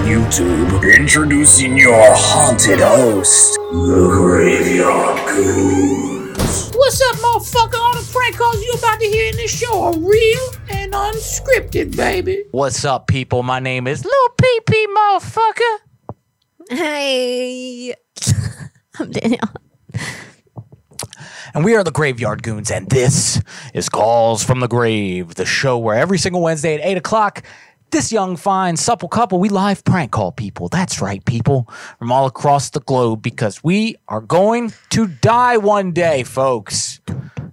YouTube. Introducing your haunted host, the Graveyard Goons. What's up, motherfucker? All the prank calls you about to hear in this show are real and unscripted, baby. What's up, people? My name is Lil PP, motherfucker. Hey, I'm Danielle. And we are the Graveyard Goons, and this is Calls from the Grave, the show where every single Wednesday at 8 o'clock, this young, fine, supple couple, we live prank call people. That's right, people, from all across the globe, because we are going to die one day, folks.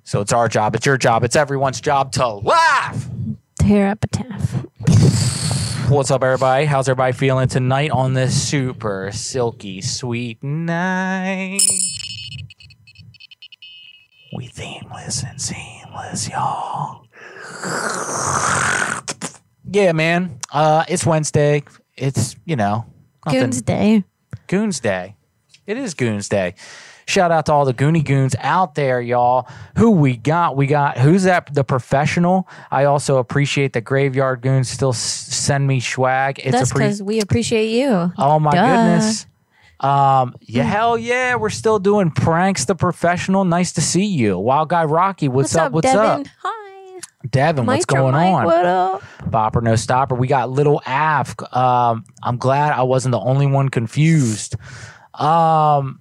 So it's our job, it's your job, it's everyone's job to laugh. Tear epitaph. What's up, everybody? How's everybody feeling tonight on this super silky sweet night? We themeless and seamless, y'all. Yeah, man. Uh, it's Wednesday. It's you know nothing- Goons Day. Goons Day. It is Goons Day. Shout out to all the Goonie Goons out there, y'all. Who we got? We got who's that? The professional. I also appreciate the Graveyard Goons still s- send me swag. It's That's a pre- because we appreciate you. Oh my Duh. goodness. Um, yeah, hell yeah, we're still doing pranks. The professional. Nice to see you, Wild Guy Rocky. What's, up? What's Devin? up, Hi. Devin? What's going Mike, on? What up? Bopper, no stopper. We got little Av. Um, I'm glad I wasn't the only one confused. Um,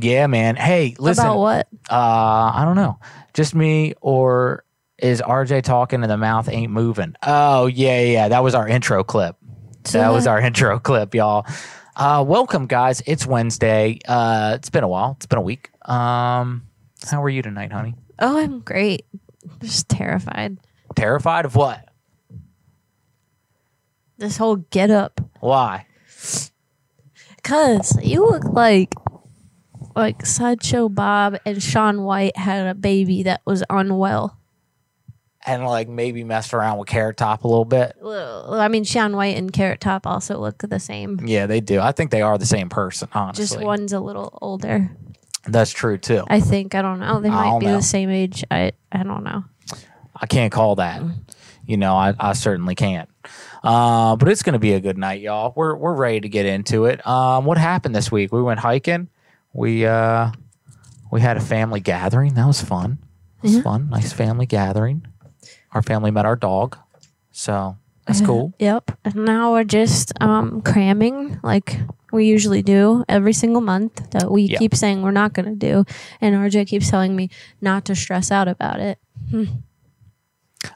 yeah, man. Hey, listen. About what? Uh, I don't know. Just me or is RJ talking and the mouth ain't moving? Oh yeah, yeah. That was our intro clip. That was our intro clip, y'all. Uh, welcome, guys. It's Wednesday. Uh, it's been a while. It's been a week. Um, how are you tonight, honey? Oh, I'm great. Just terrified. Terrified of what? This whole get up. Why? Cause you look like like Sideshow Bob and Shaun White had a baby that was unwell. And like maybe messed around with Carrot Top a little bit. Well, I mean, Shaun White and Carrot Top also look the same. Yeah, they do. I think they are the same person. Honestly, Just one's a little older. That's true too. I think. I don't know. They I might don't be know. the same age. I I don't know. I can't call that. You know, I, I certainly can't. Uh, but it's going to be a good night, y'all. We're we're ready to get into it. Um, what happened this week? We went hiking. We uh, we had a family gathering. That was fun. It was Yeah. fun. Nice family gathering. Our family met our dog, so that's cool. Yep. And now we're just um, cramming like we usually do every single month that we Yeah. keep saying we're not going to do. And RJ keeps telling me not to stress out about it.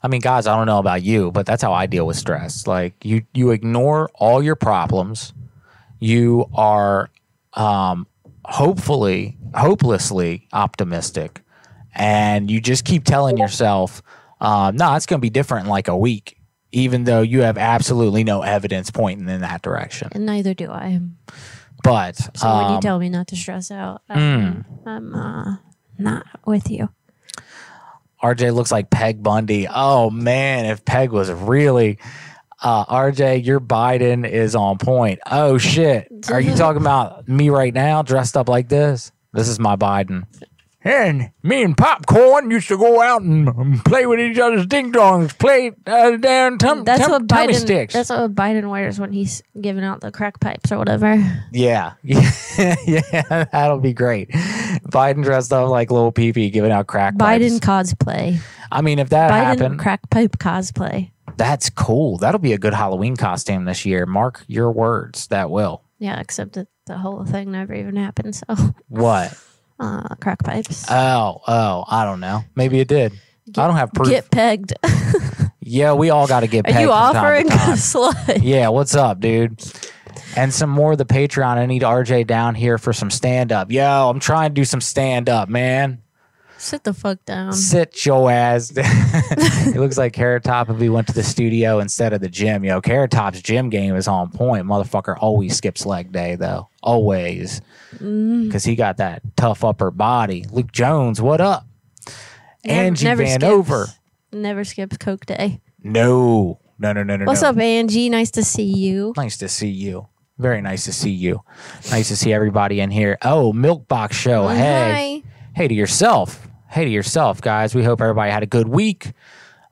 I mean, guys, I don't know about you, but that's how I deal with stress. Like you, you ignore all your problems. You are, um, hopefully, hopelessly optimistic, and you just keep telling yourself, uh, "No, it's going to be different in like a week," even though you have absolutely no evidence pointing in that direction. And neither do I. But So when you um, tell me not to stress out, I'm, I'm uh, not with you. RJ looks like Peg Bundy. Oh man, if Peg was really uh, RJ, your Biden is on point. Oh shit. Are you talking about me right now dressed up like this? This is my Biden. And me and Popcorn used to go out and um, play with each other's ding dongs, play uh, down tum- That's tum- what tummy Biden. sticks. That's what Biden wears when he's giving out the crack pipes or whatever. yeah, yeah. That'll be great. Biden dressed up like little Pee giving out crack. Biden pipes. cosplay. I mean, if that Biden happened, crack pipe cosplay. That's cool. That'll be a good Halloween costume this year. Mark your words. That will. Yeah, except that the whole thing never even happened. So, What? Uh, crack pipes. Oh, oh, I don't know. Maybe it did. I don't have proof. Get pegged. yeah, we all got to get Are pegged you from time to offering slut? Yeah, what's up, dude? And some more of the Patreon. I need RJ down here for some stand up. Yo, I'm trying to do some stand up, man. Sit the fuck down. Sit your ass. down. it looks like Carrot Top if he went to the studio instead of the gym. Yo, Carrot Top's gym game is on point. Motherfucker always skips leg day though. Always. Mm. Because he got that tough upper body. Luke Jones, what up? Never- Angie never Van skips. Over. Never skips Coke Day. No. No, no, no, no. What's no. up, Angie? Nice to see you. Nice to see you. Very nice to see you. Nice to see everybody in here. Oh, Milk Box Show. Hey. Hi. hey to yourself hey to yourself guys we hope everybody had a good week.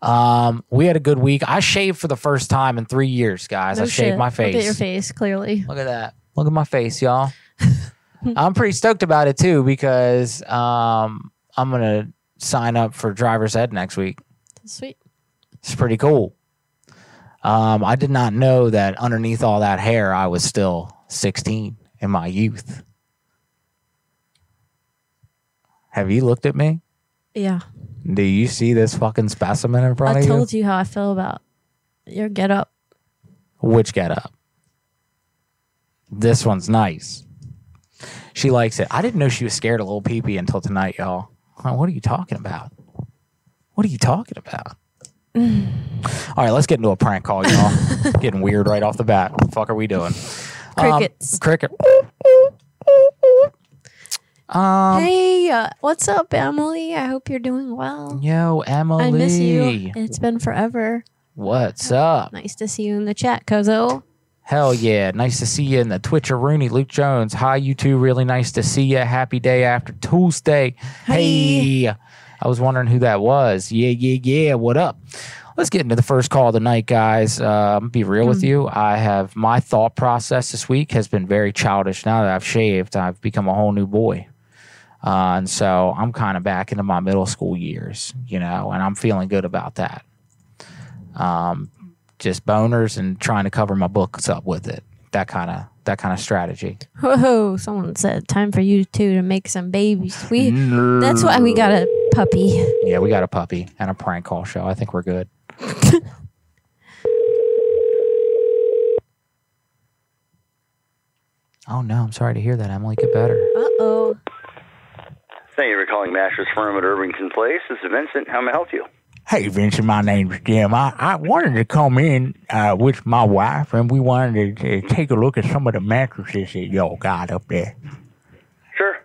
Um we had a good week. I shaved for the first time in three years guys. I shaved shit. my face. Look at your face. face, clearly. look at that. Look at my face y'all. I'm pretty stoked about it too because um i'm gonna sign up for driver's ed next week. Sweet. it's pretty cool. Um i did not know that underneath all that hair i was still 16 in my youth. Have you looked at me Yeah. Do you see this fucking specimen in front I of you? I told you how I feel about your get up. Which get up? This one's nice. She likes it. I didn't know she was scared of little peepee until tonight, y'all. What are you talking about? What are you talking about? All right, let's get into a prank call, y'all. Getting weird right off the bat. What the fuck are we doing? Um, Crickets. cricket. Um, hey, uh, what's up, Emily? I hope you're doing well. yo, Emily. I miss you. It's been forever. What's up? Nice to see you in the chat, Kozo. Hell yeah. Nice to see you in the Twitcher Rooney. Luke Jones. Hi, you two. Really nice to see you. Happy day after Tuesday. Hey. I was wondering who that was. Yeah, yeah, yeah. What up? Let's get into the first call of the night, guys. I'm gonna be real with you. I have my thought process this week has been very childish. Now that I've shaved, I've become a whole new boy. Uh, and so I'm kind of back into my middle school years, you know, and I'm feeling good about that. Um, just boners and trying to cover my books up with it. That kind of that kind of strategy. Whoa, someone said time for you two to make some babies. We that's why we got a puppy. Yeah, we got a puppy and a prank call show. I think we're good. oh no, I'm sorry to hear that, Emily. Get better. Uh oh. Thank you for calling Mattress Firm at Irvington Place. This is Vincent. How may I help you? Hey, Vincent, my name's Jim. I, I wanted to come in uh, with my wife, and we wanted to, to take a look at some of the mattresses that y'all got up there. Sure.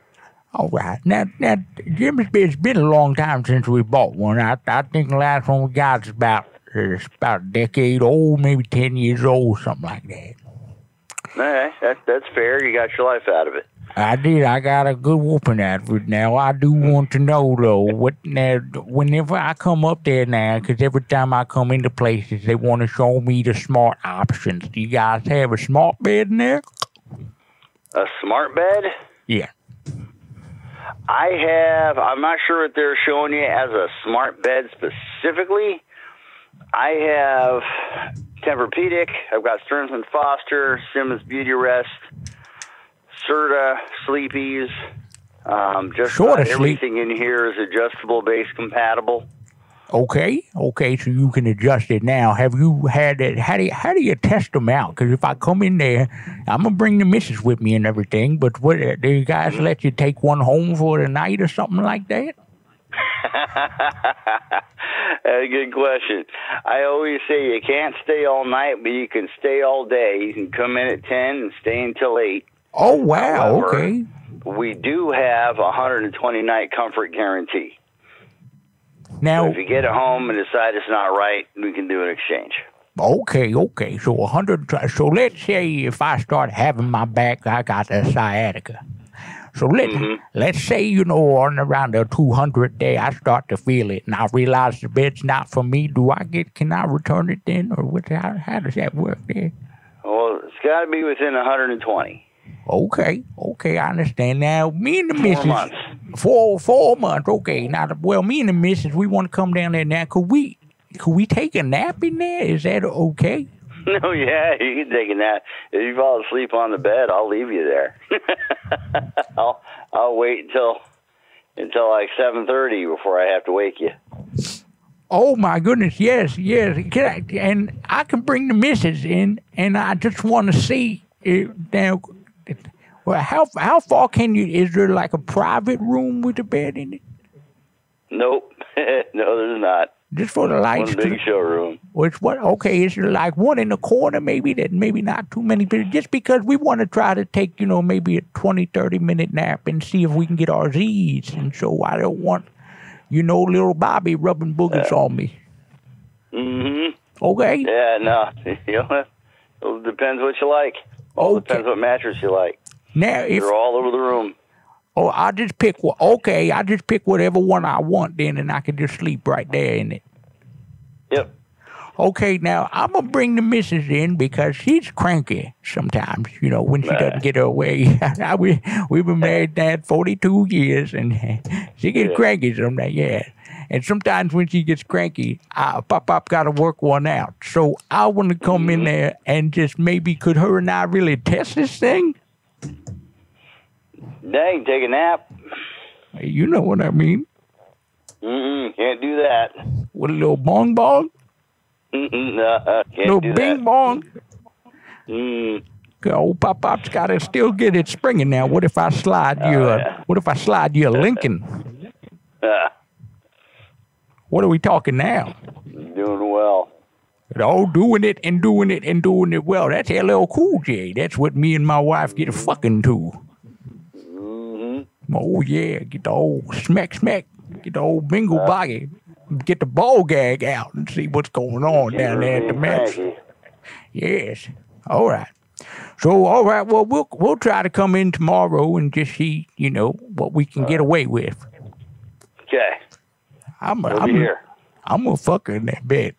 All right. Now, now Jim, it's been, it's been a long time since we bought one. I, I think the last one we got is about, it's about a decade old, maybe 10 years old, something like that. Okay, that, that's fair. You got your life out of it. I did. I got a good whooping it. Now I do want to know though, what now? Whenever I come up there now, because every time I come into places, they want to show me the smart options. Do you guys have a smart bed in there? A smart bed? Yeah. I have, I'm not sure what they're showing you as a smart bed specifically. I have Tempur-Pedic. I've got Stearns and Foster, Simmons Beauty Rest, Serta, Sleepies. Um, just Sorta about everything in here is adjustable base compatible. Okay. Okay. So you can adjust it now. Have you had it? How do you, how do you test them out? Because if I come in there, I'm gonna bring the missus with me and everything. But what do you guys let you take one home for the night or something like that? That's a good question. I always say you can't stay all night, but you can stay all day. You can come in at 10 and stay until 8. Oh wow. However- Okay. We do have a 120 night comfort guarantee. Now. If you get it home and decide it's not right, we can do an exchange. Okay, okay. So a hundred. So let's say if I start having my back, I got a sciatica. So let mm-hmm. let's say you know on around the two hundred day, I start to feel it, and I realize the bed's not for me. Do I get? Can I return it then, or what? How, how does that work there? Well, it's got to be within 120. Okay, okay, I understand. Now me and the Four missus. months. Four four months. Okay. Now, the- well, me and the missus, we want to come down there now. Could we? Could we take a nap in there? Is that okay? No, yeah, you can take a nap. If you fall asleep on the bed, I'll leave you there. I'll I'll wait until until like 7:30 before I have to wake you. Oh my goodness, yes, yes. Can I, and I can bring the missus in, and I just want to see it now. Well, how how far can you? Is there like a private room with a bed in it? Nope. no, there's not. Just for the lights. One big showroom. Which what? Okay, it's like one in the corner, maybe that maybe not too many people. Just because we want to try to take, you know, maybe a 20, 30 minute nap and see if we can get our Z's. And so I don't want, you know, little Bobby rubbing boogers on me. Mm-hmm. Okay. Yeah, no. you know, it depends what you like. All Okay. depends what mattress you like. Now if They're all over the room. oh I just pick one. Okay, I just pick whatever one I want then, and I can just sleep right there in it. Yep. Okay, now I'm gonna bring the missus in because she's cranky sometimes. You know when she doesn't get her way. we we've been married now 42 years, and she gets Yeah. cranky sometimes. Yeah, and sometimes when she gets cranky, I, Pop Pop got to work one out. So I want to come in mm-hmm. there and just maybe could her and I really test this thing? Dang, take a nap. You know what I mean? Mm-mm, can't do that. With a little bong bong, Mm-mm, no, can't little do bing that. bong. Mm, Old Pop Pop's got to still get it springing now. What if I slide you? Oh, a, yeah. What if I slide you a Lincoln? uh, What are we talking now? doing well. Oh, doing it and doing it and doing it well. That's LL Cool J. That's what me and my wife get a fucking to. Mm-hmm. Oh yeah, get the old smack smack, get the old bingo boggy, get the ball gag out and see what's going on down there at the match. Yes. All right. So all right, well we'll we'll try to come in tomorrow and just see, you know, what we can get away with. Okay, I'm we'll I'm here. I'm gonna fuck in that bed.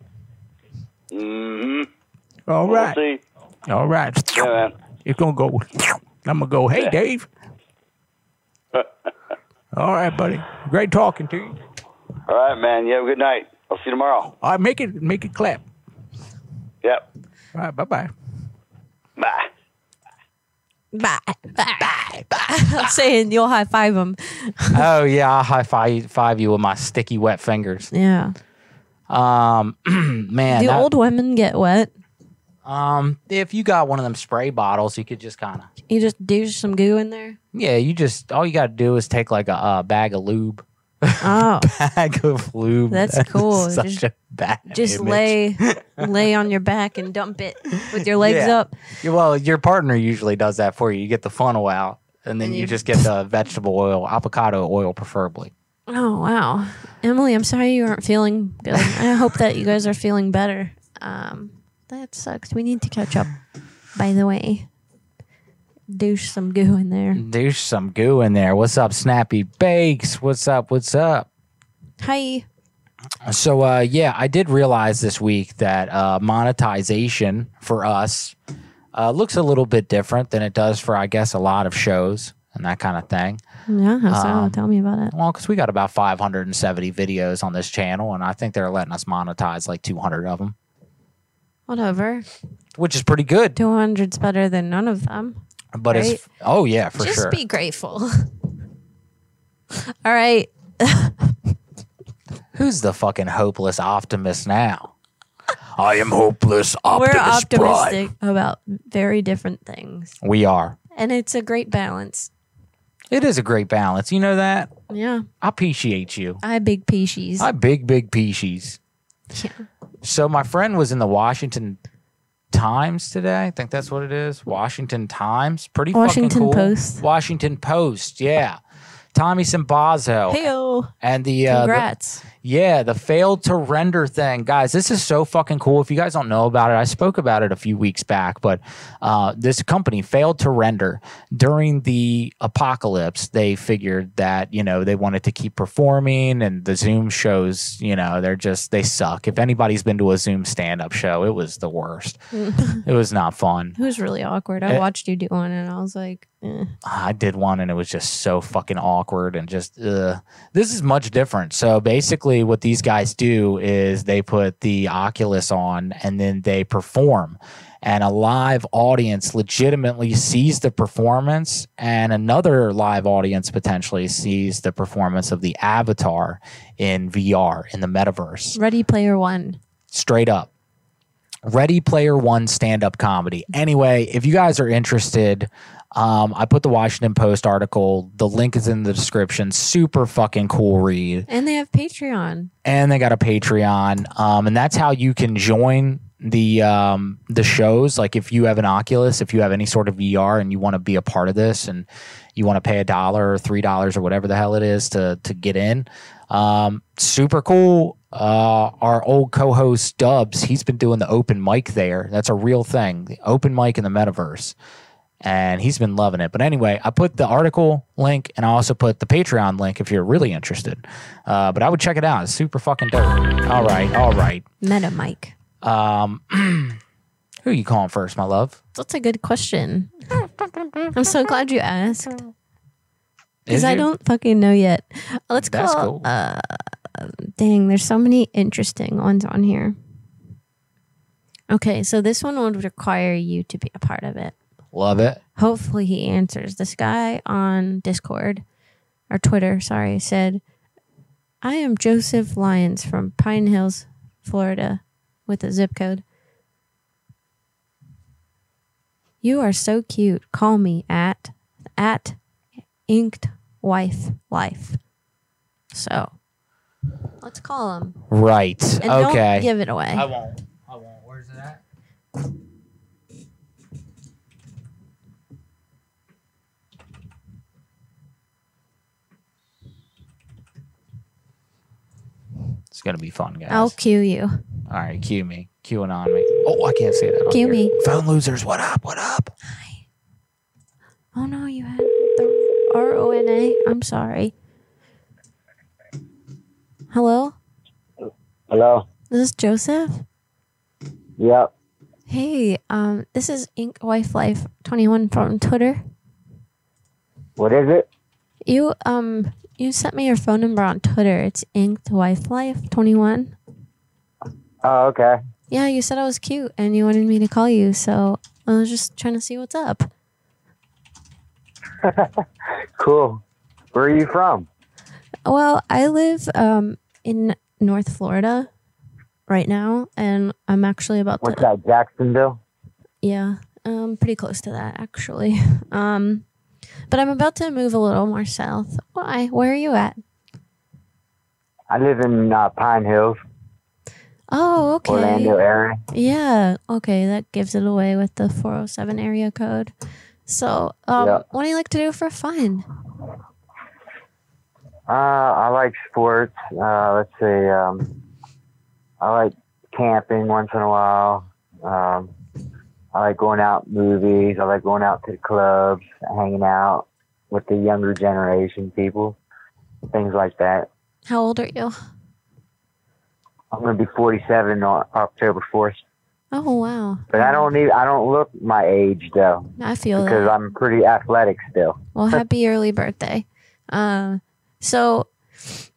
Mm-hmm. All We'll right. see. All right. Yeah, man. It's gonna go. I'm gonna go. Hey, Dave. All right, buddy. Great talking to you. All right, man. You have a good night. I'll see you tomorrow. All right, make it make it clap. Yep. All right, bye bye. Bye. Bye. Bye. Bye. I'm saying you'll high five him. oh yeah, I'll high five, five you with my sticky wet fingers. Yeah. Um, man, Do that- old women get wet? um, if you got one of them spray bottles, you could just kind of You just do some goo in there? yeah. You just all you got to do is take like a, uh bag of lube, Oh. bag of lube. That's That cool. Such Just- a bad. Just image. lay lay on your back and dump it with your legs Yeah. up. Well, your partner usually does that for you. You get the funnel out, and then And you you- just get the vegetable oil, avocado oil, preferably. Oh wow. Emily, I'm sorry you aren't feeling good. I hope that you guys are feeling better. Um that sucks. We need to catch up, by the way. Douche some goo in there. There's some goo in there. What's up, Snappy Bakes? What's up? What's up? Hi. So uh, yeah, I did realize this week that uh, monetization for us uh, looks a little bit different than it does for I guess a lot of shows and that kind of thing. Yeah, how so? Um, Tell me about it. Well, because we got about 570 videos on this channel, and I think they're letting us monetize like 200 of them, Whatever. which is pretty good. 200's better than none of them. But right? it's oh yeah, for Just sure. be grateful. All right. Who's the fucking hopeless optimist now? I am hopeless optimist. We're optimist. Prime. optimistic about very different things. We are. And it's a great balance. It is a great balance. You know that. Yeah. I appreciate you. I big peashies. I big big peashies. Yeah. So my friend was in the Washington Times today. I think that's what it is. Washington Times. Pretty Washington fucking cool. Post. Washington Post. Yeah. Tommy Simbazo. Heyo. and the, uh, the Congrats. Yeah, the failed to render thing, guys. This is so fucking cool. If you guys don't know about it, I spoke about it a few weeks back. But uh, this company failed to render during the apocalypse. They figured that you know they wanted to keep performing, and the Zoom shows, you know, they're just they suck. If anybody's been to a Zoom stand-up show, it was the worst. it was not fun. It was really awkward. I Eh. watched you do one and I was like, eh. I did one and it was just so fucking awkward and just uh, this is much different. So basically, what these guys do is they put the Oculus on and then they perform, and a live audience legitimately sees the performance, and another live audience potentially sees the performance of the avatar in VR in the metaverse Ready Player One. straight up. Ready Player One stand up comedy. Anyway, if you guys are interested, um, I put the Washington Post article. The link is in the description. Super fucking cool read. And they have Patreon. And they got a Patreon. Um, and that's how you can join the um the shows like if you have an oculus if you have any sort of vr and you want to be a part of this and you want to pay a dollar or three dollars or whatever the hell it is to to get in um super cool uh our old co-host dubs he's been doing the open mic there that's a real thing the open mic in the metaverse and he's been loving it but anyway i put the article link and i also put the patreon link if you're really interested uh but i would check it out it's super fucking dope all right all right Meta Mike. um, who are you calling first, my love? That's a good question. I'm so glad you asked. Because I don't fucking know yet. Let's That's call. cool. Uh, dang, there's so many interesting ones on here. Okay, so this one would require you to be a part of it. Love it. Hopefully, he answers. This guy on Discord or Twitter, sorry, said, I am Joseph Lyons from Pine Hills, Florida, with a zip code. You are so cute. Call me at at inked wife life. So let's call him. Right. And okay. don't give it away. I won't. I won't. Where's it at? It's gonna be fun, guys. I'll cue you. All right, cue me. Cueing on me. Oh, I can't say that. on Cue here. me. Phone losers, what up? What up? Hi. Oh no, you had the R O N A. I'm sorry. Hello, Hello. this is Joseph. Yep. Hey, um, this is Ink Wife Life 21 from Twitter. What is it? You um you sent me your phone number on Twitter. It's Inked Wife Life 21. Oh, okay. Yeah, you said I was cute and you wanted me to call you, so I was just trying to see what's up. Cool. Where are you from? Well, I live um in North Florida right now, and I'm actually about What's to that, Jacksonville? yeah, um, pretty close to that actually. Um, but I'm about to move a little more south. Why? Where are you at? I live in uh, Pine Hills, Oh, okay. Orlando area. Yeah. Okay, that gives it away with the 407 area code. So, um, Yeah. what do you like to do for fun? Uh, I like sports. Uh, let's see. Um, I like camping once in a while. Um, I like going out movies. I like going out to the clubs, hanging out with the younger generation people, things like that. How old are you? I'm gonna be 47 on October 4th, Oh wow. but I don't need. I don't look my age though I feel because that. I'm pretty athletic still. Well, happy early birthday. Um, so,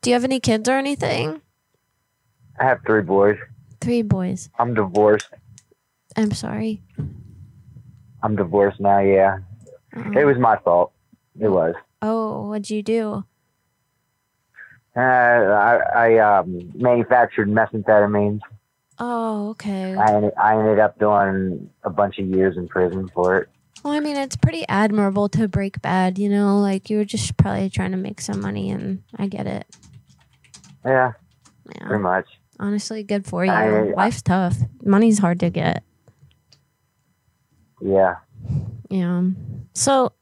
do you have any kids or anything? I have three boys. Three boys. I'm divorced. I'm sorry. I'm divorced now. Yeah, Um, it was my fault. It was. Oh, what'd you do? Uh, I, I um, manufactured methamphetamines. Oh, okay. I, ended- I ended up doing a bunch of years in prison for it. Well, I mean, it's pretty admirable to break bad, you know? Like, you were just probably trying to make some money, and I get it. Yeah, Yeah. pretty much. Honestly, good for you. I- Life's tough. Money's hard to get. Yeah. Yeah. So,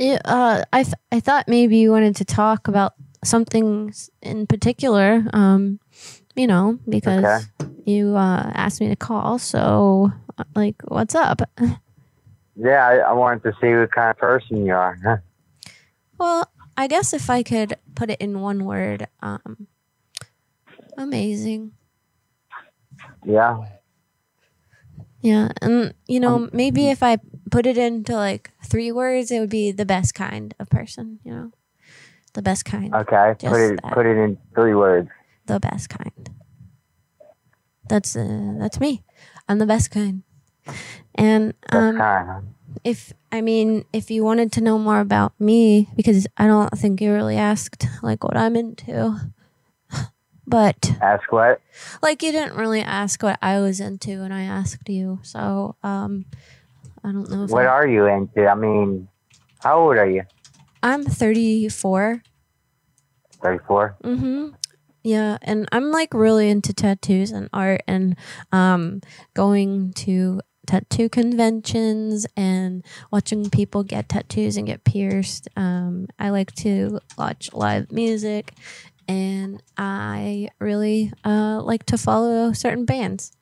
uh, I th- I thought maybe you wanted to talk about something in particular. Um, you know, because you uh, asked me to call. So, uh, like, what's up? Yeah, I, I wanted to see what kind of person you are. Well, I guess if I could put it in one word, um, amazing. yeah. Yeah, and you know, maybe if I put it into like three words, it would be the best kind of person. You know, the best kind. Okay. Just put it that. put it in three words. the best kind. That's uh, that's me. I'm the best kind. And um, kind. if I mean, if you wanted to know more about me, because I don't think you really asked like what I'm into, but Ask what? like you didn't really ask what I was into, and I asked you. So um, I don't know if What I, are you into? I mean, how old are you? I'm 34. 34? Mm-hmm. Yeah, and I'm like really into tattoos and art and um going to tattoo conventions and watching people get tattoos and get pierced. Um I like to watch live music and I really uh like to follow certain bands.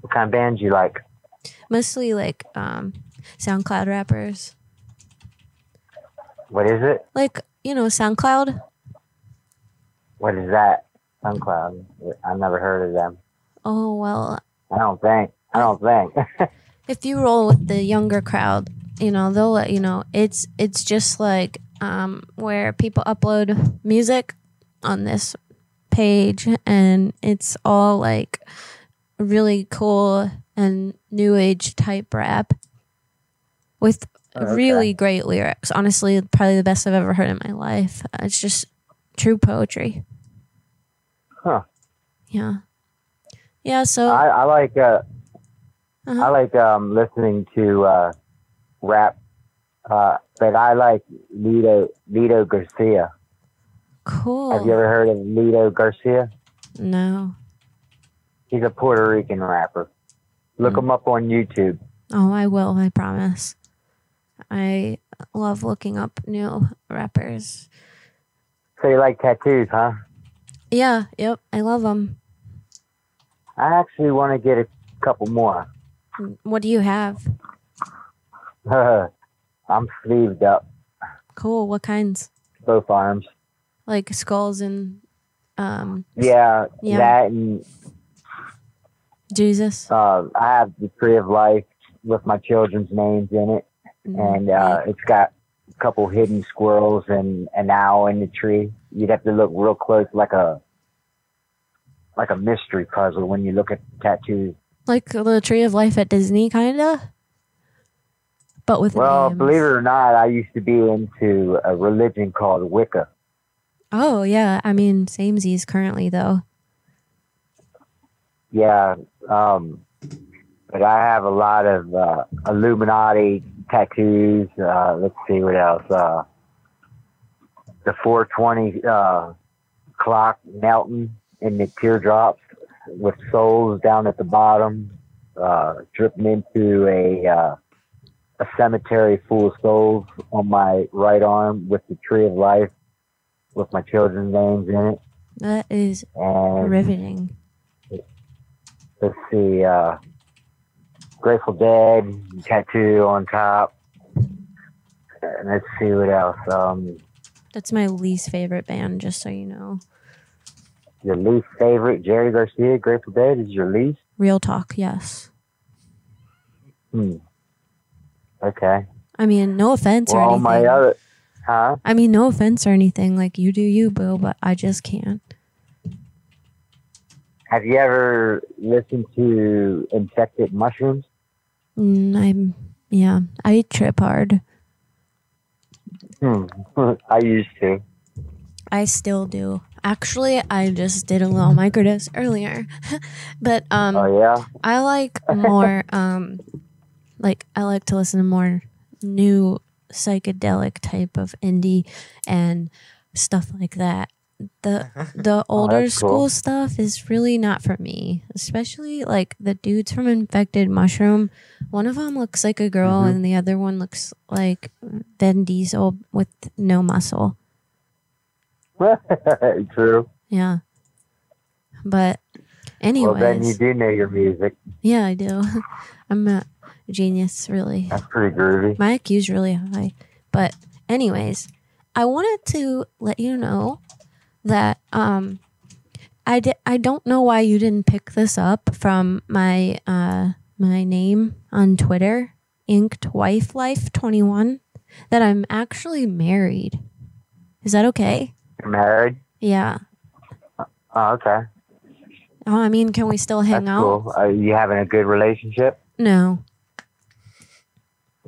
What kind of bands you like? Mostly like um SoundCloud rappers. What is it? Like, you know, SoundCloud. What is that? SoundCloud. I've never heard of them. Oh, well, I don't think. I don't think. if you roll with the younger crowd, you know, they'll let you know. It's it's just like um, where people upload music on this page, and it's all like really cool and new age type rap with okay. really great lyrics. Honestly, probably the best I've ever heard in my life. Uh, It's just true poetry. Huh. Yeah. Yeah. So. I, I like uh, uh-huh. I like um, listening to uh, rap, uh, but I like Lido Lido Garcia. cool. Have you ever heard of Lido Garcia? no. He's a Puerto Rican rapper. Look Hmm. him up on YouTube. Oh, I will. I promise. I love looking up new rappers. So you like tattoos, huh? Yeah. Yep. I love them. I actually want to get a couple more. What do you have? I'm sleeved up, Cool. What kinds? both arms. Like skulls and um Yeah, Yeah. that and Jesus. uh, I have the tree of life with my children's names in it, and uh, it's got a couple hidden squirrels and an owl in the tree. You'd have to look real close, like a like a mystery puzzle when you look at the tattoos. like the tree of life at Disney, kinda. But with Well, names. believe it or not, I used to be into a religion called Wicca. Oh yeah. I mean, samesies currently though. Yeah, um, but I have a lot of uh, Illuminati tattoos. Uh, let's see what else. Uh, the 420 uh, clock melting in the teardrops with souls down at the bottom, uh, dripping into a uh, a cemetery full of souls on my right arm with the tree of life with my children's names in it. That is And riveting. let's see, uh, Grateful Dead tattoo on top. And let's see what else. Um, That's my least favorite band, just so you know. your least favorite, Jerry Garcia, Grateful Dead, is your least? Real talk, yes. Hmm. Okay. I mean, no offense or Well, anything. my other, huh? I mean, no offense or anything. Like you do you, boo, but I just can't. Have you ever listened to Infected Mushrooms? Mm, I'm yeah. I trip hard. Hmm. I used to. I still do. Actually, I just did a little microdose earlier, but um, Oh, yeah? I like more um, like I like to listen to more new psychedelic type of indie and stuff like that. The the older Oh, school cool. stuff is really not for me, especially like the dudes from Infected Mushroom. One of them looks like a girl, Mhm. and the other one looks like Vin Diesel with no muscle. True. Yeah, but anyways, Well, then you do know your music. yeah, I do. I'm a genius, really. That's pretty groovy. My IQ's really high. But anyways, I wanted to let you know that um I di- I don't know why you didn't pick this up from my uh my name on Twitter, inked wife life 21 that I'm actually married. Is that okay? You're married? Yeah. Oh, okay. Oh, I mean, can we still hang That's out? cool. Are you having a good relationship? No.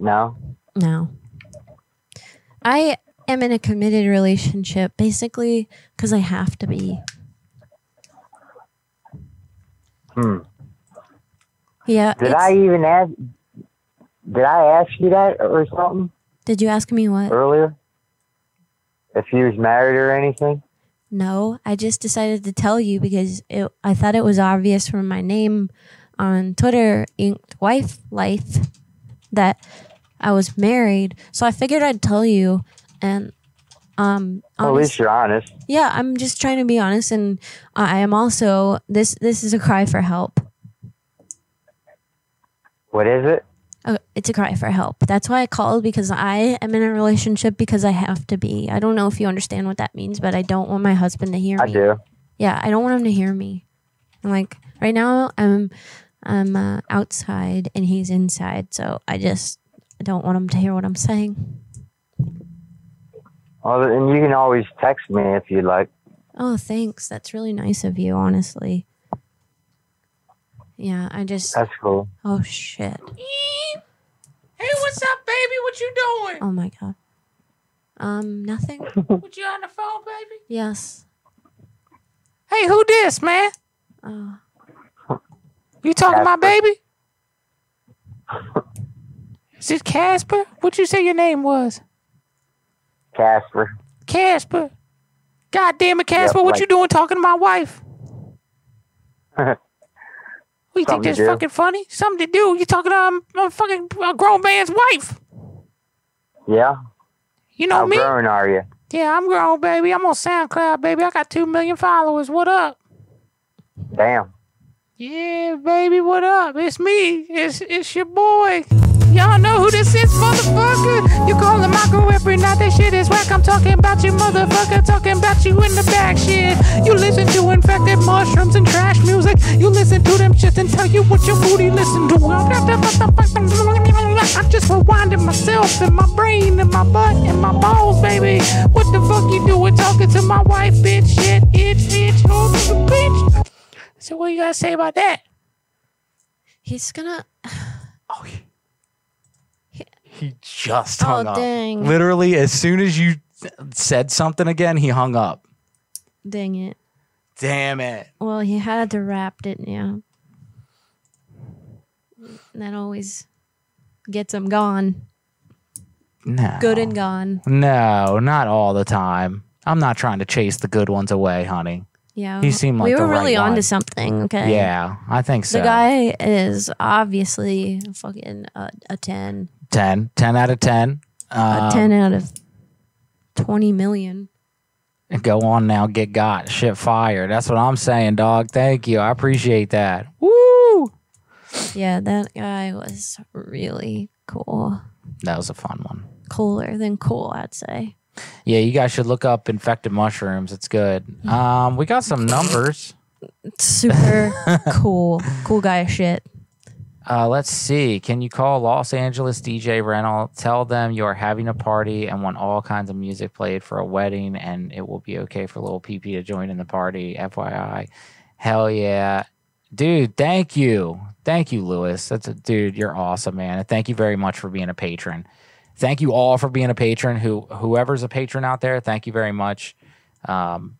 No? No. I am in a committed relationship basically because I have to be. Hmm. Yeah. Did I even ask? Did I ask you that or something Did you ask me what? earlier? If he was married or anything? No, I just decided to tell you because it, I thought it was obvious from my name on Twitter, Inked Wife Life, that I was married. So I figured I'd tell you. And um, Well, at least you're honest. yeah, I'm just trying to be honest, and I am also this. This is a cry for help. What is it? Uh, it's a cry for help. That's why I called because I am in a relationship because I have to be. I don't know if you understand what that means, but I don't want my husband to hear I me. I do. Yeah, I don't want him to hear me. I'm like right now I'm I'm uh, outside and he's inside, so I just don't want him to hear what I'm saying. Well, and you can always text me if you like. Oh, thanks. That's really nice of you, honestly. Yeah, I just That's cool. Oh shit. Hey, what's up, baby? What you doing? Oh my god. Um, nothing. What you on the phone, baby? yes. Hey, who this, man? Oh, You talking my baby? Is it Casper? What you say your name was? Casper. Casper. God damn it, Casper! what like- you doing talking to my wife? What, you think that's fucking funny? Something to do. You talking to um, a fucking a grown man's wife? Yeah? You know How me? grown are you? Yeah, I'm grown, baby. I'm on SoundCloud, baby. I got two million followers. What up? Damn. Yeah, baby, what up? It's me. It's it's your boy. Y'all know who this is, motherfucker. You call him Marco every night. That shit is whack. I'm talking about you, motherfucker. Talking about you in the back shit. You listen to infected mushrooms and trash music. You listen to them shit and tell you what your booty listen to. I'm just rewinding myself and my brain and my butt and my balls, baby. What the fuck you doing talking to my wife, bitch? Shit, it, bitch, oh, bitch. So what you gotta say about that? he's gonna. Oh, he—he just Oh, hung up. dang. Literally, as soon as you said something again, he hung up. Dang it. Damn it. Well, he had to wrap it. Yeah. That always gets him gone. No. Good and gone. No, not all the time. I'm not trying to chase the good ones away, honey. Yeah. He seemed we were the right really one. onto something. Okay. Yeah, I think so. The guy is obviously fucking a, a 10. 10. 10 out of 10. A Um, 10 out of 20 million. Go on now, get got. Shit fire. That's what I'm saying, dog. Thank you. I appreciate that. Woo! Yeah, that guy was really cool. That was a fun one. Cooler than cool, I'd say. Yeah, you guys should look up infected mushrooms. It's good. Um, we got some numbers. Super cool. Cool guy shit. Uh, let's see. Can you call Los Angeles DJ Rental? Tell them you are having a party and want all kinds of music played for a wedding, and it will be okay for little PP to join in the party. FYI. Hell yeah. Dude, thank you. Thank you, Lewis. That's a dude, you're awesome, man. And thank you very much for being a patron. Thank you all for being a patron. Who whoever's a patron out there, thank you very much. Um,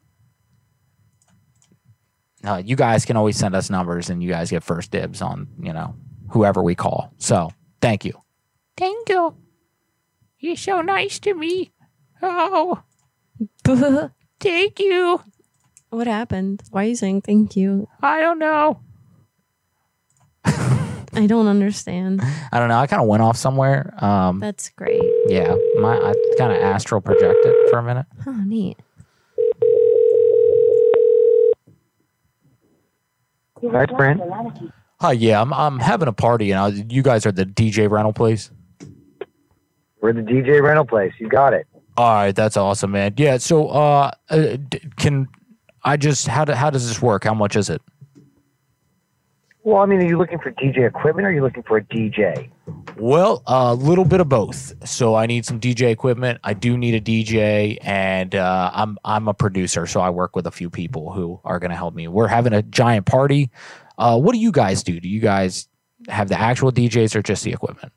uh, you guys can always send us numbers and you guys get first dibs on, you know, whoever we call. So thank you. Thank you. You're so nice to me. Oh, thank you. What happened? Why are you saying thank you? I don't know. I don't understand. I don't know. I kind of went off somewhere. Um, That's great. yeah, my I kind of astral projected for a minute. Oh, neat. Thanks, Brent. Hi, yeah, I'm I'm having a party, and I, you guys are the DJ rental place. We're the DJ rental place. You got it. All right, that's awesome, man. Yeah, so uh, uh d- can I just how do, how does this work? How much is it? Well, I mean, are you looking for DJ equipment or are you looking for a DJ? Well, a little bit of both. So I need some DJ equipment. I do need a DJ, and uh, I'm I'm a producer, so I work with a few people who are going to help me. We're having a giant party. Uh, what do you guys do? Do you guys have the actual DJs or just the equipment?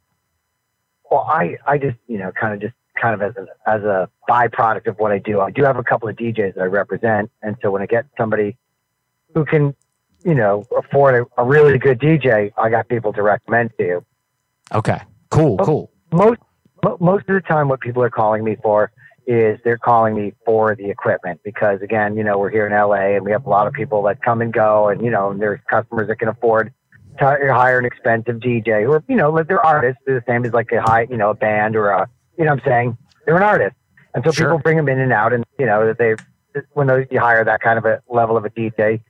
Well, I, I just, you know, kind of just kind of as a, as a byproduct of what I do, I do have a couple of DJs that I represent. And so when I get somebody who can, you know, afford a, a really good DJ, I got people to recommend to you. Okay. Cool. Oh. Cool. Most most of the time, what people are calling me for is they're calling me for the equipment because again, you know, we're here in LA and we have a lot of people that come and go, and you know, and there's customers that can afford to hire an expensive DJ who are, you know, like they're artists. They're the same as like a high, you know, a band or a, you know, what I'm saying they're an artist, and so Sure. people bring them in and out, and you know, that they when those, you hire that kind of a level of a DJ,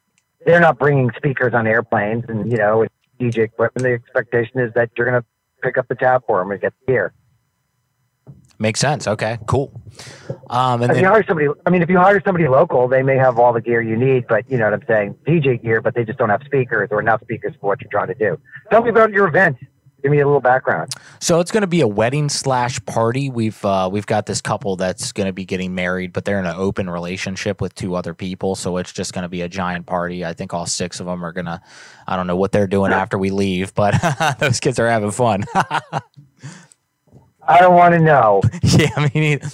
they're not bringing speakers on airplanes and you know, with DJ equipment. The expectation is that you're gonna pick up the tab for them and get the gear. Makes sense. Okay. Cool. Um, and If you hire somebody, I mean, if you hire somebody local, they may have all the gear you need, but you know what I'm saying, DJ gear, but they just don't have speakers or enough speakers for what you're trying to do. Tell me about your event. Give me a little background. So it's going to be a wedding slash party. We've uh, we've got this couple that's going to be getting married, but they're in an open relationship with two other people. So it's just going to be a giant party. I think all six of them are gonna. I don't know what they're doing after we leave, but those kids are having fun. I don't want to know. yeah, me neither.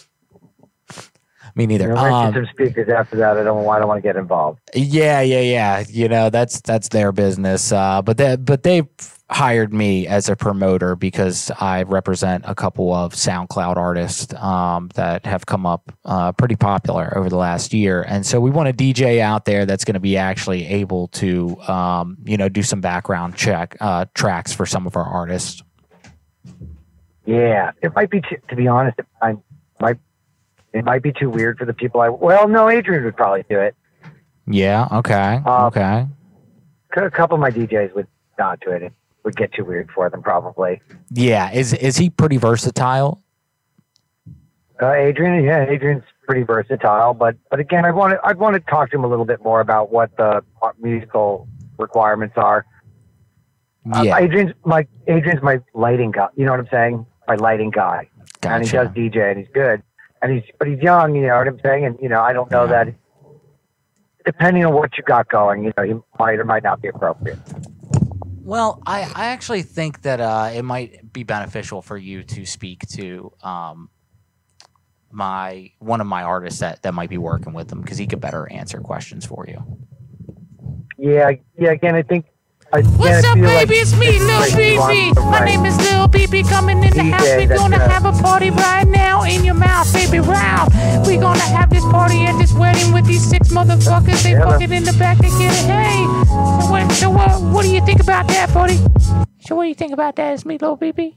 Me neither. You know, Um, some speakers after that. I don't. I don't want to get involved. Yeah, yeah, yeah. You know, that's that's their business. Uh, but they but they hired me as a promoter because I represent a couple of SoundCloud artists um, that have come up uh, pretty popular over the last year, and so we want a DJ out there that's going to be actually able to, um, you know, do some background check uh, tracks for some of our artists. Yeah, it might be. Too, to be honest, it I might. It might be too weird for the people. I well, no, Adrian would probably do it. Yeah. Okay. Uh, okay. A couple of my DJs would not do it. Would get too weird for them, probably. Yeah. Is is he pretty versatile? Uh, Adrian, yeah, Adrian's pretty versatile, but but again, I want to I want to talk to him a little bit more about what the musical requirements are. Uh, Yeah. Adrian's my Adrian's my lighting guy. You know what I'm saying? My lighting guy, and he does DJ, and he's good, and he's but he's young. You know what I'm saying? And you know, I don't know Yeah. that. Depending on what you got going, you know, he might or might not be appropriate. Well, I, I actually think that uh, it might be beneficial for you to speak to um, my one of my artists that, that might be working with them because he could better answer questions for you. Yeah, yeah. Again, I think. I, What's up, baby? like it's me, Lil BB. My name is Lil BB coming in the DJ house. We're gonna have a party right now in your mouth, baby, round. We're gonna have this party at this wedding with these six motherfuckers. They fucking in the back. They get it. Hey, so what, so what, what do you think about that, buddy? So what do you think about that? It's me, Lil BB.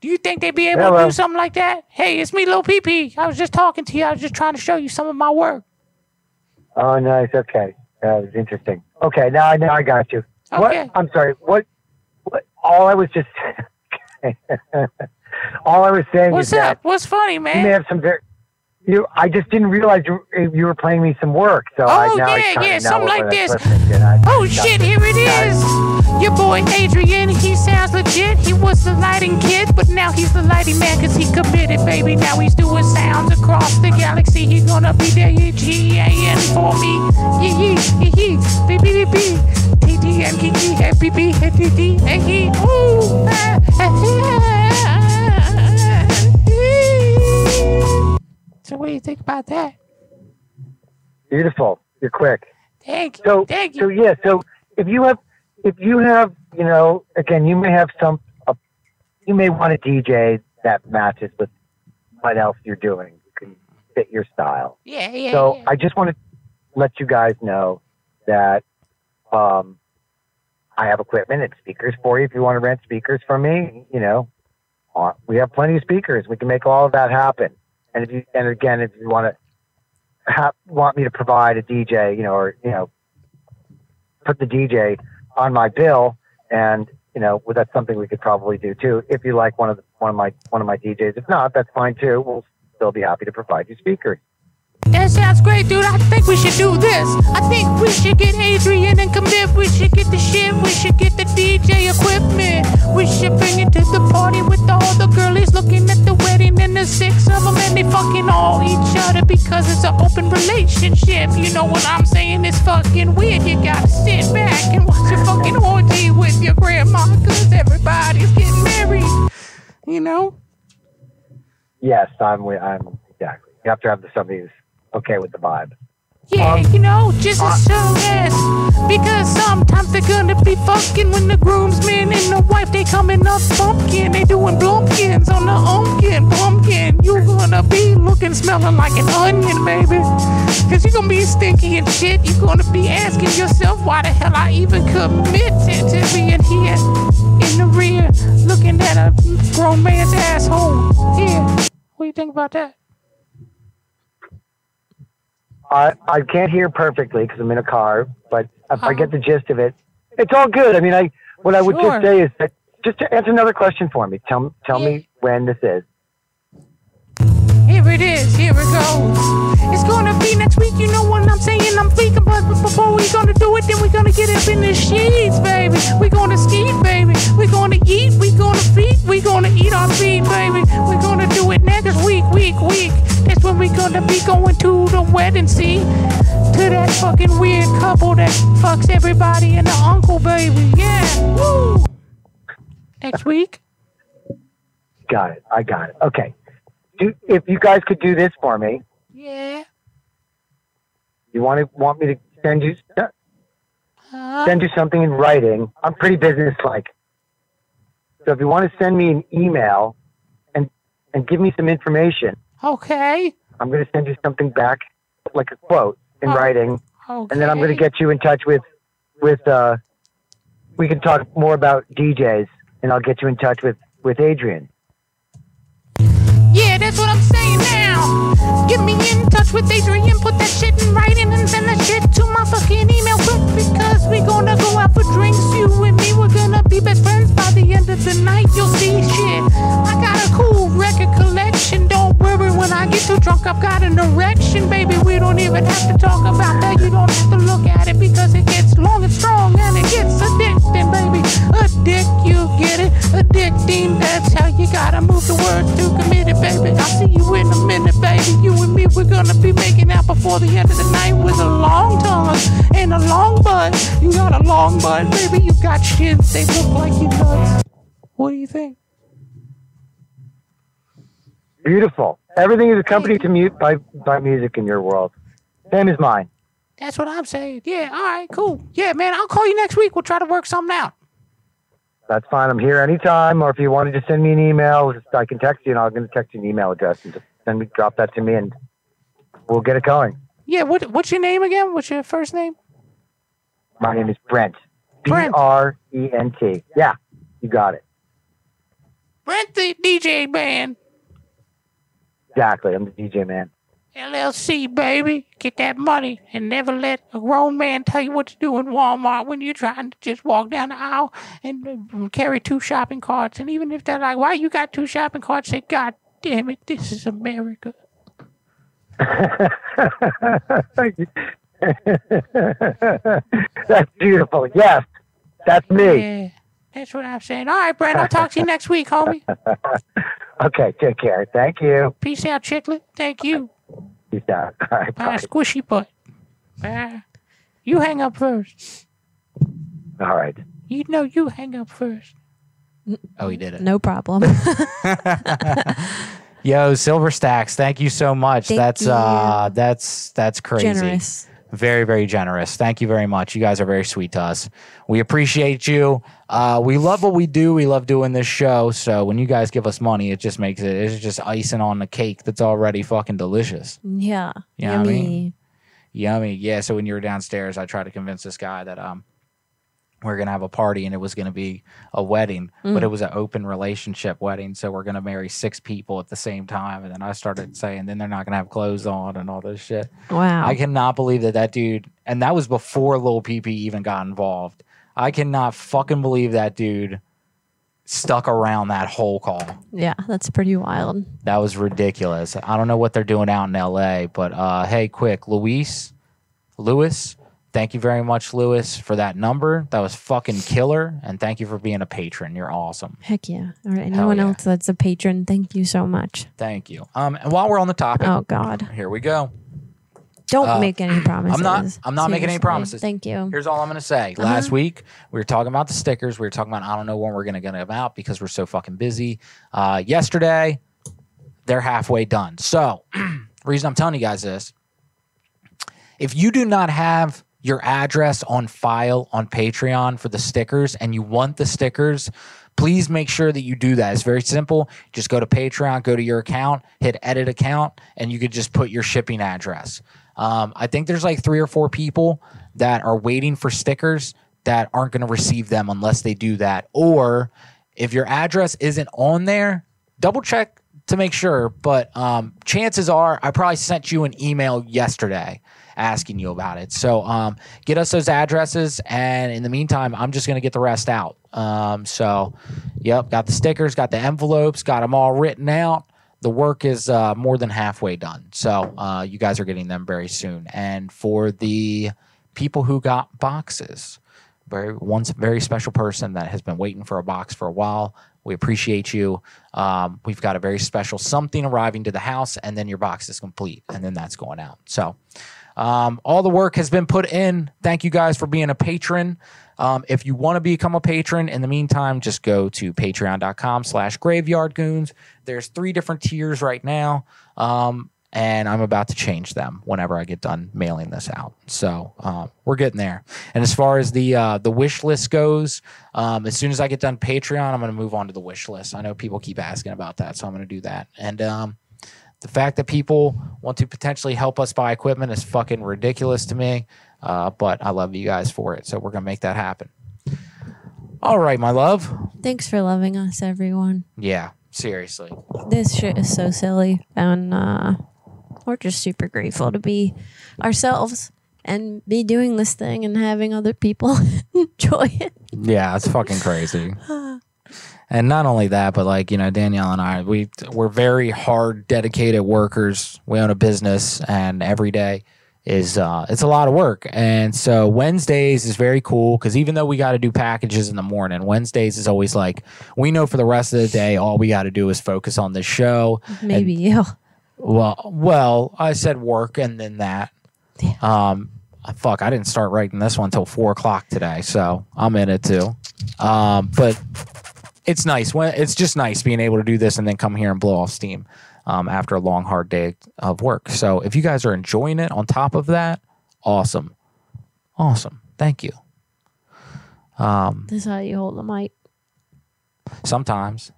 Do you think they'd be able to do something like that? Hey, it's me, Lil PP. I was just talking to you. I was just trying to show you some of my work. Oh, nice. Okay, uh, that was interesting. Okay, now I now I got you. Okay. What? I'm sorry. What? What? All I was just. all I was saying What's is that up? What's funny, man? you may have some very. You, I just didn't realize you, you were playing me some work. So I, Oh, now I yeah, kinda yeah, something like this. listening to, and I- Oh shit, here it is. Your boy Adrian, he sounds legit. He was the lighting kid, but now he's the lighting man because he committed, baby. Now he's doing sounds across the galaxy. He's gonna be there, G-A-N for me. Yee yee, yee yee, baby, baby. T-D-M, yee yee, happy bee, happy bee, hey, hey, ooh, ah, ah, ah. So what do you think about that? Beautiful. You're quick. Thank you, So, thank you. so yeah. So if you have, if you have, you know, again, you may have some, uh, you may want a DJ that matches with what else you're doing. You can fit your style. Yeah, yeah, So yeah. I just want to let you guys know that um, I have equipment and speakers for you. If you want to rent speakers from me, you know, uh, we have plenty of speakers. We can make all of that happen. And if you, and again, if you want to want me to provide a DJ, you know, or you know, put the DJ on my bill, and you know, well, that's something we could probably do too. If you like one of the, one of my one of my DJs, if not, that's fine too. We'll still be happy to provide you speakers. That sounds great, dude. I think we should do this. I think we should get Adrian and commit. We should get the shit. We should get the DJ equipment. We should bring it to the party with all the girlies looking at the wedding and the six of them and they fucking all each other because it's an open relationship. You know what I'm saying? It's fucking weird. You gotta sit back and watch a fucking orgy with your grandma because everybody's getting married. You know? Yes, I'm. I'm exactly. You have to have somebody who's okay with the vibe. Yeah, um, you know, just soon as. Because sometimes they're gonna be fucking when the groomsmen and the wife they coming up pumpkin. They doing blumpkins on the pumpkin, pumpkin. You gonna be looking, smelling like an onion, baby. Cause you gonna be stinky and shit. you gonna be asking yourself why the hell I even committed to being here in the rear looking at a grown man's asshole. Yeah. What do you think about that? I I can't hear perfectly because I'm in a car, but if I get the gist of it, it's all good. I mean, I what I would Sure. just say is that just to answer another question for me. Tell tell me when this is. Here it is, here it goes. It's gonna be next week, you know what I'm saying? I'm thinking, but before we gonna do it, then we gonna get up in the sheets, baby. We gonna ski, baby. We gonna eat, we gonna feed, we gonna eat our feet, baby. We gonna do it next week, week, week. That's gonna be going to the wedding, see? To that fucking weird couple that fucks everybody and the uncle, baby. Yeah, woo! Next week? Got it. I got it. Okay. Do, if you guys could do this for me, Yeah. you want to want me to send you Huh? send you something in writing. I'm pretty businesslike. So if you want to send me an email and and give me some information, Okay. I'm going to send you something back, like a quote in Oh, writing, Okay. and then I'm going to get you in touch with with. uh We can talk more about DJs, and I'll get you in touch with with Adrian. Yeah, that's what I'm saying now. Get me in touch with Adrian, put that shit in writing, and send that shit to my fucking email quick because we gonna go out for drinks. You and me, we're gonna be best friends by the end of the night. You'll see shit. I got a cool record collection. Don't worry when I get too drunk, I've got an erection, baby. We don't even have to talk about that. You don't have to look at it because it gets long and strong and it gets addicting, baby. Addict, you get it? Addicting, that's how you gotta move the word to commit it, baby. I'll see you in a minute, baby. You and me, we're gonna be making out before the end of the night with a long tongue and a long butt. You got a long butt, baby. You got shins, they look like you nuts. What do you think? Beautiful. Everything is accompanied to mute by by music in your world. Same as mine. That's what I'm saying. Yeah, all right, cool. Yeah, man, I'll call you next week. We'll try to work something out. That's fine. I'm here anytime. Or if you wanted to send me an email, just, I can text you, and I'm going to text you an email address and just me drop that to me, and we'll get it going. Yeah, what what's your name again? What's your first name? My name is Brent. Brent. R E N T. Yeah, you got it. Brent the DJ man. Exactly. I'm the DJ man. LLC, baby. Get that money and never let a grown man tell you what to do in Walmart when you're trying to just walk down the aisle and uh, carry two shopping carts. And even if they're like, why you got two shopping carts? Say, God damn it, this is America. That's beautiful. Yes, that's me. Yeah, that's what I'm saying. All right, Brent, I'll talk to you next week, homie. Okay, take care. Thank you. Peace out, chicklet. Thank you. Peace out. All right, Bye, bye. squishy butt. Bye. You hang up first. All right. You know you hang up first. Oh, he did it. No problem. Yo, Silver Stacks, thank you so much. Thank that's you. uh that's that's crazy. Generous. Very, very generous. Thank you very much. You guys are very sweet to us. We appreciate you. Uh, we love what we do. We love doing this show. So when you guys give us money, it just makes it it's just icing on the cake that's already fucking delicious. Yeah. You know what I Yummy. mean? Yummy. Yeah. So when you were downstairs, I tried to convince this guy that um we are gonna have a party and it was gonna be a wedding, Mm. but it was an open relationship wedding. So we're gonna marry six people at the same time. And then I started saying, then they're not gonna have clothes on and all this shit. Wow. I cannot believe that that dude, and that was before Lil PP even got involved. I cannot fucking believe that dude stuck around that whole call. yeah, that's pretty wild. That was ridiculous. I don't know what they're doing out in LA, but uh, hey, quick, Luis, Lewis, thank you very much, Lewis, for that number. That was fucking killer, and thank you for being a patron. You're awesome. Heck yeah. Or anyone yeah. else that's a patron, thank you so much. Thank you. Um, and while we're on the topic, Oh God. here we go. Don't Uh, make any promises. I'm not. I'm not making any promises. Thank you. Here's all I'm gonna say. Uh-huh. Last week we were talking about the stickers. We were talking about I don't know when we're gonna get them out because we're so fucking busy. Uh, yesterday, they're halfway done. So, reason I'm telling you guys this if you do not have your address on file on Patreon for the stickers and you want the stickers, please make sure that you do that. It's very simple. Just go to Patreon, go to your account, hit edit account, and you could just put your shipping address. Um, I think there's like three or four people that are waiting for stickers that aren't going to receive them unless they do that. Or if your address isn't on there, double check to make sure. But um, chances are, I probably sent you an email yesterday asking you about it. So um, get us those addresses, and in the meantime, I'm just going to get the rest out. Um, so, yep, got the stickers, got the envelopes, got them all written out. The work is uh, more than halfway done. So uh, you guys are getting them very soon. And for the people who got boxes, very one very special person that has been waiting for a box for a while. We appreciate you. Um, we've got a very special something arriving to the house, and then your box is complete, and then that's going out. So, um, all the work has been put in. Thank you guys for being a patron. Um, if you want to become a patron, in the meantime, just go to patreon.com slash graveyard goons. There's three different tiers right now. Um, and I'm about to change them whenever I get done mailing this out. So uh, we're getting there. And as far as the uh, the wish list goes, um, as soon as I get done Patreon, I'm going to move on to the wish list. I know people keep asking about that, so I'm going to do that. And um, the fact that people want to potentially help us buy equipment is fucking ridiculous to me. Uh, but I love you guys for it, so we're going to make that happen. All right, my love. Thanks for loving us, everyone. Yeah, seriously. This shit is so silly, and uh, we're just super grateful to be ourselves and be doing this thing and having other people enjoy it. Yeah, it's fucking crazy. and not only that, but like you know, Danielle and I, we we're very hard, dedicated workers. We own a business, and every day is uh, it's a lot of work. And so Wednesdays is very cool because even though we got to do packages in the morning, Wednesdays is always like we know for the rest of the day, all we got to do is focus on this show. Maybe you. Well, well, I said work and then that. Um, fuck, I didn't start writing this one until four o'clock today, so I'm in it too. Um, but it's nice when it's just nice being able to do this and then come here and blow off steam um, after a long, hard day of work. So if you guys are enjoying it, on top of that, awesome, awesome. Thank you. Um, This is how you hold the mic. sometimes,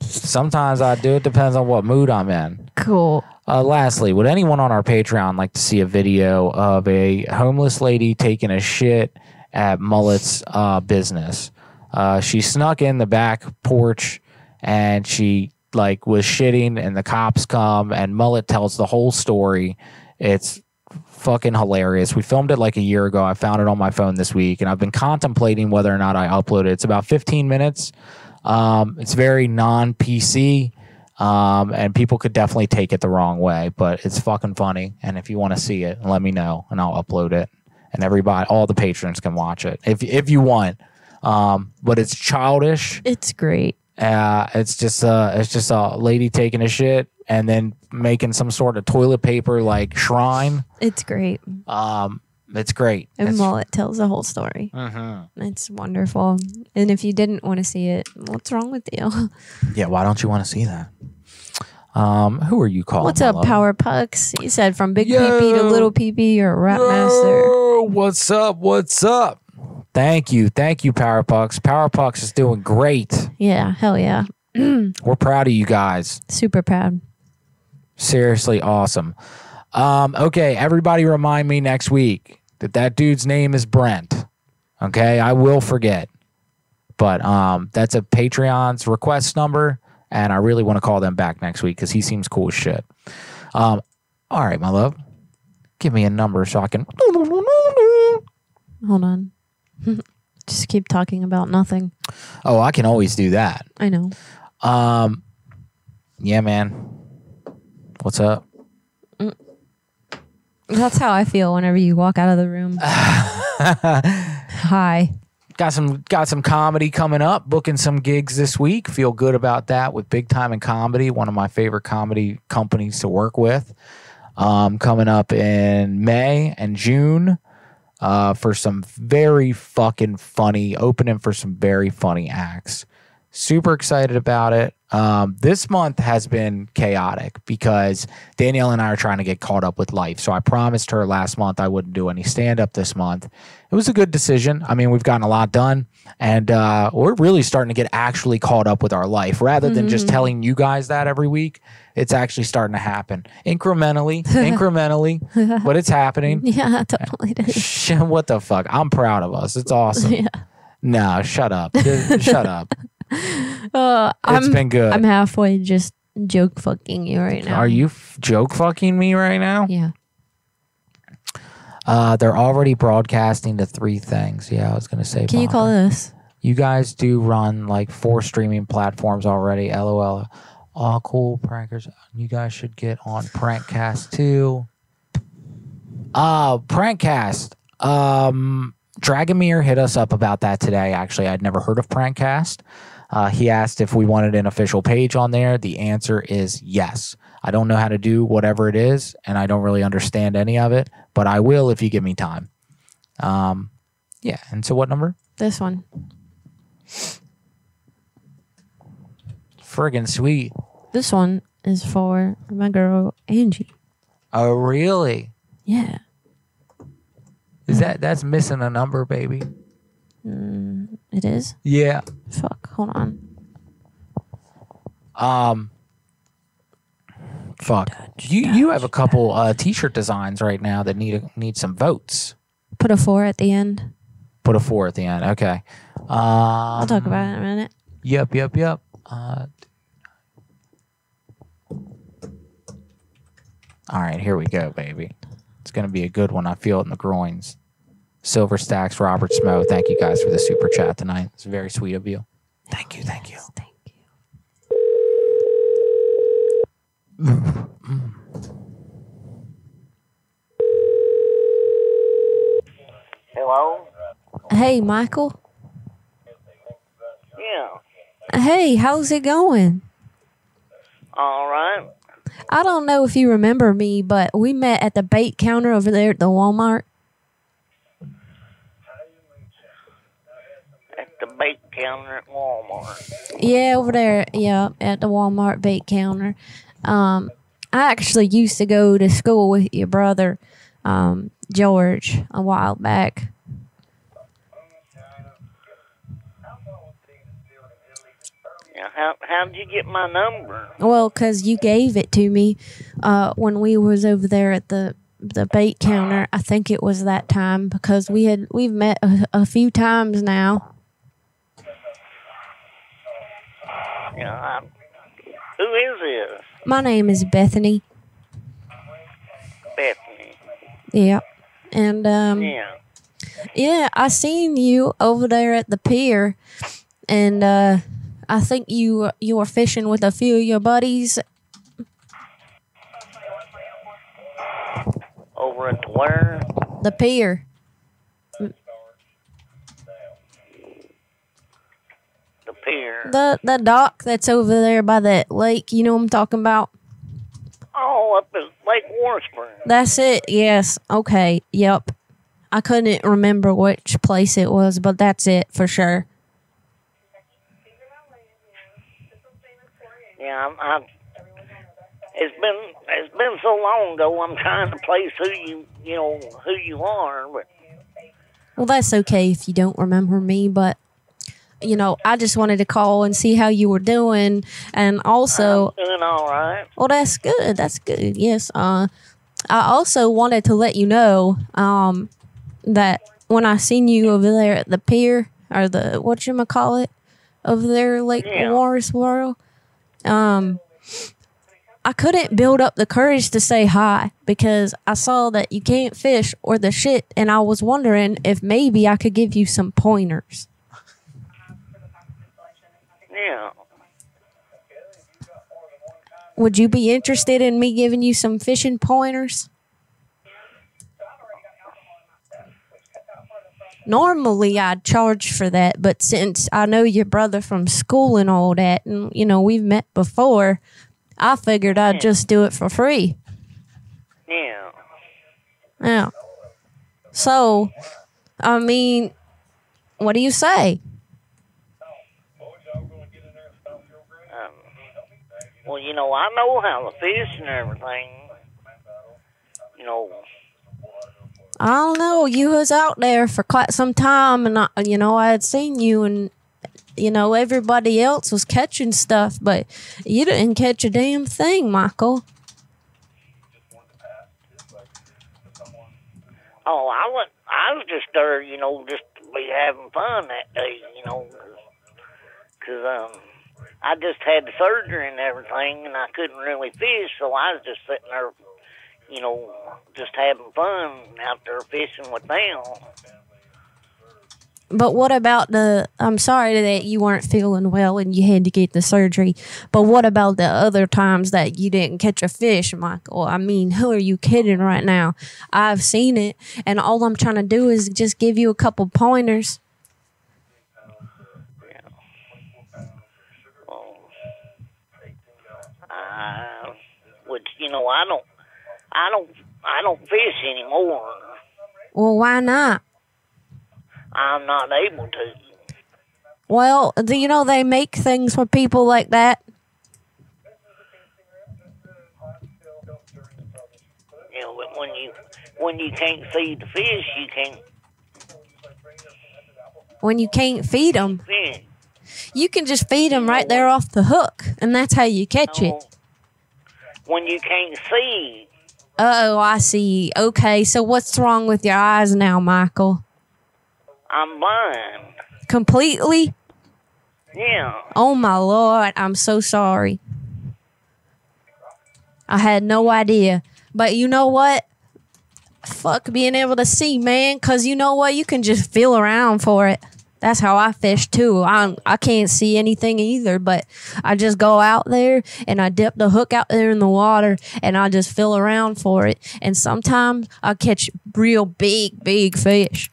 sometimes I do. It depends on what mood I'm in. Cool. Uh, lastly, would anyone on our Patreon like to see a video of a homeless lady taking a shit at Mullet's uh, business? Uh, she snuck in the back porch and she like was shitting, and the cops come, and Mullet tells the whole story. It's fucking hilarious. We filmed it like a year ago. I found it on my phone this week, and I've been contemplating whether or not I upload it. It's about 15 minutes. Um, it's very non PC. Um, and people could definitely take it the wrong way, but it's fucking funny. And if you want to see it, let me know and I'll upload it. And everybody, all the patrons can watch it if if you want. Um, but it's childish. It's great. Uh, it's just uh, it's just a lady taking a shit and then making some sort of toilet paper like shrine. It's great. Um, it's great. And It's- Mullet tells the whole story. Mhm. It's wonderful. And if you didn't want to see it, what's wrong with you? Yeah, why don't you want to see that? Um, who are you calling? What's up? Power Pucks? You said from Big PP to Little PP, you're a rap master. What's up? What's up? Thank you. Thank you, Power Pucks. Power Pucks is doing great. Yeah, hell yeah. We're proud of you guys. Super proud. Seriously awesome. Um, okay, everybody remind me next week that that dude's name is Brent. Okay, I will forget. But um, that's a Patreon's request number, and I really want to call them back next week because he seems cool as shit. Um, all right, my love, give me a number so I can. Hold on. Just keep talking about nothing. Oh, I can always do that. I know. Um, yeah, man. What's up? That's how I feel whenever you walk out of the room. Hi. Got some got some comedy coming up. Booking some gigs this week. Feel good about that with Big Time in Comedy, one of my favorite comedy companies to work with. Um, coming up in May and June uh, for some very fucking funny opening for some very funny acts. Super excited about it. Um, this month has been chaotic because Danielle and I are trying to get caught up with life. So I promised her last month I wouldn't do any stand up this month. It was a good decision. I mean, we've gotten a lot done, and uh, we're really starting to get actually caught up with our life rather than just telling you guys that every week. It's actually starting to happen incrementally, incrementally, but it's happening. Yeah, totally. What the fuck? I'm proud of us. It's awesome. Yeah. No, shut up. Shut up. Uh, It's I'm, been good. I'm halfway just joke fucking you right now. Are you f- joke fucking me right now? Yeah. Uh, they're already broadcasting to three things. Yeah, I was gonna say. Can you call this? You guys do run like four streaming platforms already. LOL. Oh, cool, prankers. You guys should get on Prankcast too. Uh, Prankcast. Um, Dragomir hit us up about that today. Actually, I'd never heard of Prankcast. Uh, he asked if we wanted an official page on there. The answer is yes. I don't know how to do whatever it is, and I don't really understand any of it, but I will if you give me time. Um, yeah. And so, what number? This one. Friggin' sweet. This one is for my girl Angie. Oh, really? Yeah. Is that that's missing a number, baby? It is. Yeah. Fuck. Hold on. Um. Fuck. You you have a couple uh, t-shirt designs right now that need need some votes. Put a four at the end. Put a four at the end. Okay. Um, I'll talk about it in a minute. Yep. Yep. Yep. Uh, all right. Here we go, baby. It's gonna be a good one. I feel it in the groins. Silver Stacks, Robert Smo. Thank you guys for the super chat tonight. It's very sweet of you. Thank you. Thank you. Thank you. Hello? Hey, Michael. Yeah. Hey, how's it going? All right. I don't know if you remember me, but we met at the bait counter over there at the Walmart. At the bait counter at Walmart. Yeah, over there. Yeah, at the Walmart bait counter. Um, I actually used to go to school with your brother, um, George, a while back. Yeah, how how'd you get my number? Well, cause you gave it to me uh, when we was over there at the the bait counter. I think it was that time because we had we've met a, a few times now. Yeah, I, who is this? My name is Bethany. Bethany. Yeah, And um, Yeah. Yeah, I seen you over there at the pier, and uh, I think you you were fishing with a few of your buddies. Over at the where? The pier. The pier. The the dock that's over there by that lake. You know what I'm talking about? oh, up at Lake Warspring. That's it. Yes. Okay. Yep. I couldn't remember which place it was, but that's it for sure. Yeah, I'm, I'm. It's been it's been so long ago. I'm trying to place who you you know who you are, but Well, that's okay if you don't remember me, but you know, I just wanted to call and see how you were doing, and also. I'm doing all right. Well, that's good. That's good. Yes. Uh, I also wanted to let you know um, that when I seen you over there at the pier or the what you call it over there, Lake Yeah. Warrisboro, um, I couldn't build up the courage to say hi because I saw that you can't fish or the shit, and I was wondering if maybe I could give you some pointers. Yeah. Would you be interested in me giving you some fishing pointers? Normally, I'd charge for that, but since I know your brother from school and all that, and you know, we've met before, I figured I'd hmm. just do it for free. Yeah. Yeah. So, I mean, what do you say? Um, well, you know, I know how to fish and everything. You know, I don't know. You was out there for quite some time, and I, you know I had seen you, and you know everybody else was catching stuff, but you didn't catch a damn thing, Michael. oh, I went. I was just there, you know, just to be having fun that day, you know, because um, I just had surgery and everything, and I couldn't really fish, so I was just sitting there, you know, just having fun out there fishing with them. But what about the? I'm sorry that you weren't feeling well and you had to get the surgery. But what about the other times that you didn't catch a fish, Michael? I mean, who are you kidding right now? I've seen it, and all I'm trying to do is just give you a couple pointers. Well, Uh, which you know, I don't, I don't, I don't fish anymore. Well, why not? I'm not able to. Well, do you know they make things for people like that? You know, but when you when you can't feed the fish, you can't When you can't feed them, you can just feed them right there off the hook, and that's how you catch it. When you can't see, Oh, I see. Okay, so what's wrong with your eyes now, Michael? I'm blind. Completely? Yeah. Oh my lord, I'm so sorry. I had no idea. But you know what? Fuck being able to see, man, cuz you know what? You can just feel around for it. That's how I fish too. I I can't see anything either, but I just go out there and I dip the hook out there in the water and I just feel around for it. And sometimes I catch real big, big fish.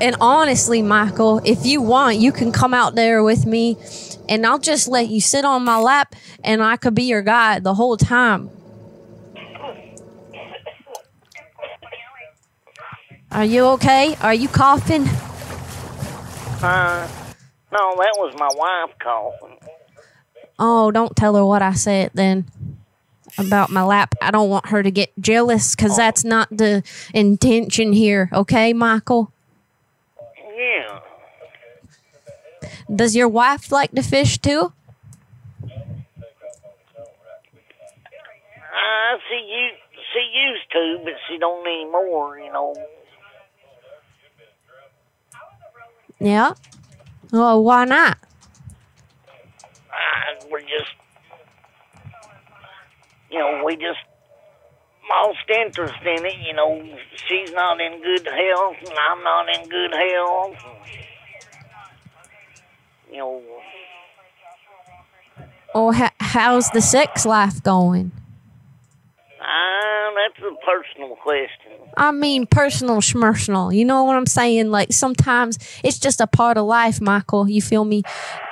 And honestly, Michael, if you want, you can come out there with me and I'll just let you sit on my lap and I could be your guide the whole time. Are you okay? Are you coughing? Uh, no, that was my wife coughing. Oh, don't tell her what I said then about my lap. I don't want her to get jealous because that's not the intention here. Okay, Michael? Yeah. Does your wife like to fish too? Uh, she you she used to, but she don't anymore. You know. Yeah. Well, why not? Uh, we're just, you know, we just lost interest in it. You know, she's not in good health, and I'm not in good health. You know, Or ha- how's the sex life going? uh, that's a personal question. I mean, personal schmersonal. You know what I'm saying? Like sometimes it's just a part of life, Michael. You feel me?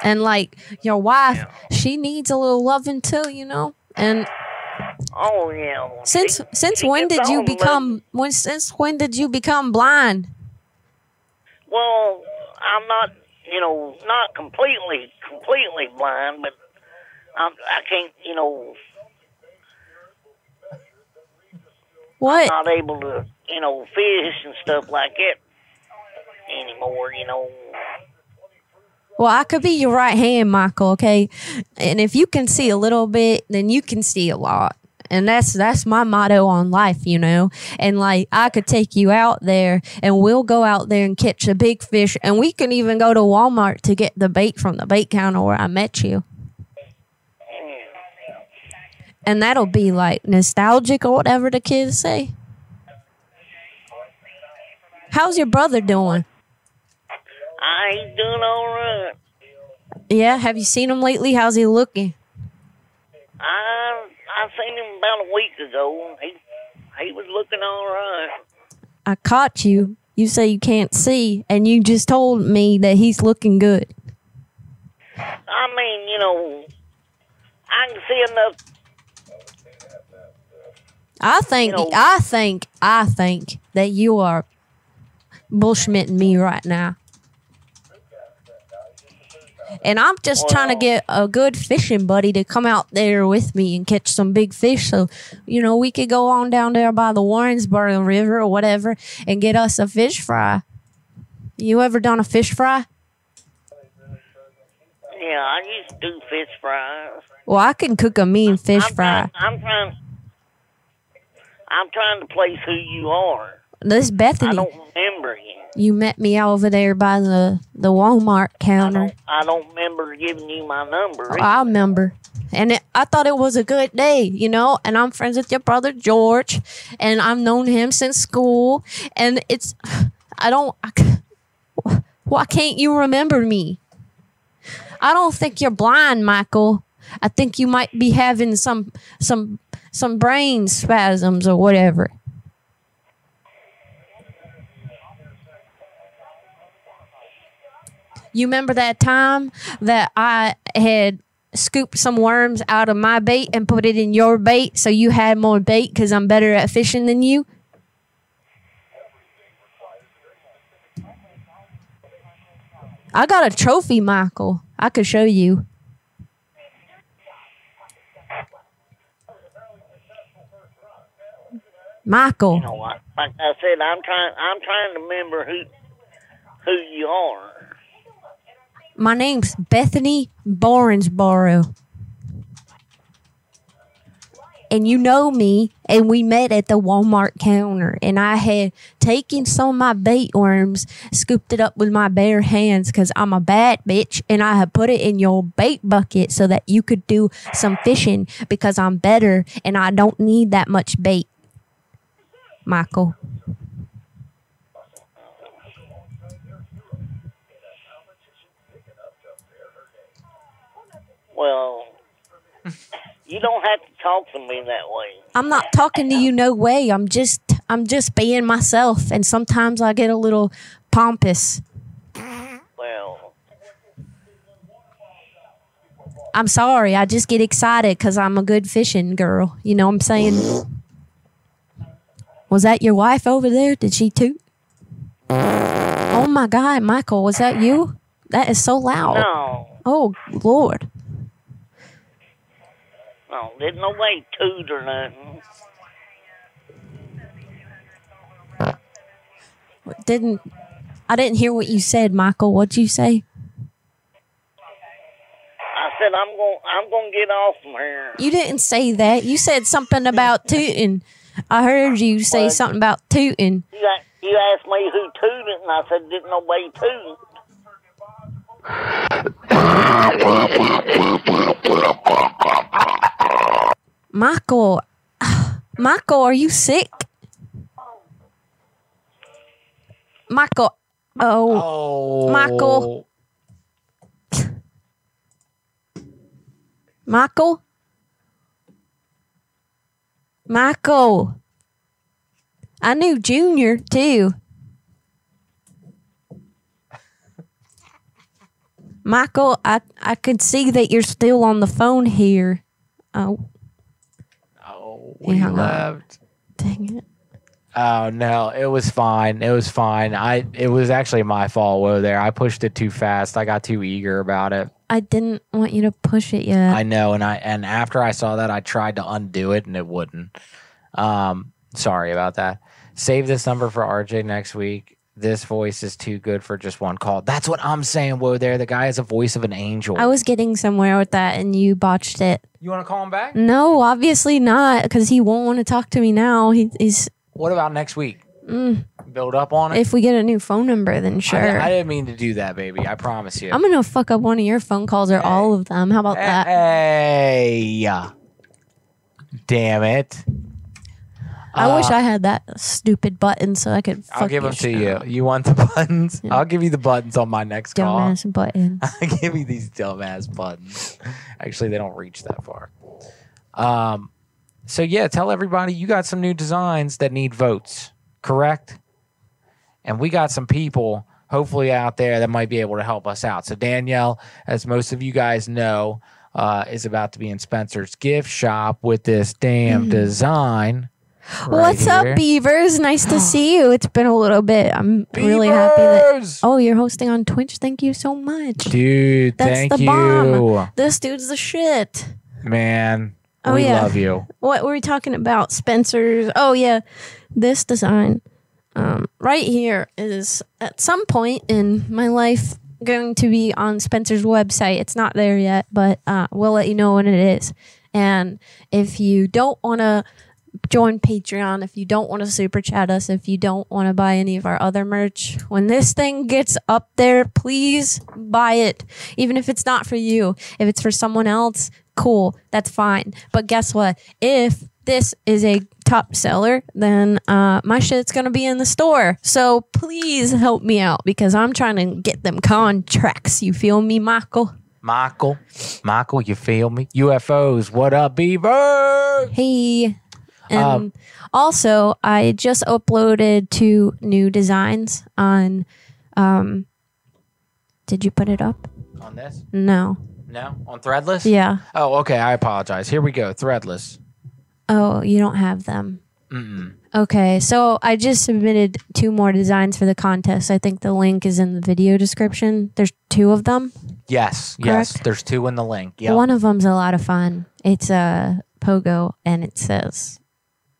And like your wife, she needs a little loving too. You know. And Oh yeah. since since when did you become when since when did you become blind? Well, I'm not, you know, not completely, completely blind, but I'm, I can't, you know, What? not able to, you know, fish and stuff like that anymore, you know. Well, I could be your right hand, Michael. Okay, and if you can see a little bit, then you can see a lot. And that's that's my motto on life, you know. And like I could take you out there and we'll go out there and catch a big fish and we can even go to Walmart to get the bait from the bait counter where I met you. And that'll be like nostalgic or whatever the kids say. How's your brother doing? Uh, I ain't doing all right. Yeah, have you seen him lately? How's he looking? I I seen him about a week ago. He he was looking all right. I caught you. You say you can't see, and you just told me that he's looking good. I mean, you know, I can see enough. I think, You know- I think, I think that you are bullshmitting me right now. And I'm just trying to get a good fishing buddy to come out there with me and catch some big fish. So, you know, we could go on down there by the Warrensboro River or whatever and get us a fish fry. You ever done a fish fry? Yeah, I used to do fish fries. Well, I can cook a mean fish I'm fry. Trying, I'm trying. I'm trying to place who you are. This I Bethany, don't remember you. you met me over there by the, the Walmart I counter. don't. I don't remember giving you my number. either. I remember. And it, I thought it was a good day, you know. And I'm friends with your brother George, and I've known him since school. And it's, I don't, I, why can't you remember me? I don't think you're blind, Michael. I think you might be having some some some brain spasms or whatever. You remember that time that I had scooped some worms out of my bait and put it in your bait so you had more bait because I'm better at fishing than you? I got a trophy, Michael. I could show you. Michael. You know what? Like I said, I'm trying. I'm trying to remember who who you are. My name's Bethany Borensboro. And you know me, and we met at the Walmart counter. And I had taken some of my bait worms, scooped it up with my bare hands because I'm a bad bitch, and I had put it in your bait bucket so that you could do some fishing because I'm better and I don't need that much bait. Michael. Well, you don't have to talk to me that way. I'm not talking to you no way. I'm just I'm just being myself and sometimes I get a little pompous. Well, I'm sorry. I just get excited cuz I'm a good fishing girl. You know what I'm saying? Was that your wife over there? Did she toot? Oh my god, Michael, was that you? That is so loud. no, Oh lord. No, didn't nobody toot or nothing. Didn't I didn't hear what you said, Michael. What'd you say? I said I'm going. I'm going to get off from here. You didn't say that. You said something about tooting. I heard you say What? something about tooting. You, you asked me who tooted, and I said didn't nobody toot. Michael, Michael, are you sick? Michael, oh, Oh, Michael. Michael, Michael. I knew Junior too. Michael, I I could see that you're still on the phone here. Oh, Oh, we up. left. dang it. Oh no, it was fine. It was fine. I it was actually my fault over there. I pushed it too fast. I got too eager about it. I didn't want you to push it yet. I know, and I and after I saw that, I tried to undo it and it wouldn't. Um, sorry about that. Save this number for RJ next week. This voice is too good for just one call. That's what I'm saying. Whoa, there, the guy has a voice of an angel. I was getting somewhere with that and you botched it. you want to call him back? No, obviously not, because he won't want to talk to me now. He, he's What about next week? mm, Build up on it. if we get a new phone number, then sure. I didn't mean to do that, baby. I promise you. I'm gonna fuck up one of your phone calls or all of them. How about that? Hey, damn it! I wish Uh, I had that stupid button so I could. Fuck I'll give your them to shit you. up. You want the buttons? Yeah. I'll give you the buttons on my next call. Dumbass buttons. I'll give you these dumbass buttons. Actually, they don't reach that far. Um, so yeah, tell everybody you got some new designs that need votes, correct? And we got some people hopefully out there that might be able to help us out. So Danielle, as most of you guys know, uh, is about to be in Spencer's gift shop with this damn Mm. Design. What's here. up, Beavers? Nice to see you. It's been a little bit. I'm really happy that. Beavers! Oh, you're hosting on Twitch. Thank you so much. Dude, That's thank the you. bomb. This dude's the shit. Man, Oh, we yeah. love you. What were we talking about? Spencer's. Oh yeah, this design. Um, right here is at some point in my life going to be on Spencer's website. It's not there yet, but uh, we'll let you know when it is. And if you don't want to join Patreon, if you don't want to super chat us, if you don't want to buy any of our other merch, when this thing gets up there, please buy it. Even if it's not for you, if it's for someone else, cool, that's fine. But guess what? If this is a top seller, then uh, my shit's gonna be in the store. So please help me out because I'm trying to get them contracts. You feel me, Michael? Michael, Michael, you feel me? UFOs, what up, Beaver? Hey. And Um, also, I just uploaded two new designs on. Um, did you put it up? On this? No. No? On Threadless? Yeah. Oh, okay. I apologize. Here we go. Threadless. Oh, you don't have them. Mm-mm. Okay, so I just submitted two more designs for the contest. I think the link is in the video description. There's two of them. Yes, yes. There's two in the link. Yeah. One of them's a lot of fun. It's a pogo, and it says,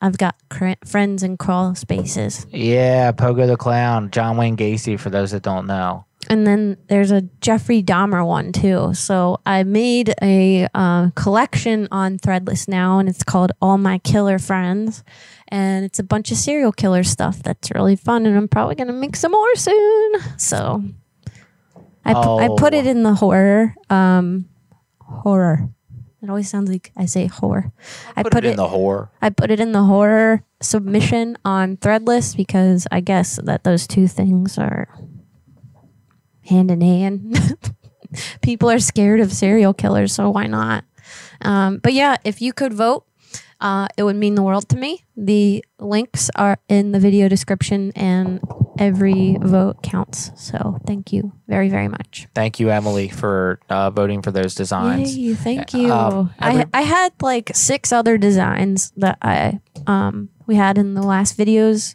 "I've got cr- friends in crawl spaces." Yeah, Pogo the Clown, John Wayne Gacy, for those that don't know. And then there's a Jeffrey Dahmer one too. So I made a uh, collection on Threadless now, and it's called All My Killer Friends. And it's a bunch of serial killer stuff that's really fun, and I'm probably gonna make some more soon. So I, pu- I put Oh. it in the horror um, horror. It always sounds like I say horror. I Put, it in the horror. I put it in the horror submission on Threadless because I guess that those two things are hand in hand. People are scared of serial killers, so why not? Um, but yeah, if you could vote, uh, it would mean the world to me. The links are in the video description, and every vote counts. So thank you very, very much. Thank you, Emily, for uh, voting for those designs. Yay, thank you. Um, every- I I had like six other designs that I um we had in the last videos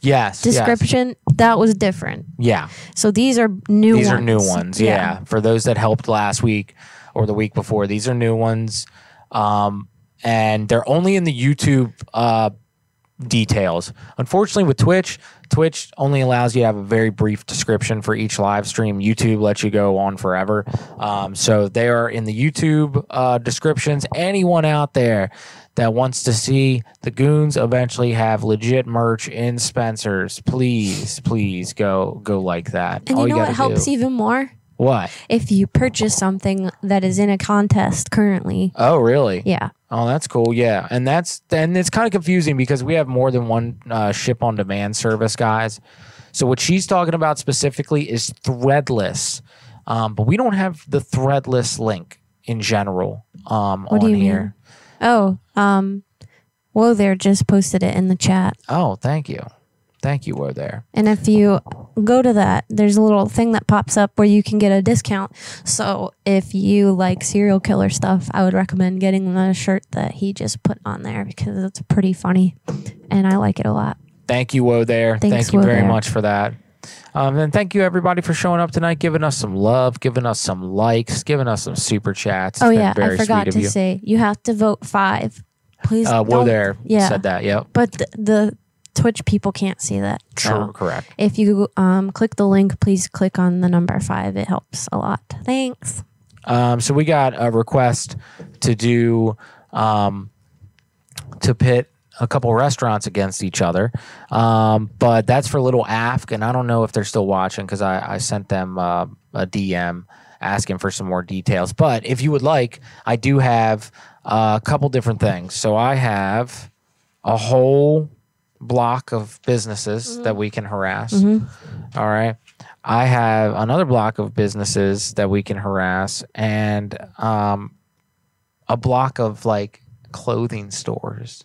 Yes. yes. description. That was different. Yeah. So these are new. These ones. are new ones. Yeah. For those that helped last week or the week before, these are new ones. Um, and they're only in the YouTube uh, details. Unfortunately, with Twitch, Twitch only allows you to have a very brief description for each live stream. YouTube lets you go on forever. Um, so they are in the YouTube uh, descriptions. Anyone out there that wants to see the goons eventually have legit merch in Spencer's, please, please go go like that. And All you know what helps do- even more? What? If you purchase something that is in a contest currently. Oh, really? Yeah. Oh, that's cool. Yeah, and that's and it's kind of confusing because we have more than one uh, ship on demand service, guys. So what she's talking about specifically is threadless, um, but we don't have the threadless link in general um, What on do you here. mean? Oh, um, whoa there just posted it in the chat. Oh, thank you, thank you. Whoa there. And if you go to that, there's a little thing that pops up where you can get a discount. So if you like serial killer stuff, I would recommend getting the shirt that he just put on there because it's pretty funny and I like it a lot. Thank you, Woe there. Thanks, thank you Woe very there. much for that. Um, and thank you everybody for showing up tonight, giving us some love, giving us some likes, giving us some super chats. It's oh yeah, I forgot to you. say you have to vote five. Please. Uh, Woe there Yeah. said that. Yep. But the, the Twitch people can't see that. True. So Correct. if you um, click the link, please click on the number five. It helps a lot. Thanks. Um, so we got a request to do um, to pit a couple restaurants against each other, um, but that's for Little Afk, and I don't know if they're still watching because I, I sent them uh, a DM asking for some more details. But if you would like, I do have a couple different things. So I have a whole block of businesses that we can harass. Mhm. All right. I have another block of businesses that we can harass and um, a block of like clothing stores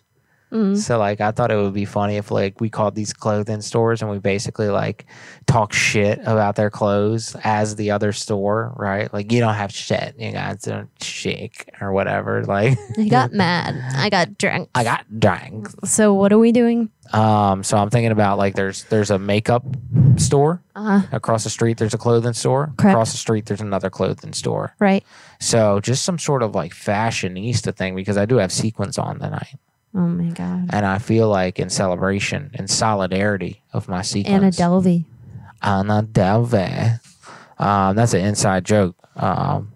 So like I thought it would be funny if like we called these clothing stores and we basically like talk shit about their clothes as the other store, right? Like you don't have shit, you guys don't chic or whatever. Like I got mad. I got drunk. I got drunk. So what are we doing? Um, so I'm thinking about like there's there's a makeup store Uh, across the street. There's a clothing store Correct. across the street. There's another clothing store. right. So just some sort of like fashionista thing because I do have sequins on tonight, Oh my god. and I feel like in celebration and solidarity of my sequins. Anna Delvey. Anna Delvey. Um, that's an inside joke. Um,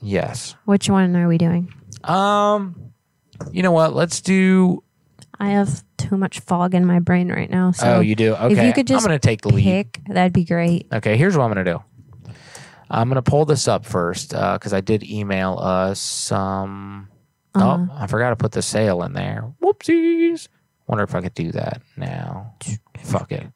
yes. Which one are we doing? Um, you know what? Let's do. I have too much fog in my brain right now. So oh, you do. Okay. if you could just I'm gonna take the lead. pick, that'd be great. Okay, here's what I'm gonna do. I'm gonna pull this up first because I did email us. Um, Uh-huh. Oh, I forgot to put the sale in there. Whoopsies. Wonder if I could do that now. Fuck it.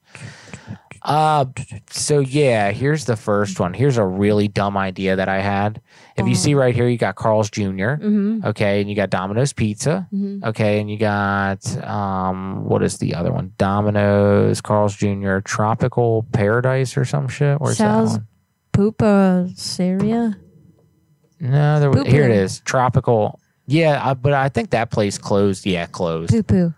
Uh, so yeah, here's the first one. Here's a really dumb idea that I had. If you see right here, you got Carl's Jr. Mm-hmm. Okay, and you got Domino's Pizza. Mhm. Okay, and you got um, what is the other one? Domino's, Carl's Jr., Tropical Paradise or some shit. Where's Sal's- that one? Pupuseria. No, there, Poo here it is. Tropical. Yeah, I, but I think that place closed. Yeah, closed. Poo poo.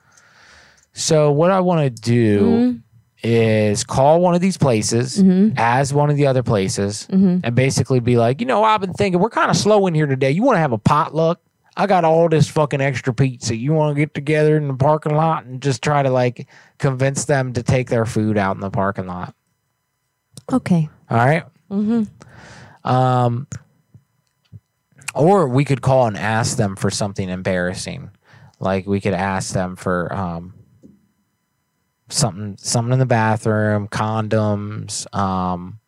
So what I want to do Mhm. is call one of these places Mhm. as one of the other places Mhm. and basically be like, you know, I've been thinking we're kind of slow in here today. You want to have a potluck? I got all this fucking extra pizza. You want to get together in the parking lot and just try to like convince them to take their food out in the parking lot. Okay. All right. Mm-hmm. Um, or we could call and ask them for something embarrassing. Like we could ask them for um, something, something in the bathroom, condoms, um,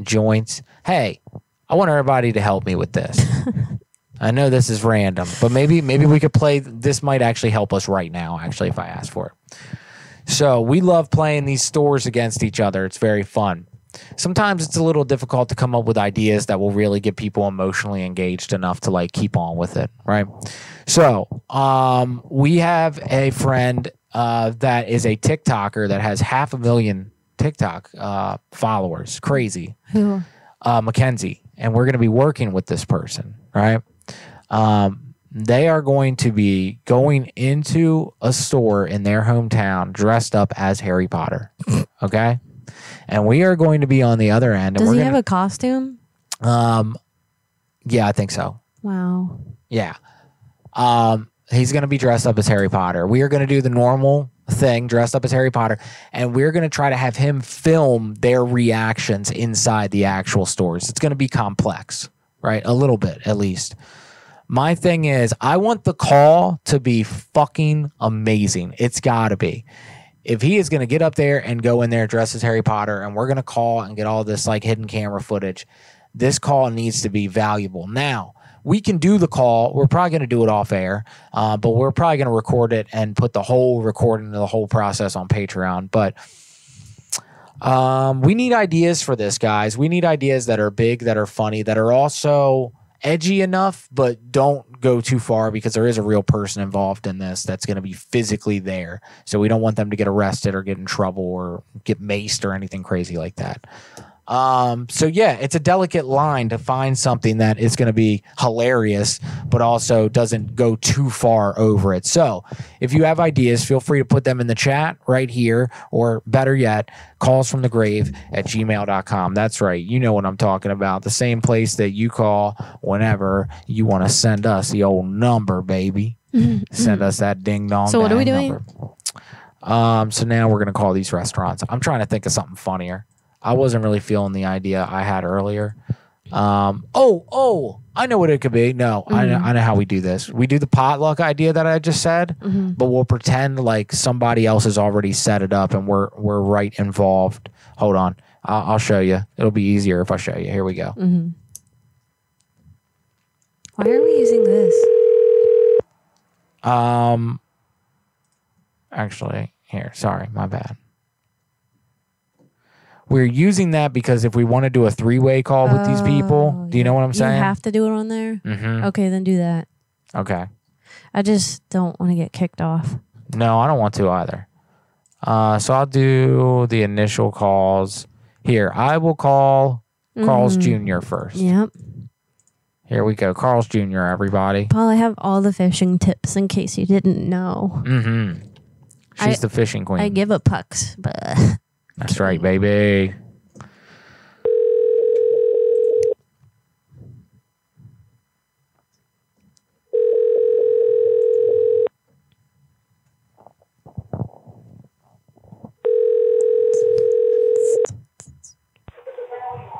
joints. Hey, I want everybody to help me with this. I know this is random, but maybe maybe we could play. This might actually help us right now. Actually, if I ask for it. So we love playing these stores against each other. It's very fun. Sometimes it's a little difficult to come up with ideas that will really get people emotionally engaged enough to like keep on with it, right? So, um, we have a friend uh, that is a TikToker that has half a million TikTok uh, followers. Crazy Who? uh, Mackenzie, and we're going to be working with this person, right? Um, they are going to be going into a store in their hometown dressed up as Harry Potter, okay? And we are going to be on the other end. And Does he gonna, have a costume? Um, yeah, I think so. Wow. Yeah. Um, he's going to be dressed up as Harry Potter. We are going to do the normal thing, dressed up as Harry Potter, and we're going to try to have him film their reactions inside the actual stores. It's going to be complex, right? A little bit, at least. My thing is, I want the call to be fucking amazing. It's got to be. If he is going to get up there and go in there dressed as Harry Potter, and we're going to call and get all this like hidden camera footage, this call needs to be valuable. Now, we can do the call. We're probably going to do it off air, uh, but we're probably going to record it and put the whole recording of the whole process on Patreon. But um, we need ideas for this, guys. We need ideas that are big, that are funny, that are also edgy enough, but don't go too far because there is a real person involved in this that's going to be physically there. So we don't want them to get arrested or get in trouble or get maced or anything crazy like that. Um, so yeah, it's a delicate line to find something that is going to be hilarious, but also doesn't go too far over it. So if you have ideas, feel free to put them in the chat right here, or better yet, calls from the grave at gmail.com. That's right. You know what I'm talking about. The same place that you call whenever you want to send us the old number, baby. Send us that ding dong. So what are we doing? number. Um, so now we're gonna call these restaurants. I'm trying to think of something funnier. I wasn't really feeling the idea I had earlier. Um, oh, oh, I know what it could be. No, I, know, I know how we do this. We do the potluck idea that I just said, but we'll pretend like somebody else has already set it up and we're we're right involved. Hold on, I'll, I'll show you. It'll be easier if I show you. Here we go. Mm-hmm. Why are we using this? Um, actually, here, sorry, my bad. We're using that because if we want to do a three way call with these people, do you know what I'm saying? You have to do it on there. mm-hmm. Okay, then do that. Okay. I just don't want to get kicked off. No, I don't want to either. Uh, so I'll do the initial calls here. I will call Carl's Mhm. Jr. first. Yep. Here we go. Carl's Jr. Everybody. Paul, I have all the fishing tips in case you didn't know. Mm-hmm. She's I- the fishing queen. I give a pucks, but That's right, baby.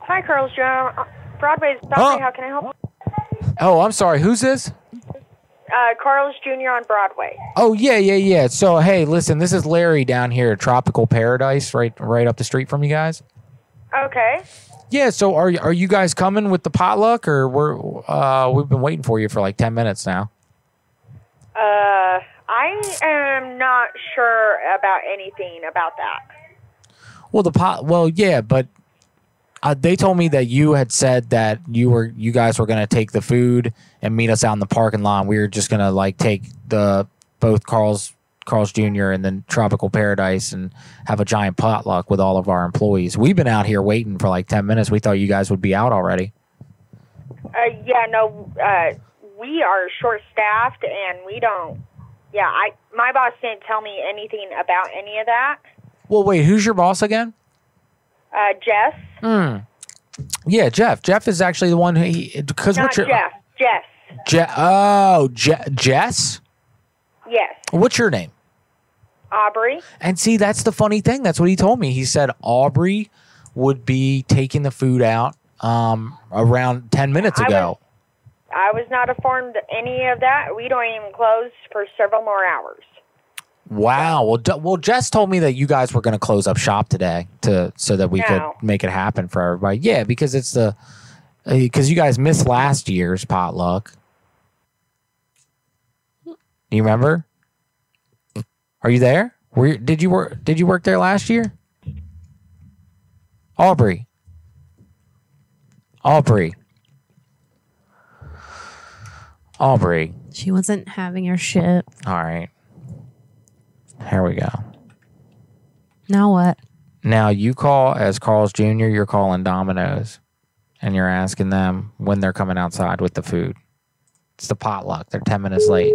Hi, Carl's Jr. Broadway's Huh? Broadway. How can I help? Oh, I'm sorry. Who's this? Uh, Carl's Jr. on Broadway. Oh yeah, yeah, yeah. So hey, listen, this is Larry down here at Tropical Paradise, right, right up the street from you guys. Okay. Yeah. So are are you guys coming with the potluck, or we're uh we've been waiting for you for like ten minutes now? Uh, I am not sure about anything about that. Well, the pot. Well, yeah, but uh, they told me that you had said that you were you guys were gonna take the food and meet us out in the parking lot. We were just gonna like take the both Carl's Carl's Jr. and then Tropical Paradise and have a giant potluck with all of our employees. We've been out here waiting for like ten minutes. We thought you guys would be out already. Uh, yeah, no, uh, we are short staffed and we don't. Yeah, I my boss didn't tell me anything about any of that. Well, wait, who's your boss again? Uh, Jess, Hmm. Yeah, Jeff. Jeff is actually the one who because what's your Jeff. Jess. Je- oh Je- Jess. Yes, What's your name? Aubrey. And see, that's the funny thing. That's what he told me. He said Aubrey would be taking the food out um, around 10 minutes I ago. I was not informed any of that. We don't even close for several more hours. Wow. Well, D- well, Jess told me that you guys were going to close up shop today to so that we No. could make it happen for everybody. Yeah, because it's the uh, because you guys missed last year's potluck. Do you remember? Are you there? Were you, did you work? Did you work there last year? Aubrey. Aubrey. Aubrey. she wasn't having her shit. All right. Here we go. Now what? Now you call as Carl's Jr. You're calling Domino's, and you're asking them when they're coming outside with the food. It's the potluck. They're ten minutes late.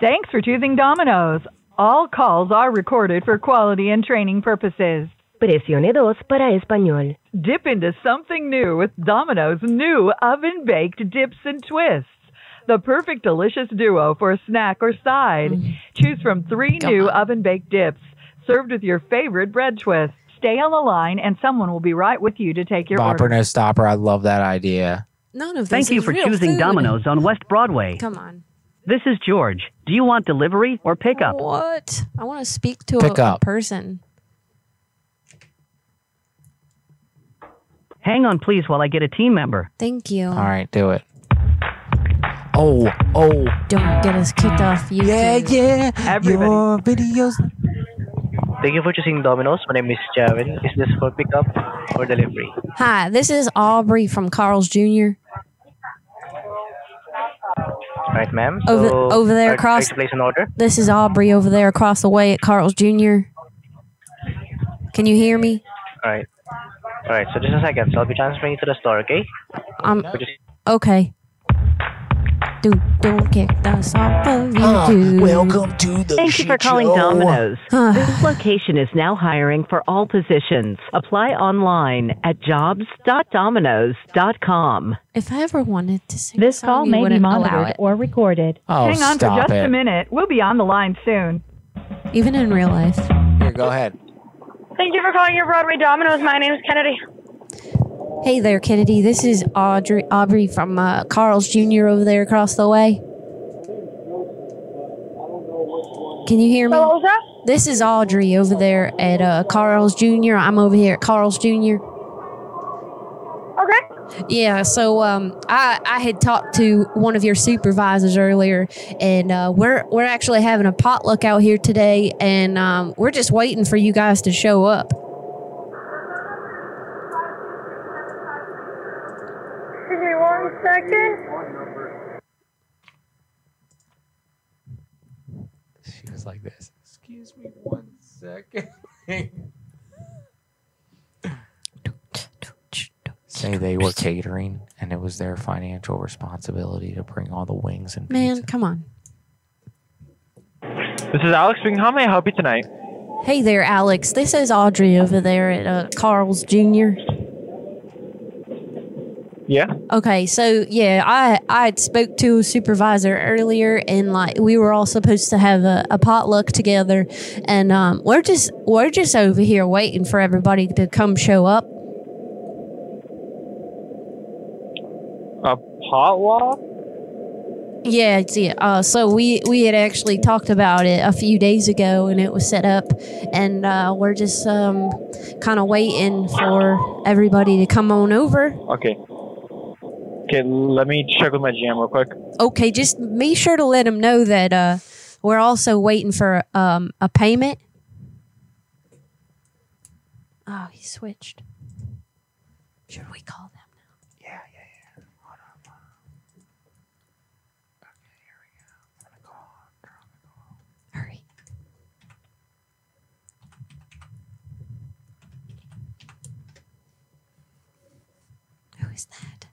Thanks for choosing Domino's. All calls are recorded for quality and training purposes. Presione dos para español. Dip into something new with Domino's new oven baked dips and twists. The perfect delicious duo for a snack or side. Mm. Choose from three new oven baked dips served with your favorite bread twist. Stay on the line and someone will be right with you to take your Bopper order. no stopper. I love that idea. None of this Thank you for real choosing food. Domino's on West Broadway. Come on. This is George. Do you want delivery or pickup? What? I want to speak to Pick a, a up. person. Hang on, please, while I get a team member. Thank you. All right, do it. Oh, oh. Don't get us kicked off YouTube. Yeah, yeah. Your videos. Thank you for choosing Domino's. My name is Javin. Is this for pickup or delivery? Hi, this is Aubrey from Carl's Jr. Right, ma'am. Over- So, over there are- are you across- to place an order. This is Aubrey over there across the way at Carl's Jr. Can you hear me? All right. All right. So just a second. So I'll be transferring you to the store. Okay. I'm So just- okay. Dude, don't kick us off of Ah, YouTube. welcome to the Thank you for calling Domino's. this location is now hiring for all positions. Apply online at jobs.domino's.com. If I ever wanted to sing This a call song, you may be wouldn't allow monitored or recorded. Oh, Hang on stop for just it. a minute. We'll be on the line soon. Even in real life. Here, go ahead. Thank you for calling your Broadway Domino's. My name is Kennedy. Hey there, Kennedy. This is Audrey Aubrey from uh, Carl's Jr. over there across the way. Can you hear me? Was? This is Audrey over there at uh, Carl's Jr. I'm over here at Carl's Jr. Okay. Yeah, so um, I I had talked to one of your supervisors earlier, and uh, we're we're actually having a potluck out here today, and um, we're just waiting for you guys to show up. second? She was like this. Excuse me one second. Say they were catering and it was their financial responsibility to bring all the wings and Man, pizza. come on. This is Alex speaking. How may I help you tonight? Hey there, Alex. This is Audrey over there at uh, Carl's Jr. Yeah. Okay, so yeah, I I spoke to a supervisor earlier, and like we were all supposed to have a, a potluck together, and um, we're just we're just over here waiting for everybody to come show up. A potluck? Yeah, it's yeah. Uh, so we we had actually talked about it a few days ago, and it was set up, and uh, we're just um, kind of waiting for everybody to come on over. Okay. Okay, let me check with my GM real quick. Okay, just be sure to let them know that uh, we're also waiting for um, a payment. Oh, he switched. Should we call them now? Yeah, yeah, yeah. Hold on, hold on. Okay, here we go. I'm gonna call. I'm gonna call. Hurry. Who is that?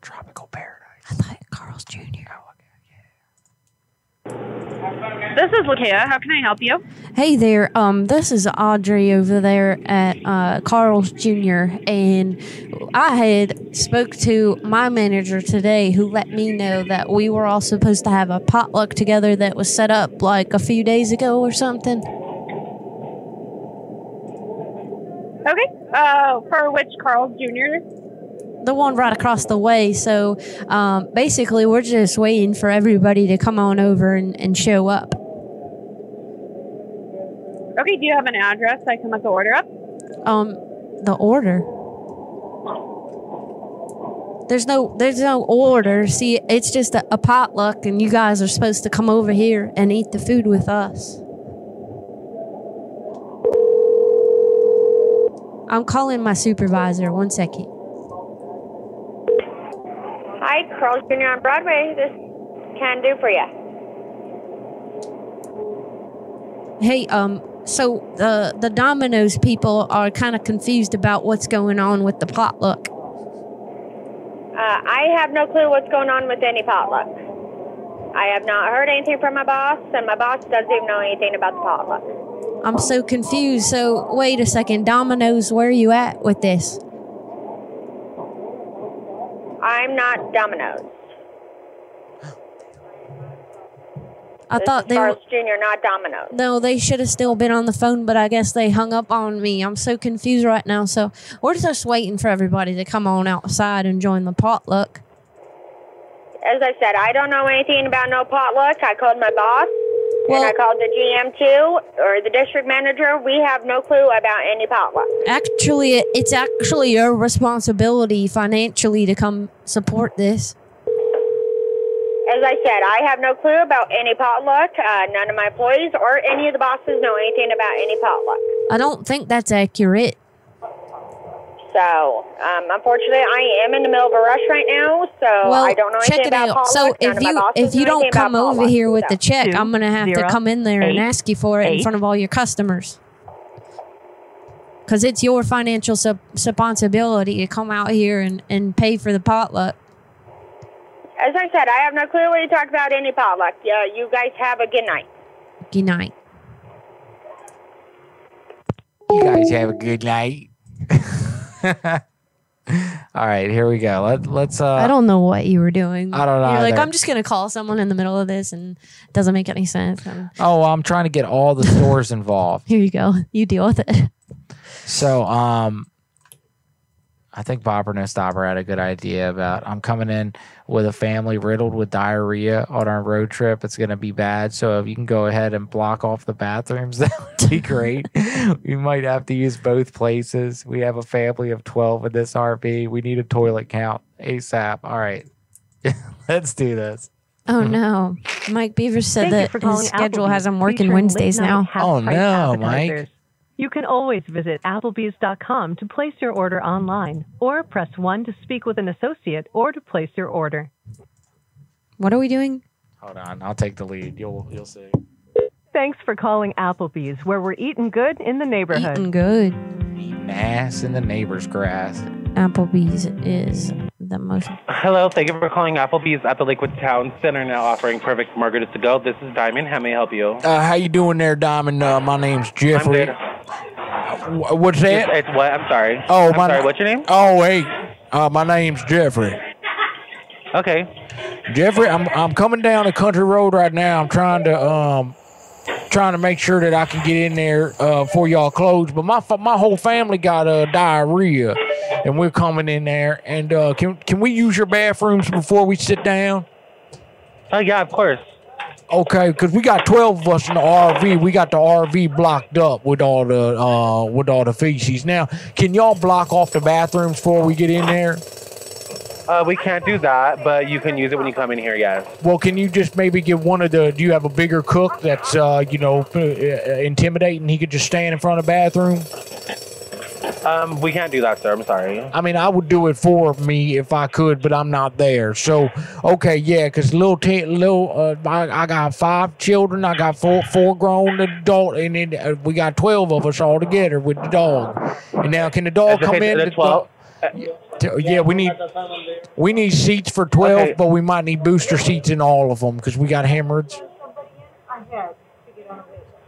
Tropical Paradise. I thought Carl's Jr. This is Lakia. How can I help you? Hey there, um, this is Audrey over there at uh, Carl's Jr. And I had spoke to my manager today, who let me know that we were all supposed to have a potluck together that was set up like a few days ago or something. Okay. Uh, for which Carl Jr.? The one right across the way. So um, basically, we're just waiting for everybody to come on over and, and show up. Okay. Do you have an address I can look the order up? Um, the order. There's no, there's no order. See, it's just a, a potluck, and you guys are supposed to come over here and eat the food with us. I'm calling my supervisor. One second. Hi, Carl Jr. on Broadway. This can do for you. Hey, um, so the the Domino's people are kind of confused about what's going on with the potluck. Uh, I have no clue what's going on with any potluck. I have not heard anything from my boss, and my boss doesn't even know anything about the potluck. I'm so confused. So wait a second, Domino's, where are you at with this? I'm not Domino's. I This thought they were. Carl's Jr., not Domino's. No, they should have still been on the phone, but I guess they hung up on me. I'm so confused right now. So we're just waiting for everybody to come on outside and join the potluck. As I said, I don't know anything about no potluck. I called my boss, Well- and I called the GM too, or the district manager. We have no clue about any potluck. Actually, it's actually your responsibility financially to come support this. As I said, I have no clue about any potluck. Uh, none of my employees or any of the bosses know anything about any potluck. I don't think that's accurate. So, um, unfortunately, I am in the middle of a rush right now, so well, I don't know check anything it about out. potluck. So if you if you don't come over potluck. here with the So- check, I'm gonna have to come in there and eight, ask you for it in front of all your customers. Because it's your financial sub- responsibility to come out here and, and pay for the potluck. As I said, I have no clue what you talk about any potluck. Yeah, you guys have a good night. Good night. You guys have a good night. All right, here we go. Let, let's. Uh, I don't know what you were doing. I don't know You're like, either. I'm just gonna call someone in the middle of this, and it doesn't make any sense. And Oh, I'm trying to get all the stores involved. here you go. You deal with it. So, um, I think Bobber No Stopper had a good idea about I'm coming in with a family riddled with diarrhea on our road trip. It's going to be bad. So, if you can go ahead and block off the bathrooms, that would be great. we might have to use both places. We have a family of 12 in this RV. We need a toilet count ASAP. All right. Let's do this. Oh no, Mike Beaver said Thank that his schedule Applebee's, has him working Wednesdays now. Oh no, Mike. appetizers. You can always visit Applebee's.com to place your order online, or press 1 to speak with an associate or to place your order. What are we doing? Hold on. I'll take the lead. You'll, you'll see. Thanks for calling Applebee's, where we're eating good in the neighborhood. Eating good. Ass in the neighbor's grass. Applebee's is the most. Hello, thank you for calling Applebee's at the Lakewood Town Center, now offering perfect margaritas to go. This is Diamond. How may I help you? Uh, how you doing there, Diamond? Uh, my name's Jeffrey. I'm good. Wh- What's that? It's, it's what? I'm sorry. Oh, I'm my. sorry. What's your name? Oh, hey. Uh, my name's Jeffrey. Okay. Jeffrey, I'm I'm coming down a country road right now. I'm trying to um trying to make sure that I can get in there uh before y'all close. But my my whole family got uh, diarrhea, and we're coming in there. And uh, can can we use your bathrooms before we sit down? Oh yeah, of course. Okay, because we got twelve of us in the RV. We got the RV blocked up with all the uh with all the feces. Now, can y'all block off the bathrooms before we get in there? Uh, we can't do that, but you can use it when you come in here. Yes. Well, can you just maybe get one of the? Do you have a bigger cook that's uh, you know uh, uh, intimidating? He could just stand in front of the bathroom. Um, we can't do that, sir. I'm sorry. I mean, I would do it for me if I could, but I'm not there. So, okay, yeah, because little, t- little, uh, I, I got five children. I got four, four grown adult, and then uh, we got twelve of us all together with the dog. And now, can the dog That's come okay, in? the The 12 dog- T- Yeah, we need we need seats for twelve, Okay. but we might need booster seats in all of them because we got hemorrhoids.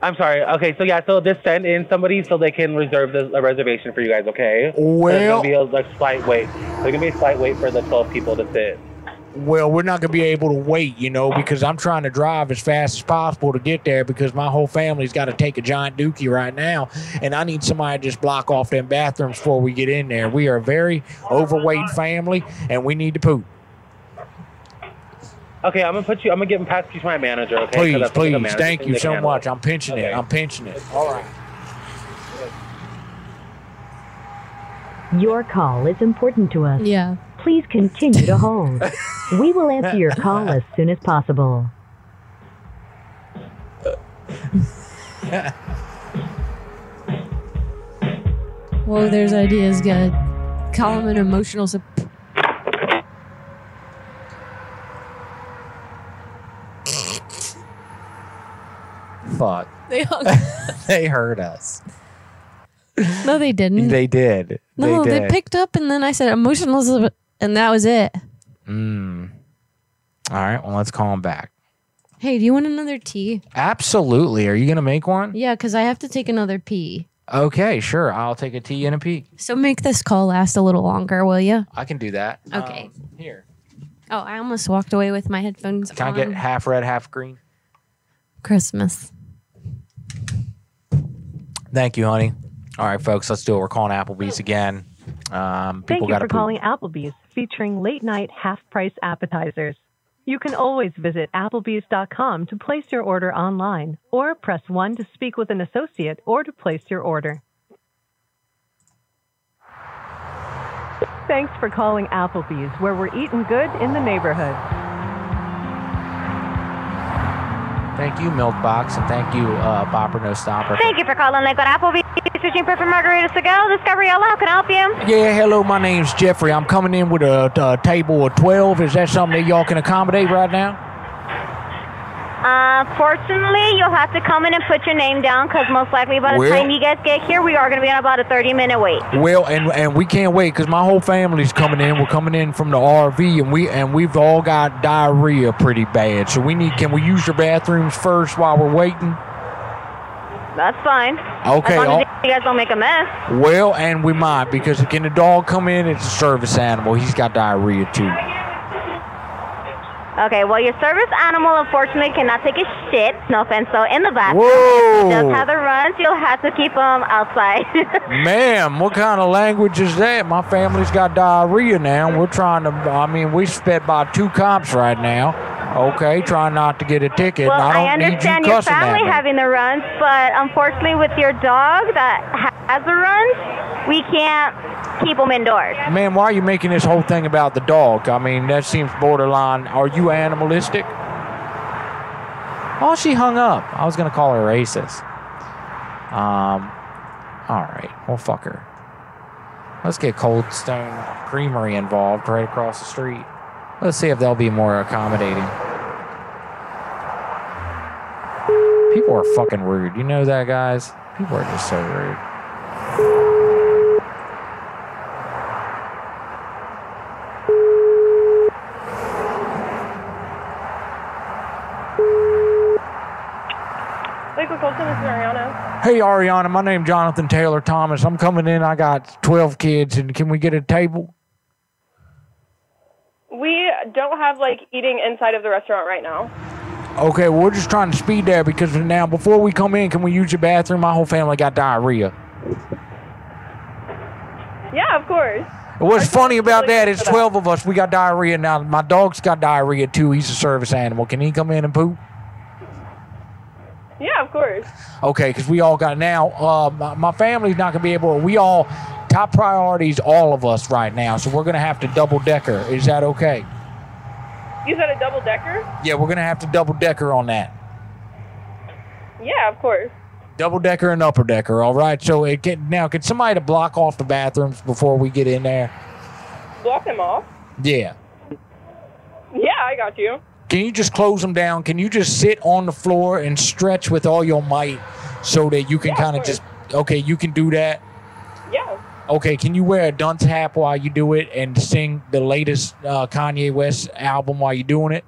I'm sorry. Okay, so yeah, so just send in somebody so they can reserve the a reservation for you guys. Okay. Well- There's gonna be a like, slight wait. There's gonna be a slight wait for the 12 people to sit. Well, we're not gonna be able to wait, you know, because I'm trying to drive as fast as possible to get there because my whole family's got to take a giant dookie right now, and I need somebody to just block off them bathrooms before we get in there. We are a very overweight family, and we need to poop. Okay, I'm gonna put you. I'm gonna give him past you to my manager. Okay, Please, that's what please, manager thank you so can handle much. I'm pinching it. I'm pinching it. All right. Your call is important to us. Yeah. Please continue to hold. we will answer your call as soon as possible. Whoa, there's ideas, good. Call him an emotional support. Fuck. They hung. they heard us. no, they didn't. They did. no, they they, picked up and then I said emotional and that was it. Mm. All right. Well, let's call him back. Hey, do you want another tea? Absolutely. Are you gonna make one? Yeah, because I have to take another pee. Okay, sure. I'll take a tea and a pee. So make this call last a little longer, will you? I can do that. Okay. Um, here. Oh, I almost walked away with my headphones Can I get half red, half green? Christmas. Thank you, honey. All right, folks, let's do it. We're calling Applebee's again. Um, Thank you for calling Applebee's, featuring late night half price appetizers. You can always visit Applebee's.com to place your order online, or press 1 to speak with an associate or to place your order. Thanks for calling Applebee's, where we're eating good in the neighborhood. Thank you, Milk Box, and thank you, uh, Bopper No Stopper. Thank you for calling Lakewood Applebee's. Searching perfect margaritas to go. This is Gabriella. How can I help you? Yeah, hello. My name's Jeffrey. I'm coming in with a, a table of twelve. Is that something that y'all can accommodate right now? Uh, fortunately, you'll have to come in and put your name down because most likely by the Well- time you guys get here, we are going to be on about a 30 minute wait. Well, and and we can't wait because my whole family's coming in. We're coming in from the RV, and we and we've all got diarrhea pretty bad. So we need. Can we use your bathrooms first while we're waiting? That's fine. Okay, As long as you guys don't make a mess. Well, and we might because can the dog come in? It's a service animal. He's got diarrhea too. Okay, well, your service animal unfortunately cannot take a shit. No offense, so in the bathroom. Whoa. He does have the runs. You'll have to keep them outside. Ma'am, what kind of language is that? My family's got diarrhea now. We're trying to. I mean, we spent by two cops right now. Okay, trying not to get a ticket. well, I don't I understand need you your family having the runs, but unfortunately, with your dog that has the runs, we can't keep them indoors. Man, why are you making this whole thing about the dog? I mean, that seems borderline. Are you animalistic? Oh, she hung up. I was gonna call her racist. Um, all right. Well, fuck her. Let's get Cold Stone Creamery involved right across the street. Let's see if they'll be more accommodating. People are fucking rude. You know that, guys? People are just so rude. Lakewood Cold Stone, this is Ariana. Hey, Ariana, my name's Jonathan Taylor Thomas. I'm coming in. I got 12 kids, and can we get a table? We don't have like eating inside of the restaurant right now. Okay, well, we're just trying to speed there because now, before we come in, can we use your bathroom? My whole family got diarrhea. Yeah, of course. What's funny about that is 12 of us, we got diarrhea now. My dog's got diarrhea too. He's a service animal. Can he come in and poop? Yeah, of course. Okay, because we all got now. Uh, my, my family's not gonna be able. We all top priorities, all of us right now. So we're gonna have to double decker. Is that okay? You said a double decker? Yeah, we're gonna have to double decker on that. Yeah, of course. Double decker and upper decker. All right. So it can, now, can somebody to block off the bathrooms before we get in there? Block them off. Yeah. Yeah, I got you. Can you just close them down? Can you just sit on the floor and stretch with all your might so that you can kind of just okay, you can do that. Yeah. Okay, can you wear a dunce hat while you do it and sing the latest uh, Kanye West album while you're doing it?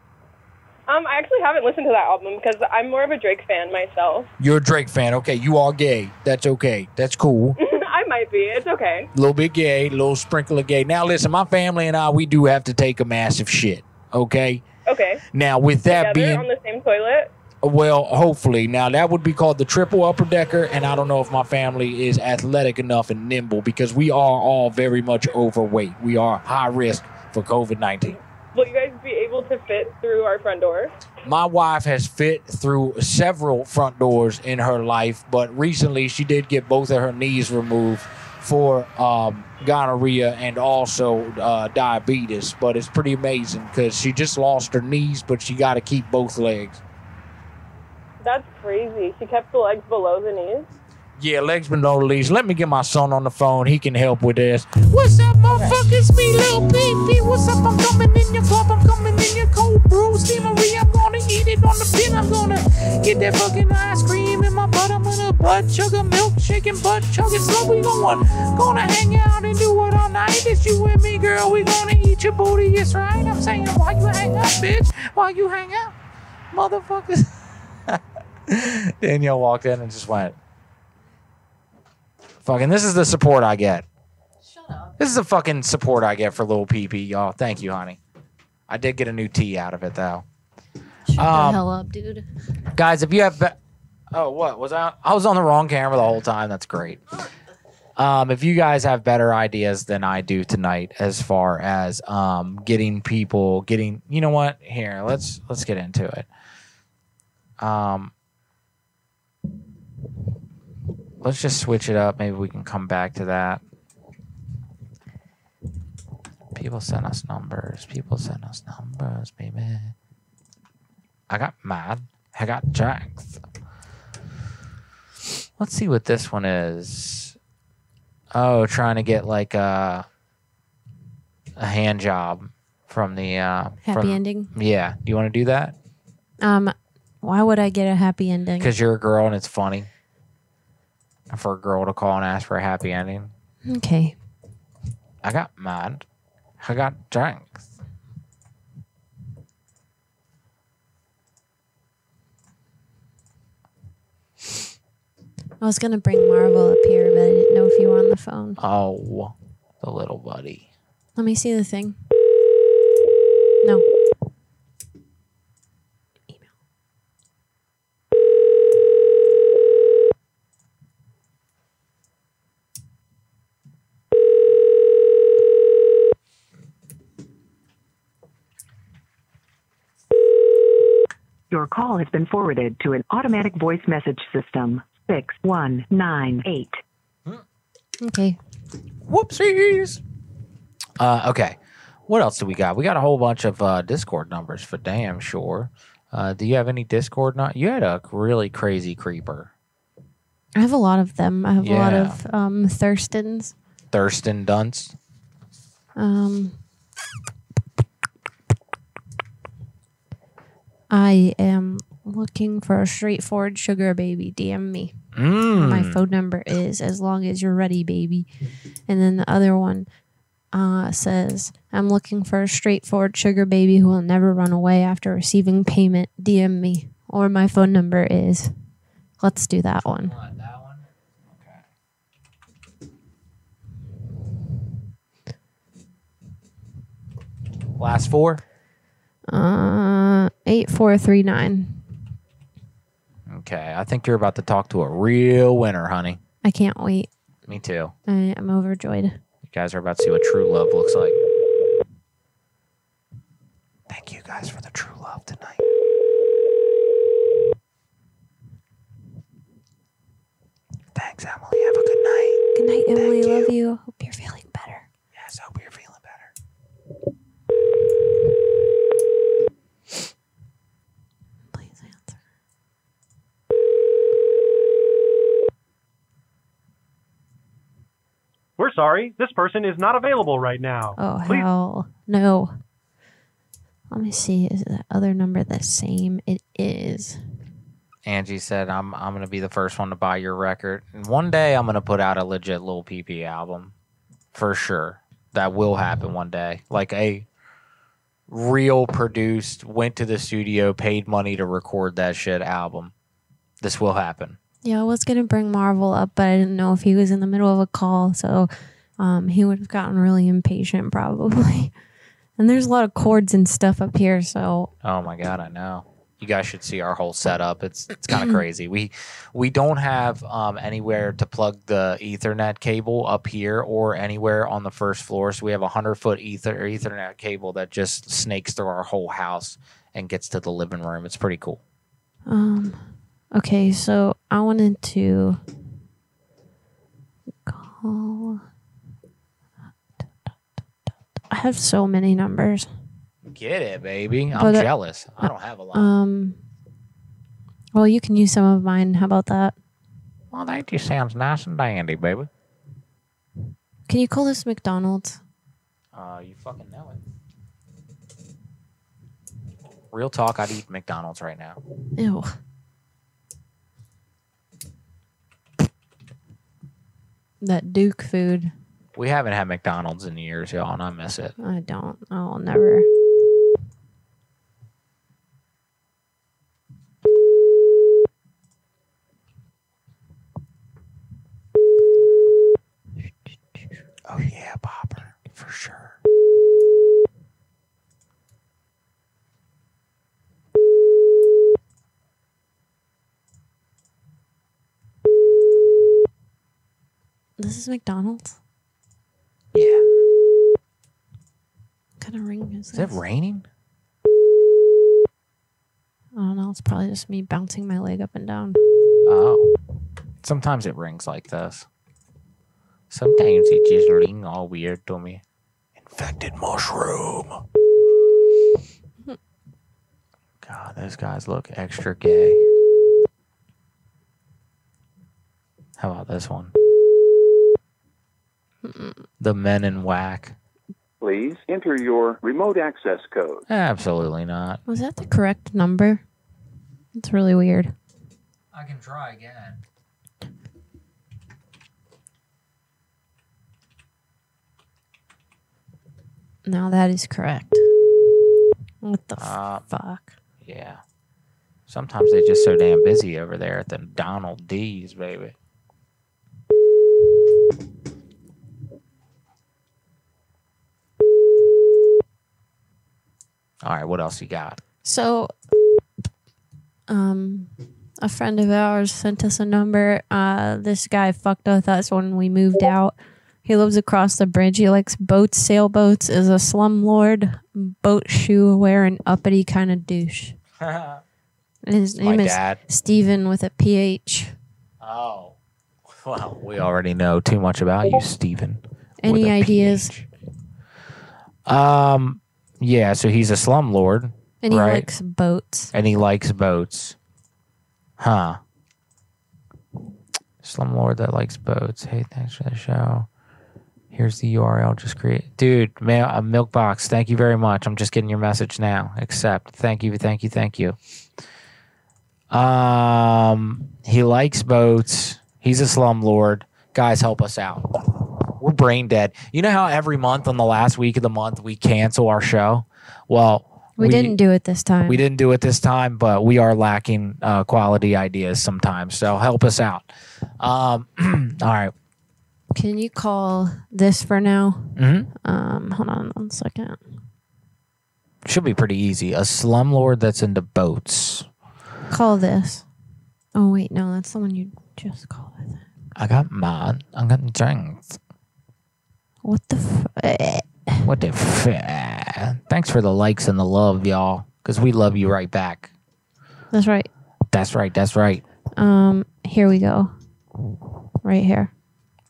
Um, I actually haven't listened to that album because I'm more of a Drake fan myself. You're a Drake fan. Okay, you are gay. That's okay. That's cool. I might be. It's okay. A little bit gay, a little sprinkle of gay. Now, listen, my family and I, we do have to take a massive shit. Okay. Okay. Now, with that Together being, on the same toilet. well, hopefully, now that would be called the triple upper decker, and I don't know if my family is athletic enough and nimble because we are all very much overweight. We are high risk for COVID nineteen. Will you guys be able to fit through our front door? My wife has fit through several front doors in her life, but recently she did get both of her knees removed for um, gonorrhea and also uh, diabetes. But it's pretty amazing because she just lost her knees, but she got to keep both legs. That's crazy. She kept the legs below the knees. Yeah, legs below the knees. Let me get my son on the phone. He can help with this. What's up, motherfuckers? Me, little baby. What's up? I'm coming in your club. I'm coming in your cold brew steamery. I'm gonna eat it on the pin. I'm gonna get that fucking ice cream in my butt. I'm gonna butt chug a milkshake and butt chug it slow. We going gonna hang out and do it all night. It's you and me, girl. We gonna eat your booty. It's right. I'm saying, why you hang out, bitch? Why you hang out, motherfuckers? Danielle walked in and just went, fucking, this is the support I get. Shut up. This is the fucking support I get for little PP, y'all. Thank you, honey. I did get a new tea out of it, though. Shut the Um, hell up, dude. Guys, if you have. Be- oh, what? Was I? I was on the wrong camera the whole time. That's great. Um, if you guys have better ideas than I do tonight, as far as um, getting people, getting, you know what? Here, let's let's get into it. Um, let's just switch it up. Maybe we can come back to that. People send us numbers. People send us numbers, baby. I got mad. I got jacked. Let's see what this one is. Oh, trying to get like a a hand job from the uh Happy from- ending? Yeah. Do you want to do that? Um, why would I get a happy ending? Because you're a girl and it's funny for a girl to call and ask for a happy ending. Okay. I got mad. I got drunk. I was gonna bring Marvel up here, but I didn't know if you were on the phone. Oh, the little buddy. Let me see the thing. No. Your call has been forwarded to an automatic voice message system. 6198. Okay. Whoopsies. Uh, okay. What else do we got? We got a whole bunch of uh, Discord numbers for damn sure. Uh, do you have any Discord? Not you had a really crazy creeper, I have a lot of them. I have a lot Yeah. of um, Thurstons. Thurston Dunce. Um, I am looking for a straightforward sugar baby. DM me. Mm. My phone number is as long as you're ready, baby. And then the other one uh, says, I'm looking for a straightforward sugar baby who will never run away after receiving payment. DM me. Or my phone number is. Let's do that one. Last four. Uh, 8439. Okay, I think you're about to talk to a real winner, honey. I can't wait. Me too. I am overjoyed. You guys are about to see what true love looks like. Thank you guys for the true love tonight. Thanks, Emily. Have a good night. Good night, Emily. Love you. Hope you're feeling better. Yes, hope you're feeling better. We're sorry, this person is not available right now. Oh, Please hell. No. Let me see. Is that other number the same? It is. Angie said, "I'm I'm gonna be the first one to buy your record, and one day I'm gonna put out a legit little PP album, for sure. That will happen one day. Like a real produced, went to the studio, paid money to record that shit album. This will happen. Yeah, I was gonna bring Marvel up, but I didn't know if he was in the middle of a call, so um, he would have gotten really impatient probably. and there's a lot of cords and stuff up here, so Oh my god, I know. You guys should see our whole setup. It's it's kind of crazy. We we don't have um, anywhere to plug the Ethernet cable up here or anywhere on the first floor. So we have a hundred foot ether Ethernet cable that just snakes through our whole house and gets to the living room. It's pretty cool. um, okay. So I wanted to call. I have so many numbers. Get it, baby. I'm But, uh, jealous. I don't have a lot. Um. Well, you can use some of mine. How about that? Well, that just sounds nice and dandy, baby. Can you call this McDonald's? Uh, you fucking know it. Real talk, I'd eat McDonald's right now. Ew. That Duke food. We haven't had McDonald's in years, y'all, and I miss it. I don't. I'll never. Oh yeah, popper for sure. This is McDonald's. Yeah. What kind of ring is Is it raining? I don't know. It's probably just me bouncing my leg up and down. Oh. Sometimes it rings like this. Sometimes it just ring all weird to me. Infected mushroom. God, those guys look extra gay. How about this one? The men in whack. Please enter your remote access code. Absolutely not. Was that the correct number? It's really weird. I can try again. Now that is correct. What the Uh, fuck? Yeah. Sometimes they're just so damn busy over there at the Donald D's, baby. All right, what else you got? So, um, a friend of ours sent us a number. Uh, this guy fucked with us when we moved out. He lives across the bridge. He likes boats, sailboats. Is a slumlord, boat shoe wearing uppity kind of douche. And his My name is dad. Steven with a PH. Oh. Well, we already know too much about you, Steven. Any ideas? Um, yeah, so he's a slumlord, And he right? likes boats. and he likes boats. Huh. Slumlord that likes boats. Hey, thanks for the show. Here's the URL. Just create, dude. Mail a milk box. Thank you very much. I'm just getting your message now. Accept. Thank you. Thank you. Thank you. Um, he likes boats. He's a slumlord. Guys, help us out. We're brain dead. You know how every month on the last week of the month we cancel our show? Well, We, didn't do it this time. we didn't do it this time, but we are lacking uh, quality ideas sometimes. So help us out. Um, all right. Can you call this for now? Mhm. Um, hold on one second. Should be pretty easy. A slumlord that's into boats. Call this. Oh wait, no, that's the one you just called. I. I got mine. I got drinks. What the? F- What the f- Thanks for the likes and the love, y'all. Because we love you right back. that's right. That's right. That's right. Um, here we go. Right here.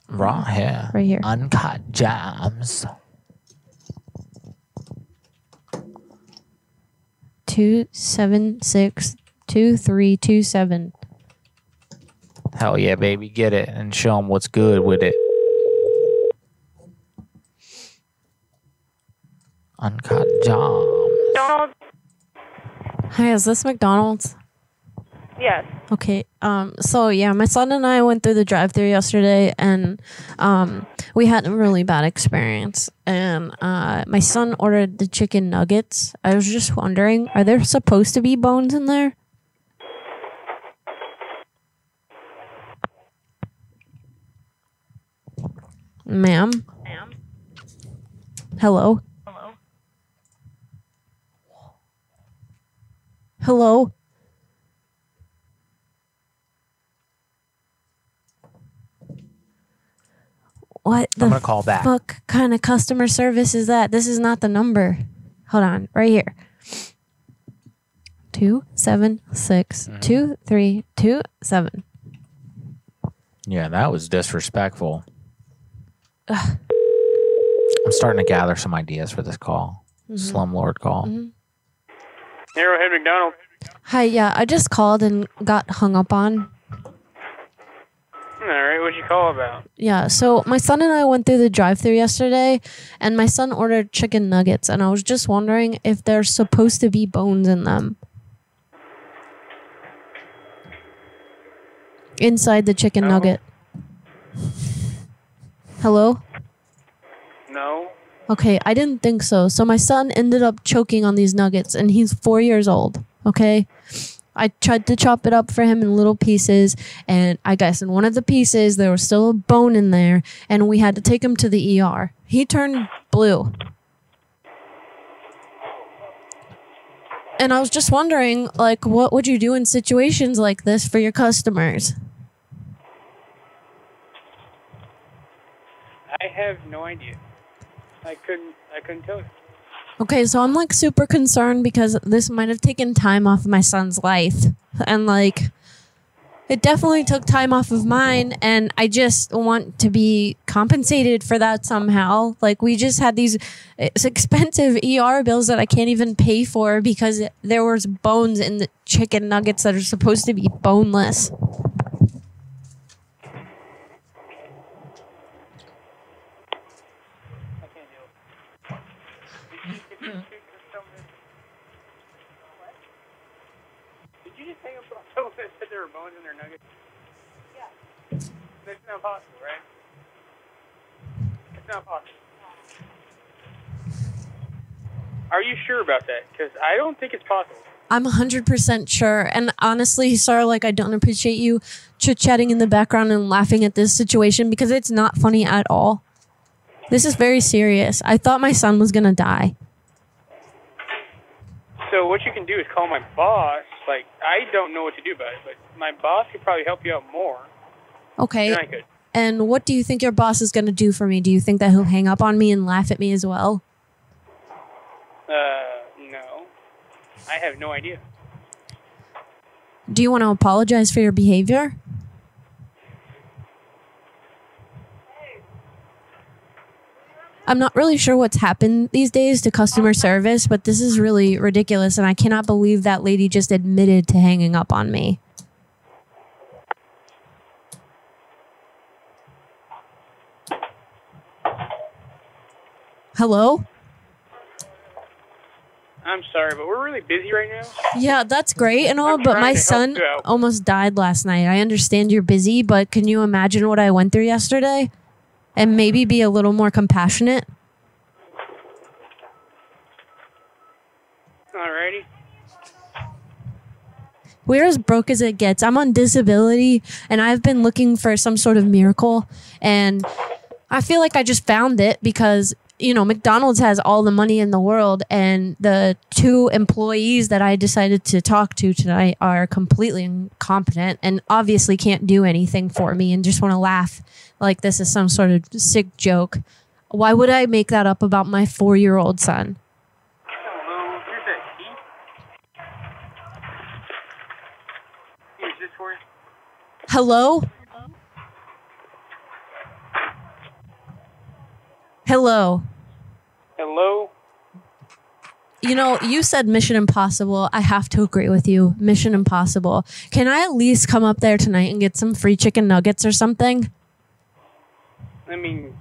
Right here. Right here. Uncut jams. Two seven six two three two seven. Hell yeah, baby. Get it and show them what's good with it. Uncut jams. McDonald's. Hi, is this McDonald's? Yes. Okay. Um. So yeah, my son and I went through the drive-through yesterday, and um, we had a really bad experience. And uh, my son ordered the chicken nuggets. I was just wondering, are there supposed to be bones in there? Ma'am. Ma'am. Hello. Hello. What the I'm gonna call back. fuck kind of customer service is that? This is not the number. Hold on, right here. Two seven six Mm-hmm. two three two seven. Yeah, that was disrespectful. I'm starting to gather some ideas for this call. Mhm. Slumlord call. Mhm. Arrowhead McDonald. Hi, yeah, I just called and got hung up on. Hmm, all right, what'd you call about? Yeah, so my son and I went through the drive-through yesterday, and my son ordered chicken nuggets, and I was just wondering if there's supposed to be bones in them. Inside the chicken nugget. Hello? No. Okay, I didn't think so. So my son ended up choking on these nuggets, and he's four years old. Okay. I tried to chop it up for him in little pieces, and I guess in one of the pieces there was still a bone in there, and we had to take him to the ER. He turned blue. And I was just wondering, like, what would you do in situations like this for your customers? I have no idea. I couldn't. I couldn't tell you. Okay, so I'm like super concerned because this might have taken time off of my son's life. And like, it definitely took time off of mine. And I just want to be compensated for that somehow. Like, we just had these expensive ER bills that I can't even pay for because there was bones in the chicken nuggets that are supposed to be boneless. Did you just hang up on someone that said there were bones in their nuggets? Yeah. That's not possible, right? It's not possible. Are you sure about that? Because I don't think it's possible. I'm 100% sure. And honestly, sorry, like, I don't appreciate you chit chatting in the background and laughing at this situation because it's not funny at all. This is very serious. I thought my son was going to die. So what you can do is call my boss. Like I don't know what to do about it, but my boss could probably help you out more Okay. Than I could. And what do you think your boss is going to do for me? Do you think that he'll hang up on me and laugh at me as well? Uh, no, I have no idea. Do you want to apologize for your behavior? I'm not really sure what's happened these days to customer service, but this is really ridiculous, and I cannot believe that lady just admitted to hanging up on me. Hello? I'm sorry, but we're really busy right now. Yeah, that's great and all, but my son almost died last night. I understand you're busy, but can you imagine what I went through yesterday? And maybe be a little more compassionate? Alrighty. We're as broke as it gets. I'm on disability and I've been looking for some sort of miracle. And I feel like I just found it because, you know, McDonald's has all the money in the world. And the two employees that I decided to talk to tonight are completely incompetent and obviously can't do anything for me and just want to laugh like this is some sort of sick joke. Why would I make that up about my four year old son? Hello, here's that. Here's this for you. Hello? Hello. Hello. You know, you said Mission Impossible. I have to agree with you. Mission Impossible. Can I at least come up there tonight and get some free chicken nuggets or something? I mean,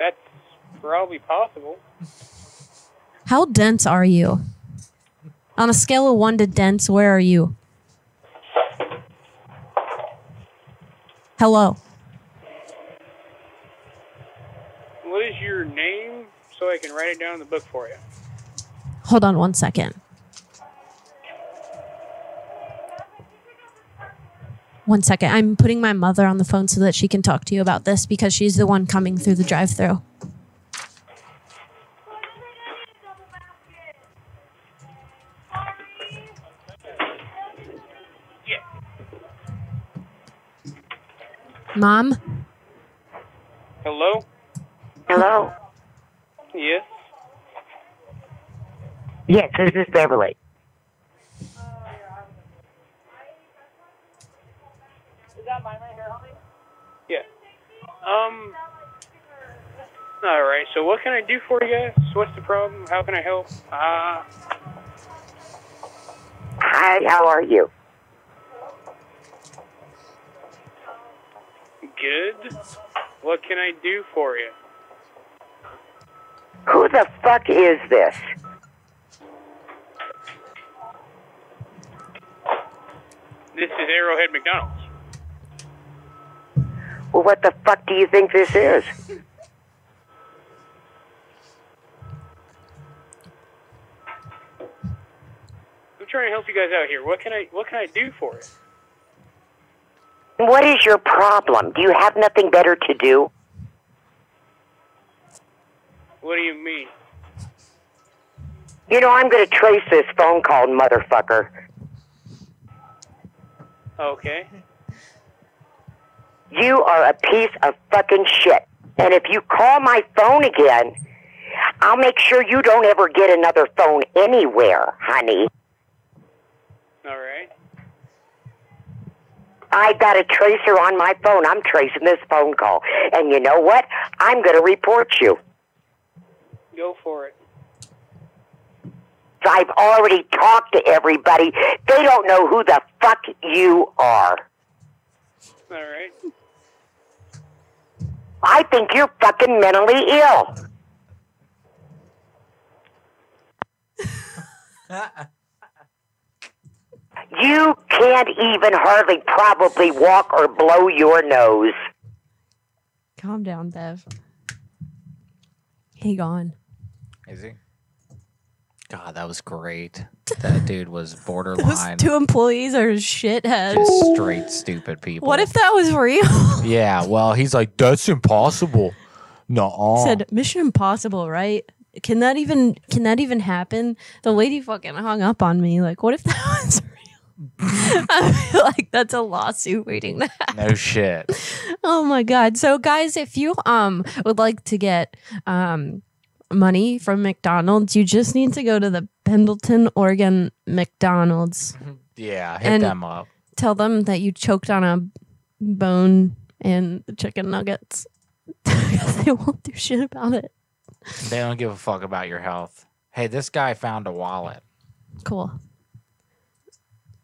that's probably possible. How dense are you? On a scale of one to dense, where are you? Hello. What is your name so I can write it down in the book for you? Hold on one second. One second. I'm putting my mother on the phone so that she can talk to you about this because she's the one coming through the drive through. Mom? Yes, this is Beverly. Is that mine right here, homie? Yeah. Um. All right. So, what can I do for you guys? What's the problem? How can I help? Uh, Hi, how are you? good. What can I do for you? Who the fuck is this? This is Arrowhead McDonald's. Well, what the fuck do you think this is? I'm trying to help you guys out here. What can I What can I do for you? What is your problem? Do you have nothing better to do? What do you mean? You know, I'm going to trace this phone call, motherfucker. Okay. You are a piece of fucking shit. And if you call my phone again, I'll make sure you don't ever get another phone anywhere, honey. All right. I got a tracer on my phone. I'm tracing this phone call. And you know what? I'm going to report you. Go for it. I've already talked to everybody. They don't know who the fuck you are. All right. I think you're fucking mentally ill. You can't even hardly probably walk or blow your nose. Calm down, Bev. He gone. Is he? God, that was great. That dude was borderline. Those two employees are shitheads. just straight stupid people. What if that was real? Yeah, well, he's like, that's impossible. No, Said Mission Impossible, right? Can that even can that even happen? The lady fucking hung up on me. Like, what if that was real? I feel like that's a lawsuit waiting to happen. no shit. Oh my god. So guys, if you um would like to get um money from McDonald's, you just need to go to the Pendleton, Oregon McDonald's. Yeah, hit And- them up. Tell them that you choked on a bone and the chicken nuggets. they won't do shit about it. They don't give a fuck about your health. Hey, this guy found a wallet. Cool.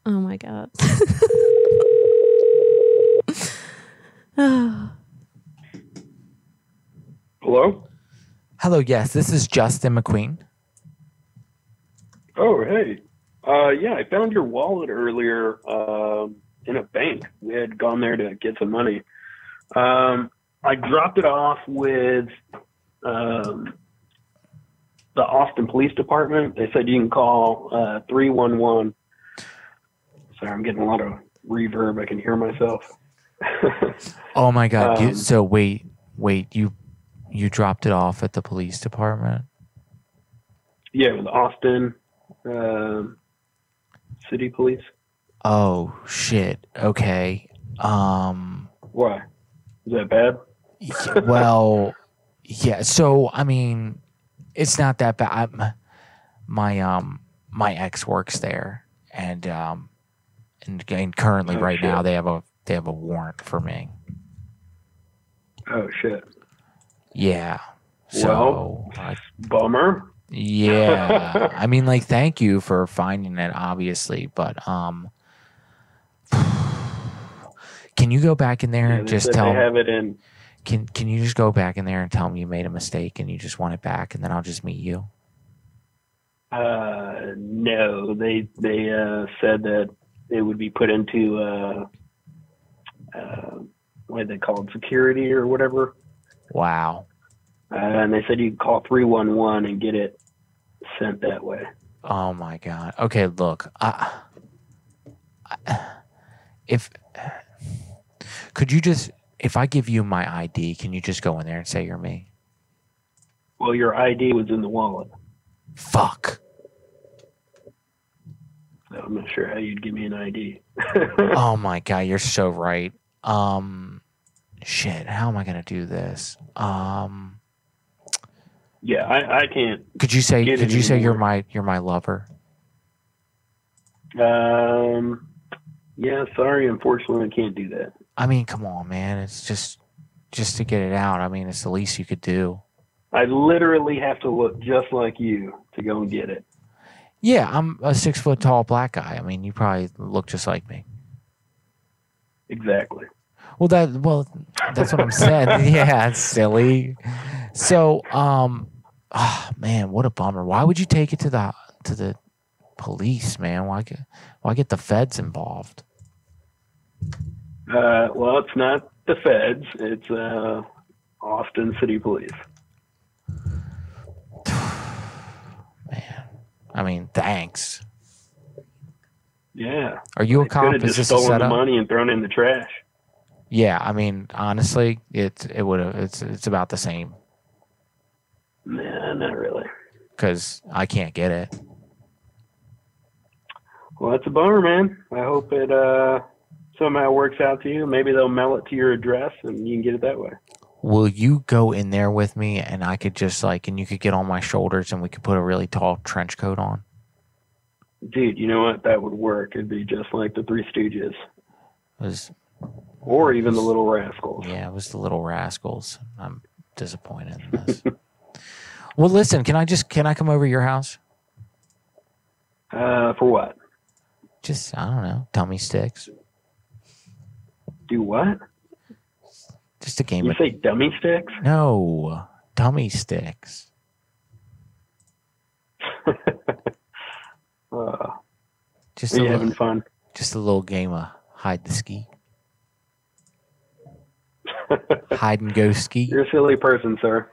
Oh my god. Hello? Hello, yes, this is Justin McQueen. Oh, hey. Uh, yeah, I found your wallet earlier um, in a bank. We had gone there to get some money. Um, I dropped it off with um, the Austin Police Department. They said you can call uh, 311. Sorry, I'm getting a lot of reverb. I can hear myself. Oh my god! you, Um, so wait, wait. You you dropped it off at the police department? Yeah, with Austin um, City Police. Oh shit. Okay. Um. Why? Is that bad? yeah, well, yeah. So I mean, it's not that bad. I'm, my um my ex works there, and um and, and currently Oh, right now they have a they have a warrant for me. Oh shit. Yeah. So Well, I, Bummer. yeah. I mean, like, thank you for finding it, obviously, but um, can you go back in there Yeah, and just tell they have it in. Can Can you just go back in there and tell me you made a mistake and you just want it back, and then I'll just meet you? Uh, no, they they uh, said that it would be put into uh, uh, what they called, security or whatever. Wow. Uh, and they said you could call three one one and get it sent that way. Oh my god. Okay, look. I, I, if could you just if I give you my ID, can you just go in there and say you're me? Well, your ID was in the wallet. Fuck. I'm not sure how you'd give me an ID. oh my god, you're so right. Um shit, how am I gonna do this? Um Yeah, I, I can't. could you say could you say you're my you're my lover? Um, yeah, sorry, unfortunately, I can't do that. I mean, come on, man. It's just just to get it out. I mean, it's the least you could do. I literally have to look just like you to go and get it. Yeah, I'm a six foot tall black guy. I mean, you probably look just like me. Exactly. Well, that well, that's what I'm saying. yeah, silly. So, um, ah, man, what a bummer. Why would you take it to the to the police, man? Why get why get the feds involved? Uh, well, it's not the feds. It's uh, Austin City Police. Man, I mean, thanks. Yeah. Are you a Could cop? have Is just a stolen the money and thrown in the trash. Yeah, I mean, honestly, it it would have. It's it's about the same Nah, not really. because I can't get it. Well, that's a bummer, man. I hope it uh, somehow works out to you. Maybe they'll mail it to your address and you can get it that way. Will you go in there with me and I could just like, and you could get on my shoulders and we could put a really tall trench coat on? Dude, you know what? That would work. It'd be just like the Three Stooges. It was, or even the Little Rascals. Yeah, it was the Little Rascals. I'm disappointed in this. well, listen, can I just can I come over to your house? Uh, for what? Just I don't know, tummy sticks. Do what? Just a game You of say dummy sticks? no tummy sticks. Uh, Just a you little, having fun? Just a little game of hide the ski. Hide and go ski. You're a silly person, sir.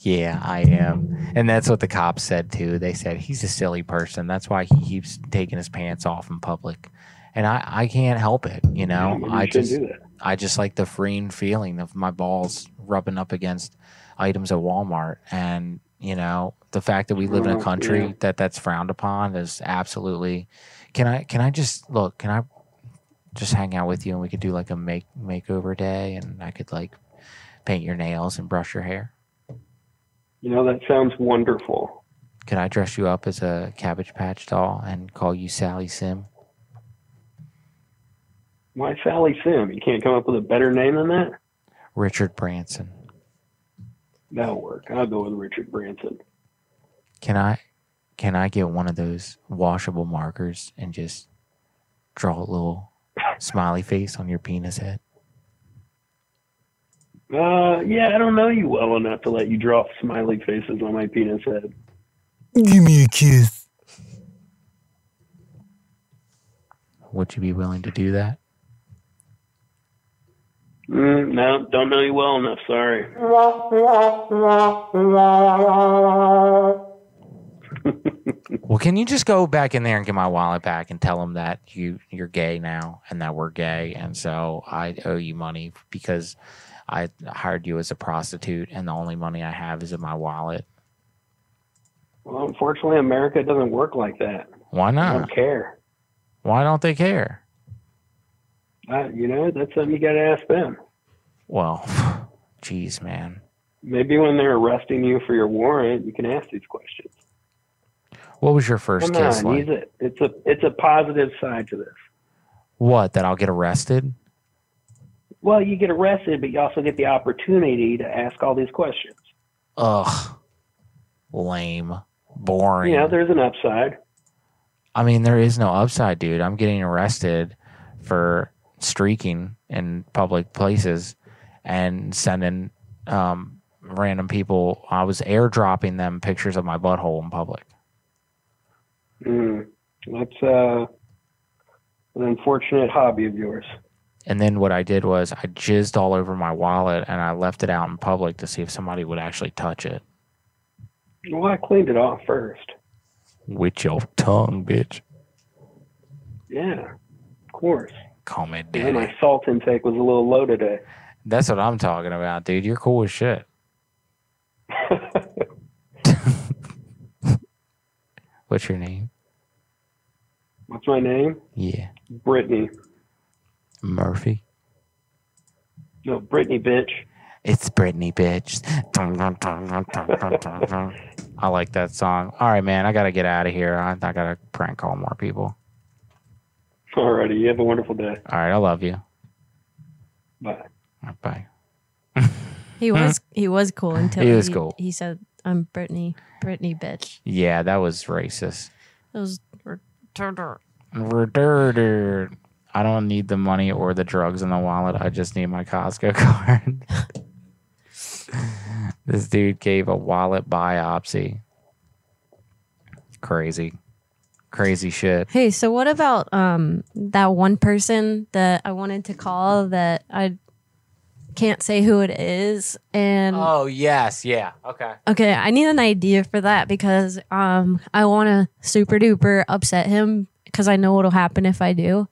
Yeah, I am. And that's what the cops said too. They said he's a silly person. That's why he keeps taking his pants off in public. And I, I can't help it, you know. maybe you I just. I just like the freeing feeling of my balls rubbing up against items at Walmart and you know, the fact that we live in a Oh, country yeah. that that's frowned upon is absolutely Can I can I just look, can I just hang out with you and we could do like a make makeover day and I could like paint your nails and brush your hair? You know, that sounds wonderful. Could I dress you up as a Cabbage Patch doll and call you Sally Sim? Why Sally Sim? You can't come up with a better name than that? Richard Branson. That'll work. I'll go with Richard Branson. Can I can I get one of those washable markers and just draw a little smiley face on your penis head? Uh, yeah, I don't know you well enough to let you draw smiley faces on my penis head. Give me a kiss. Would you be willing to do that? Mm, no, don't know you well enough. Sorry. Well, can you just go back in there and get my wallet back and tell them that you you're gay now and that we're gay and so I owe you money because I hired you as a prostitute and the only money I have is in my wallet. Well, unfortunately, America doesn't work like that. Why I not? don't care. Why don't they care? Uh, you know, that's something you got to ask them. Well, jeez, man. Maybe when they're arresting you for your warrant, you can ask these questions. What was your first Come kiss on, like? it. It's a it's a positive side to this. What? That I'll get arrested? Well, you get arrested, but you also get the opportunity to ask all these questions. Ugh. Lame. Boring. Yeah, there's an upside. I mean, there is no upside, dude. I'm getting arrested for streaking in public places and sending um, random people. I was airdropping them pictures of my butthole in public. Mm, that's uh, an unfortunate hobby of yours. And then what I did was I jizzed all over my wallet and I left it out in public to see if somebody would actually touch it. Well, I cleaned it off first. With your tongue, bitch. Yeah, of course. Call me And my salt intake was a little low today. That's what I'm talking about, dude. You're cool as shit. What's your name? What's my name? Yeah. Brittany. Murphy. No, Brittany, bitch. It's Brittany, bitch. I like that song. All right, man. I got to get out of here. I, I got to prank call more people. Alrighty, you have a wonderful day. All right. I love you. Bye. Bye. He was he was cool until He was cool. He said, "I'm Brittany, Brittany, bitch." Yeah, that was racist. That was retarded. Retarded. I don't need the money or the drugs in the wallet. I just need my Costco card. this dude gave a wallet biopsy. Crazy. Crazy shit. Hey, so what about um that one person that I wanted to call that I can't say who it is and Oh, yes. Yeah. Okay. Okay, I need an idea for that because um I want to super duper upset him because I know what'll happen if I do.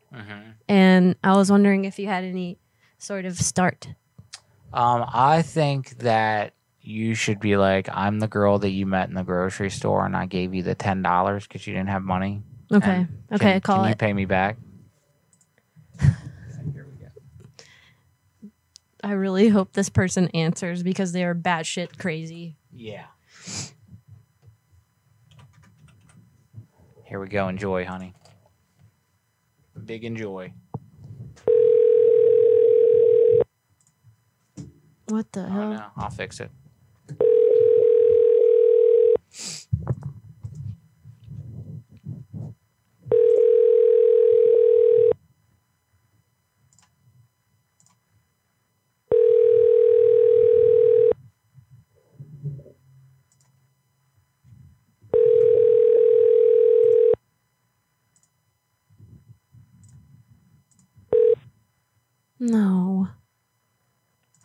And I was wondering if you had any sort of start. Um, I think that you should be like, I'm the girl that you met in the grocery store, and I gave you the ten dollars because you didn't have money. Okay. And Okay, can, call can you it. pay me back? I really hope this person answers because they are batshit crazy. Yeah. Here we go. Enjoy, honey. Big enjoy. What the Oh hell? no, I'll fix it. No.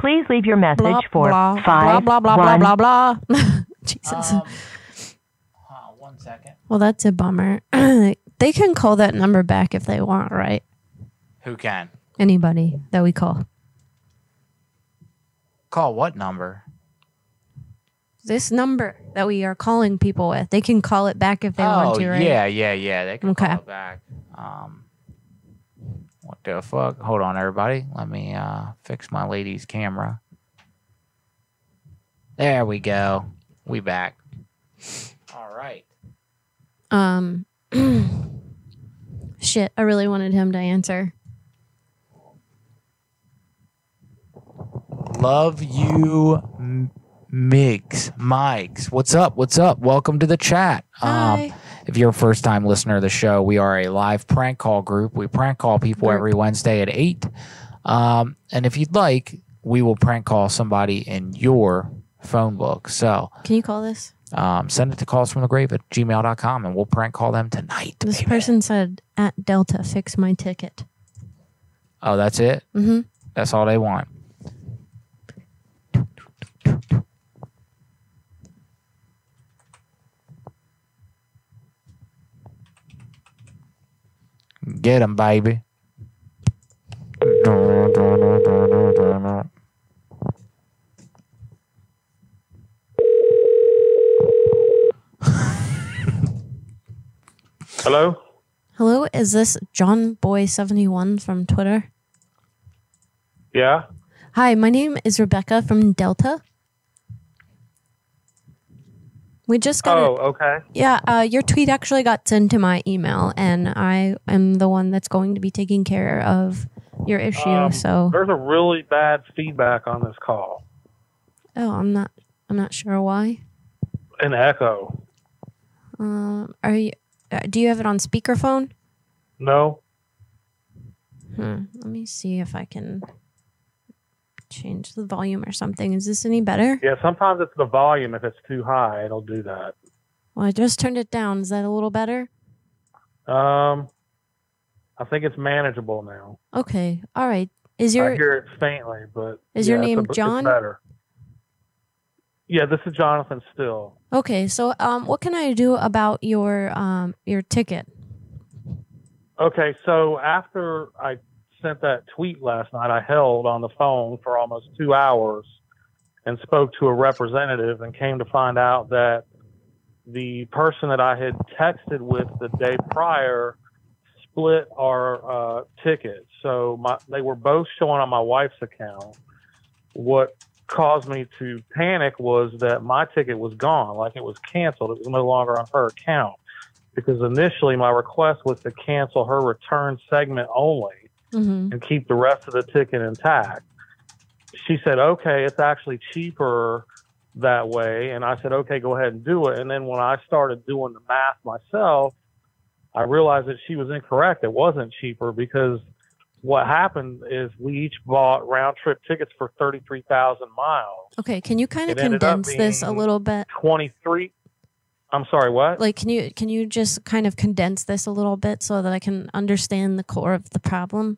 Please leave your message Blah, for blah, five blah blah blah one- blah blah blah. Jesus. Um, one second. well, that's a bummer. they can call that number back if they want, right? Who can Anybody that we call. call what number? This number that we are calling people with, they can call it back if they oh want to, right? yeah, yeah, yeah. They can Okay. call it back. Um, what the fuck? Hold on, everybody. Let me uh fix my lady's camera. There we go. We back. All right. Um, shit, I really wanted him to answer. Love you, M- Migs, Mikes. What's up? What's up? Welcome to the chat. Um, if you're a first time listener of the show, we are a live prank call group. We prank call people every Wednesday at 8. Um, and if you'd like, we will prank call somebody in your phone book. So, Can you call this? um, send it to calls from the grave at gmail.com and we'll prank call them tonight. This person said at Delta, fix my ticket. Oh, that's it? Mm-hmm. That's all they want. Get him, baby. Hello? Hello, is this John Boy seventy one from Twitter? Yeah? Hi, my name is Rebecca from Delta. We just got. Oh, a- okay. yeah, uh, your tweet actually got sent to my email, and I am the one that's going to be taking care of your issue. Um, so, There's a really bad feedback on this call. oh, I'm not. I'm not sure why. An echo. Um, are you? Uh, do you have it on speakerphone? No? Hmm. Let me see if I can change the volume or something. Is this any better? Yeah, sometimes it's the volume. If it's too high, it'll do that. Well, I just turned it down. Is that a little better? Um, I think it's manageable now. Okay. All right. Is your I your hear it faintly, but Is your yeah, it's name a- it's John? better. Yeah, this is Jonathan Still. okay? So, um, what can I do about your um your ticket? Okay, so after I sent that tweet last night, I held on the phone for almost two hours and spoke to a representative and came to find out that the person that I had texted with the day prior split our uh, ticket. So my, they were both showing on my wife's account. What caused me to panic was that my ticket was gone, like it was canceled. It was no longer on her account because initially my request was to cancel her return segment only Mm-hmm. and keep the rest of the ticket intact. She said, okay, it's actually cheaper that way. And I said, okay, go ahead and do it. And then when I started doing the math myself, I realized that she was incorrect. It wasn't cheaper because what happened is we each bought round trip tickets for 33,000 miles. Okay. Can you kind of It ended up condense this a little bit? 23. I'm sorry, what? Like, can you can you just kind of condense this a little bit so that I can understand the core of the problem?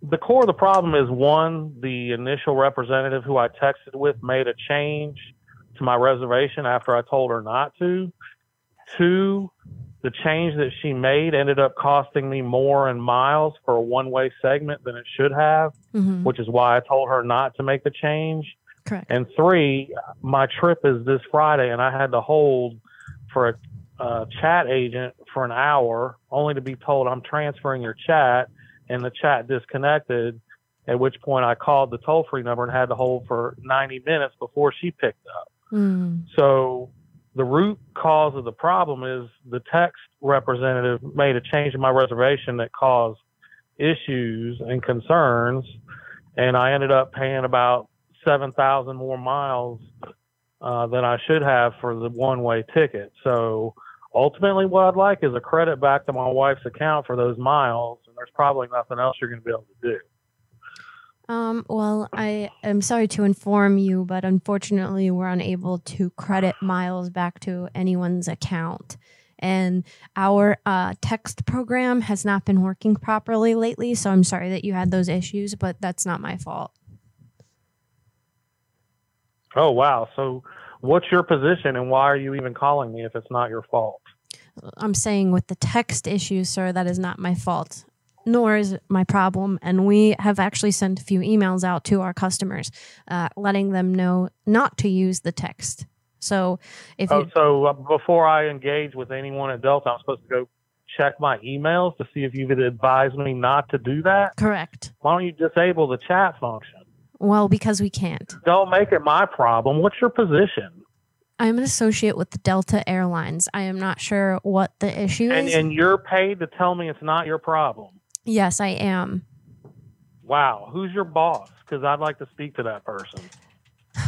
the core of the problem is one, the initial representative who I texted with made a change to my reservation after I told her not to. Two, the change that she made ended up costing me more in miles for a one way segment than it should have, Mhm. which is why I told her not to make the change. Correct. And three, my trip is this Friday, and I had to hold for a uh, chat agent for an hour, only to be told I'm transferring your chat, and the chat disconnected. At which point I called the toll free number and had to hold for 90 minutes before she picked up. Mm. So the root cause of the problem is the text representative made a change in my reservation that caused issues and concerns, and I ended up paying about seven thousand more miles uh, than I should have for the one-way ticket. So ultimately, what I'd like is a credit back to my wife's account for those miles, and there's probably nothing else you're going to be able to do. Um, well, I am sorry to inform you, but unfortunately, we're unable to credit miles back to anyone's account. And our uh, text program has not been working properly lately, so I'm sorry that you had those issues, but that's not my fault. Oh wow! So what's your position, and why are you even calling me if it's not your fault? I'm saying with the text issue, sir, that is not my fault, nor is it my problem. And we have actually sent a few emails out to our customers, uh, letting them know not to use the text. So if oh, you, so uh, before I engage with anyone at Delta, I'm supposed to go check my emails to see if you would advise me not to do that. correct, Why don't you disable the chat function? Well, because we can't. Don't make it my problem. What's your position? I'm an associate with Delta Airlines. I am not sure what the issue And is. and you're paid to tell me it's not your problem. yes, I am. Wow, who's your boss? Because I'd like to speak to that person.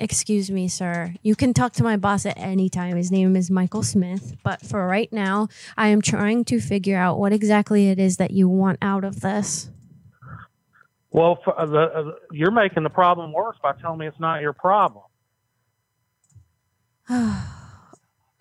Excuse me, sir. You can talk to my boss at any time. His name is Michael Smith. But for right now, I am trying to figure out what exactly it is that you want out of this. Well, f- uh, the, uh, you're making the problem worse by telling me it's not your problem.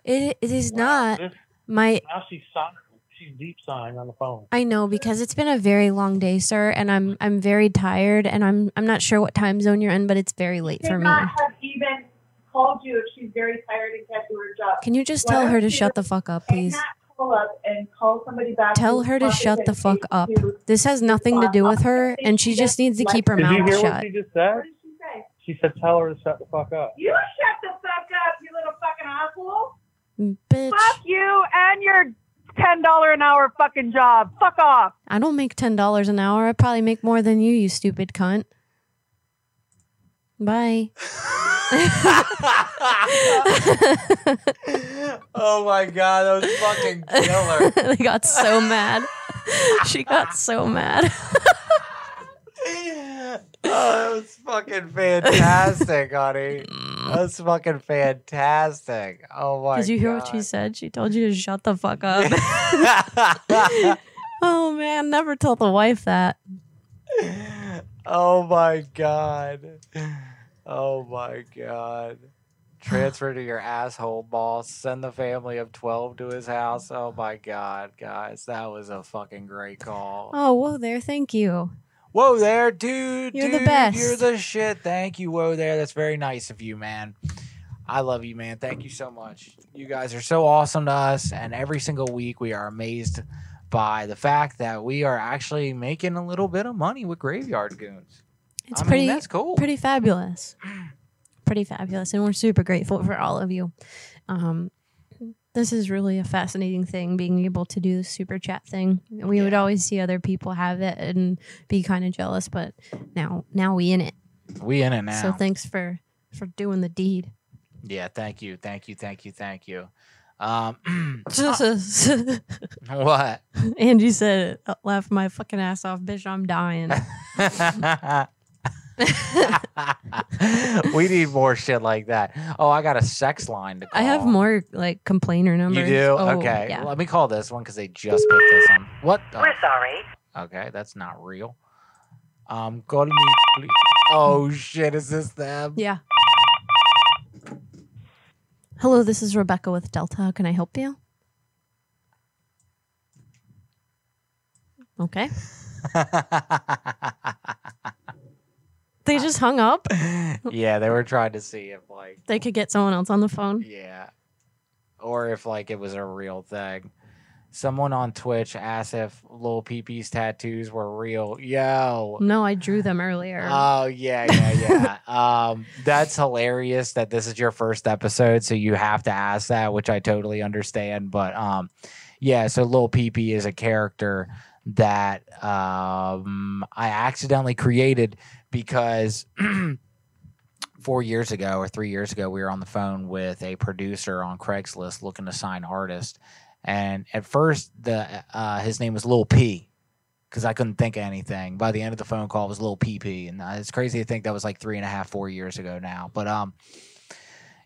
it it is not my Now she's sighing. She's deep sighing on the phone. I know because it's been a very long day, sir, and I'm I'm very tired and I'm I'm not sure what time zone you're in, but it's very late for me. not have even called you if she's very tired and can't do her job. Can you just Why tell her to shut the fuck up, please? Call up and call somebody back. Tell her to shut the fuck up. This has nothing to do with her, and she just needs to keep her Did you mouth hear what shut. she just said? She said, "Tell her to shut the fuck up." You shut the fuck up, you little fucking asshole. Bitch. Fuck you and your ten dollar an hour fucking job. Fuck off. I don't make ten dollars an hour. I probably make more than you, you stupid cunt. Bye. oh my god, that was fucking killer. they got so mad. She got so mad. oh, that was fucking fantastic, honey. That's fucking fantastic. Oh my Did you hear god. what she said? She told you to shut the fuck up. oh man, never tell the wife that. Oh my god. Oh my god. Transfer to your asshole boss. Send the family of 12 to his house. Oh my god, guys. That was a fucking great call. Oh, whoa there, thank you. Whoa there, dude. You're the best. You're the shit. Thank you, whoa there. That's very nice of you, man. I love you, man. Thank you so much. You guys are so awesome to us, and every single week we are amazed by the fact that we are actually making a little bit of money with Graveyard Goons. It's I mean, pretty that's cool. Pretty fabulous. Pretty fabulous. And we're super grateful for all of you. Um this is really a fascinating thing being able to do the super chat thing. We would always see other people have it and be kind of jealous, but now now we in it. We in it now. So thanks for for doing the deed. Yeah, thank you, thank you, thank you, thank you. Um, what? Angie said, it, laugh my fucking ass off, bitch. I'm dying. we need more shit like that. Oh, I got a sex line to call. I have more like complainer numbers. You do? Oh, okay. Yeah. Let me call this one because they just put this on. What? the- We're sorry. Okay, that's not real. Um, call me, please. Oh shit! Is this them? Yeah. Hello, this is Rebecca with Delta. How can I help you? Okay. they just hung up. yeah, they were trying to see if like They could get someone else on the phone. Yeah. Or if like it was a real thing. Someone on Twitch asked if Lil Peepee's tattoos were real. Yo. No, I drew them earlier. Oh yeah, yeah, yeah. um, that's hilarious that this is your first episode, so you have to ask that, which I totally understand. But um, yeah, so Lil Peepee is a character that um I accidentally created because four years ago or three years ago, we were on the phone with a producer on Craigslist looking to sign artists, and at first the uh, his name was Lil P because I couldn't think of anything. By the end of the phone call, it was Lil PP, and uh, it's crazy to think that was like three and a half, four years ago now. But um,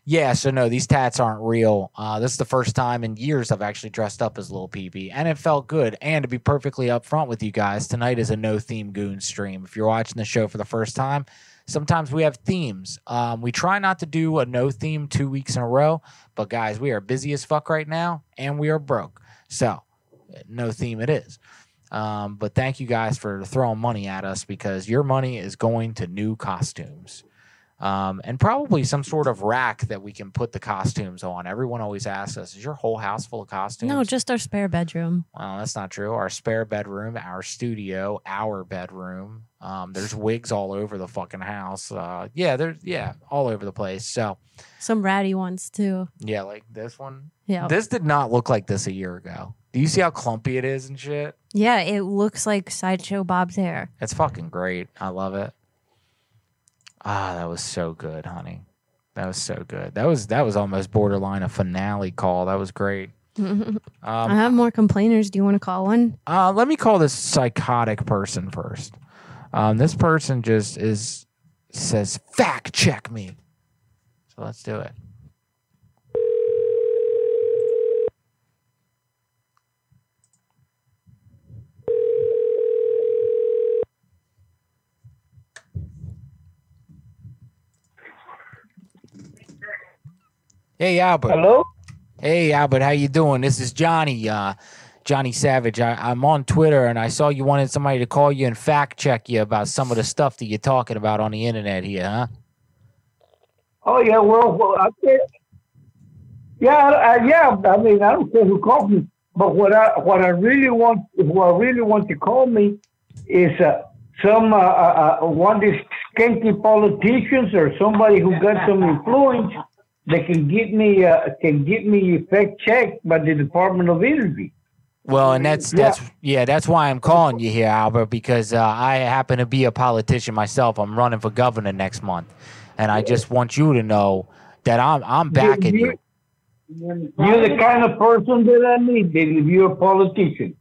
yeah. So no, these tats aren't real. Uh, this is the first time in years I've actually dressed up as Lil PP, and it felt good. And to be perfectly upfront with you guys, tonight is a no theme goon stream. If you're watching the show for the first time. Sometimes we have themes. Um, we try not to do a no theme two weeks in a row, but guys, we are busy as fuck right now, and we are broke. So, no theme it is. Um, but thank you guys for throwing money at us because your money is going to new costumes. Um, and probably some sort of rack that we can put the costumes on. Everyone always asks us, is your whole house full of costumes? no, just our spare bedroom. Well, that's not true. Our spare bedroom, our studio, our bedroom. Um, there's wigs all over the fucking house. Uh, yeah, there's yeah, all over the place. So Some ratty ones too. yeah, like this one. Yeah. This did not look like this a year ago. Do you see how clumpy it is and shit? Yeah, it looks like sideshow Bob's hair. It's fucking great. I love it. Ah, that was so good, honey. That was so good. That was that was almost borderline a finale call. That was great. Um, I have more complainers. Do you want to call one? Uh, let me call this psychotic person first. Um, this person just is says fact check me. So let's do it. Hey, Albert. Hello. Hey, Albert. How you doing? This is Johnny. Uh, Johnny Savage. I, I'm on Twitter, and I saw you wanted somebody to call you and fact check you about some of the stuff that you're talking about on the internet here, huh? Oh yeah, well, well I said, yeah, I, yeah. I mean, I don't care who calls me, but what I what I really want, what I really want to call me, is uh, some uh, uh, uh, one of these skanky politicians or somebody who got some influence that can get me uh, can get me fact checked by the Department of Energy. Well, and that's that's yeah, that's why I'm calling you here, Albert, because uh, I happen to be a politician myself. I'm running for governor next month, and I just want you to know that I'm I'm backing you. You're the kind of person that I need, baby. If you're a politician.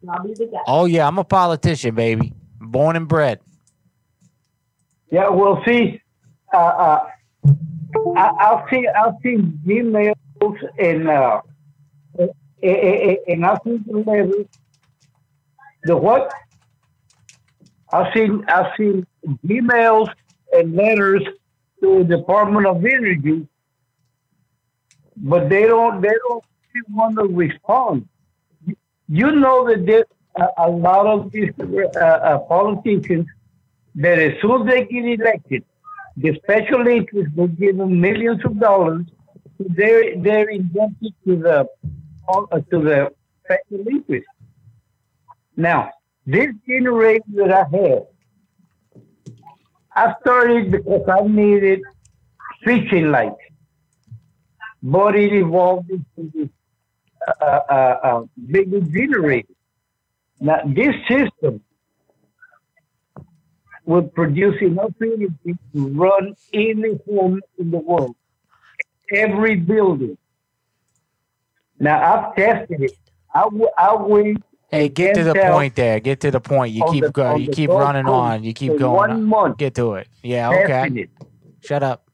Oh yeah, I'm a politician, baby, born and bred. Yeah, well, see, uh, uh, I, I'll see, emails and uh, see the letters. The what? I've seen, I've seen emails and letters to the Department of Energy, but they don't, they don't want to respond. You know that there's a, a lot of these uh, uh, politicians that as soon as they get elected, the special interests give them millions of dollars. They're they're indebted to the uh, to the special interest. Now, this generator that I have, I started because I needed fishing lights, but it evolved into this uh, uh, uh, bigger generator. Now, this system will produce enough energy to run any home in the world, every building. Now, I've tested it. I, w- I went. Hey, get to the point there. Get to the point. You keep the- go, on you keep running on. You keep going. one on. month. Get to it. Yeah. Okay. it. Shut up.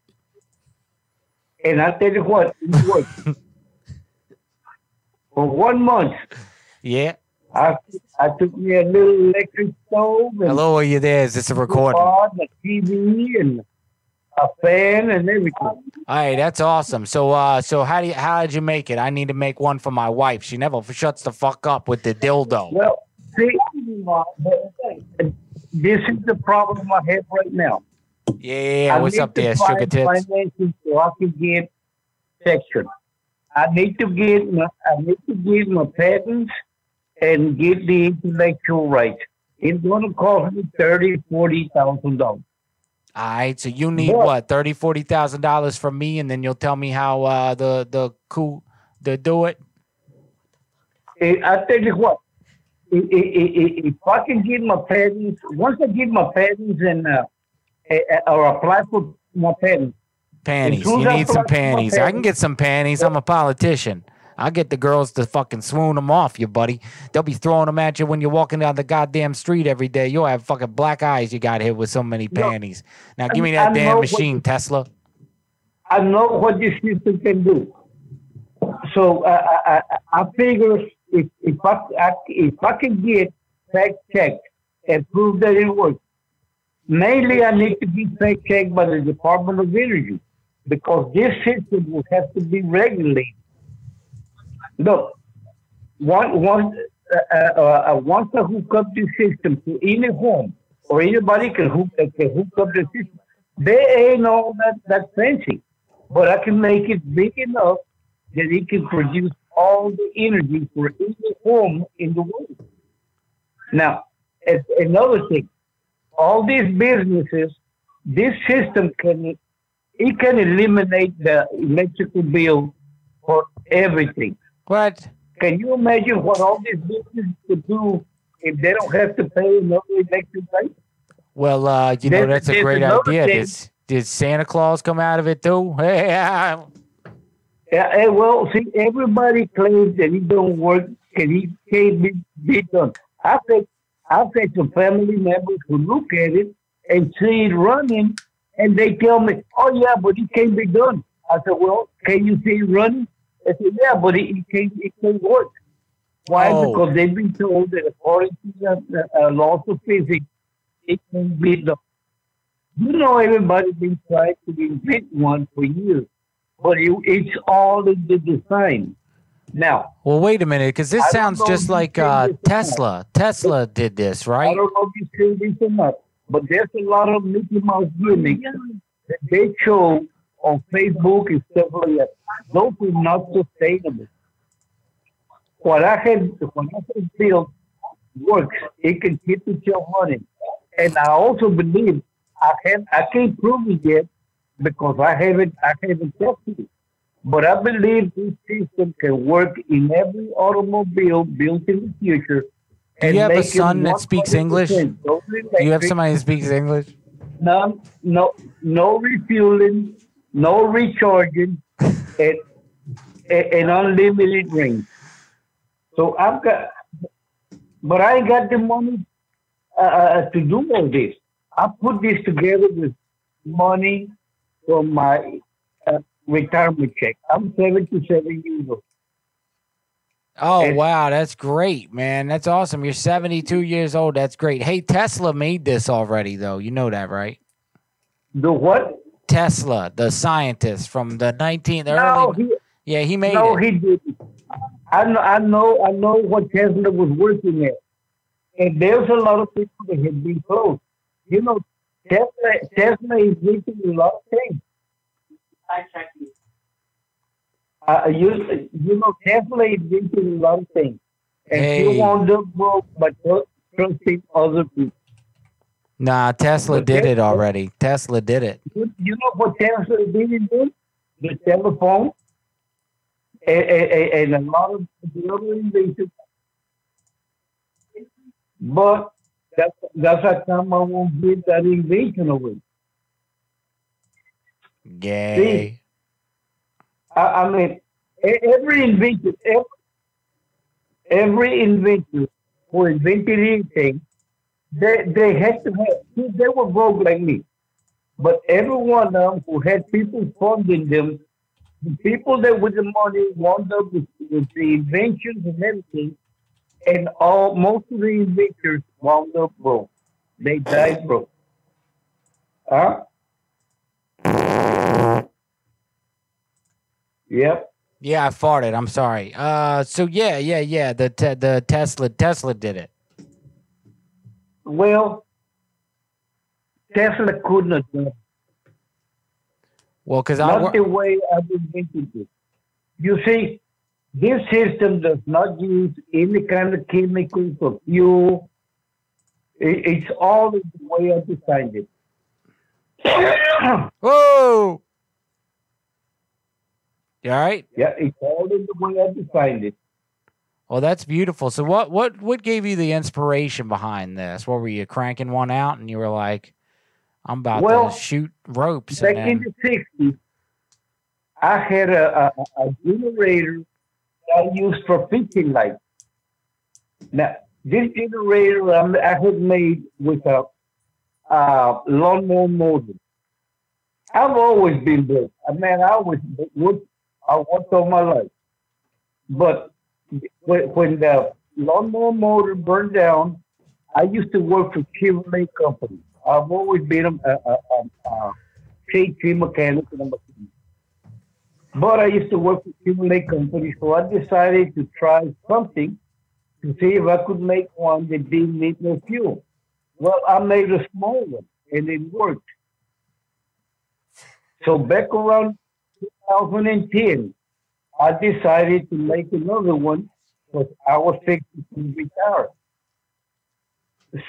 And I tell you what, it worked. For one month, Yeah. I I took me a little electric stove and Hello, are you there? Is this a recording? All a TV and a fan and everything. right, that's awesome. So, uh, so how do you, how did you make it? I need to make one for my wife. She never shuts the fuck up with the dildo. Well, see, this is the problem I have right now. Yeah. I What's up there, sugar tits? So I can get section. I need to get my, I need to get my patents and get the intellectual rights. It's going to cost me thirty, forty thousand dollars. All right, so you need What? what thirty, forty thousand dollars from me, and then you'll tell me how uh, the the cool to do it. I tell you what, if I can get my patents, once I get my patents and uh, or apply for my patents, Panties. You need some apply for my panties. I can get some panties. I'm a politician. I'll get the girls to fucking swoon them off you, buddy. They'll be throwing them at you when you're walking down the goddamn street every day. You'll have fucking black eyes you got hit with so many panties. Now give me that I damn machine, you- Tesla. I know what this system can do. So uh, I, I, I figure if if I, I if I can get fact checked and prove that it works, mainly I need to be fact checked by the Department of Energy because this system will have to be regulated. Look, one one uh, uh, uh, once I hook up the system to any home or anybody can hook can hook up the system, they ain't all that that fancy but I can make it big enough that it can produce all the energy for any home in the world. Now, another thing, all these businesses, this system can it can eliminate the electrical bill for everything. What? Can you imagine what all these businesses could do if they don't have to pay another electric rate? Well, uh, you know that's a great idea. thing- Did, did Santa Claus come out of it too? Yeah. Yeah, well, see, everybody claims that he don't work and he can't be, be done. I've had, I've had some family members who look at it and see it running, and they tell me, "Oh yeah, but it can't be done." I said, "Well, can you see it running?" I said, "Yeah, but it, it can't it can't work." Why? Oh. Because they've been told that according to the, the uh, laws of physics, it can be done. You know, everybody's been trying to invent one for years. but you, it's all in the design. Now, Well, wait a minute, because this I sounds just like uh, Tesla. Tesla did this, right? I don't know if you see this or not, but there's a lot of Mickey Mouse gimmicks that they show on Facebook and stuff like that. Those are not sustainable. What I have, what I had built works. It can keep itself running, and I also believe I can I can't prove it yet because I haven't I haven't tested it. But I believe this system can work in every automobile built in the future. Do you have a son that speaks English? Do you have somebody that speaks English? No, no, no refueling, no recharging, and, and unlimited range. So I've got, but I ain't got the money uh, uh, to do all this. I put this together with money from my uh, retirement check. I'm 77 years old. Oh wow, that's great, man. That's awesome. You're 72 years old. That's great. Hey, Tesla made this already, though. You know that, right? The what? Tesla, the scientist from the 19th. No, early, he, yeah, he made no, it. he didn't. I know, I know, I know what Tesla was working at, and there's a lot of people that have been close. You know, Tesla, Tesla is making a lot of things. Uh, you, you know, Tesla is making a lot of things, and Hey. he wound up broke by tr- trusting other people. Nah, Tesla did it already. Tesla did it. You, know what Tesla didn't do? The telephone and, and, and a lot of the other inventions. But that's, that's how come I won't give that invention away. Yay. I, I mean, every invention, every, every inventor who invented anything, they, they had to have, they were broke like me. But every one of them who had people funding them, the people that with the money wound up with, with the inventions and everything, and all most of the inventors wound up broke. They died broke. Huh? Yep. Yeah, I farted. I'm sorry. Uh, so yeah, yeah, yeah. The te- the Tesla Tesla did it. Well, Tesla couldn't have done it. Well, because I Not the way I've invented it. You see, this system does not use any kind of chemicals or fuel. It, it's all the way I designed it. Whoa! You all right? Yeah, it's all in the way I designed it. Well, that's beautiful. So what what what gave you the inspiration behind this? What were you cranking one out and you were like, I'm about Well, to shoot ropes Back and in the 60s, I had a, a, a generator that I used for fishing lights. Now, this generator um, I had made with a uh, lawnmower motor. I've always been broke. I mean, I was worked, I worked all my life. But when, the lawnmower motor burned down, I used to work for Chevrolet Company. I've always been a, a, a, a, KT mechanic a mechanic. But I used to work for Chevrolet Company, so I decided to try something to see if I could make one that didn't need no fuel. Well, I made a small one, and it worked. So back around 2010, I decided to make another one because I was fixing to retire.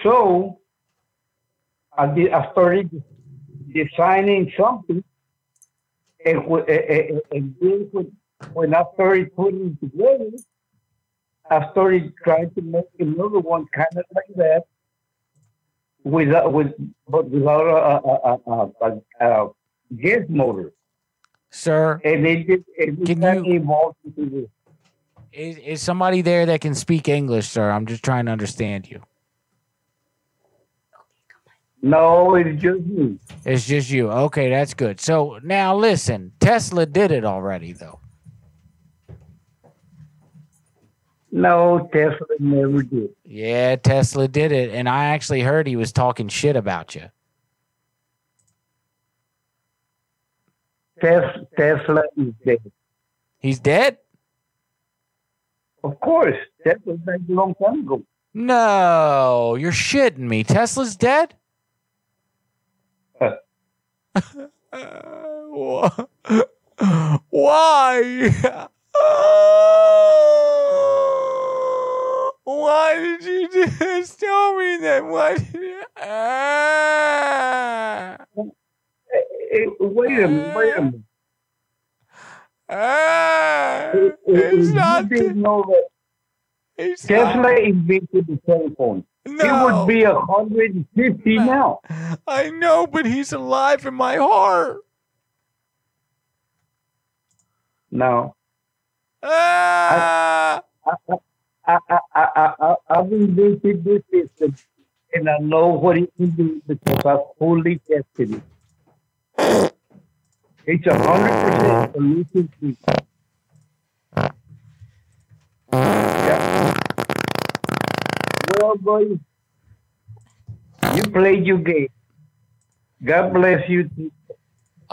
So I did. I started designing something, and, and then when, I started putting together, I started trying to make another one kind of like that, without with but without a, a, a, a, a gas motor. Sir, and it it can you- evolved into is, is somebody there that can speak English, sir? I'm just trying to understand you. No, it's just me. It's just you. Okay, that's good. So now listen, Tesla did it already though. No, Tesla never did. Yeah, Tesla did it, and I actually heard he was talking shit about you. Tes- Tesla is dead. He's dead? Of course. Tesla died a long time ago. No, you're shitting me. Tesla's dead? Why? Why did you just tell me that? Why did you... Ah. Eh, eh, hey, wait a minute. Eh. Wait a minute. Ah. Hey, hey, It's you not didn't know that It's Tesla invented the telephone. phone. It No. would be a hundred and fifty now. I know, but he's alive in my heart. Now, Ah. I, I, I, I, I, I've invented this system, and I know what it can do because I fully tested it. It's a hundred percent pollution free. Yeah. Well, boys, you played your game. God bless you.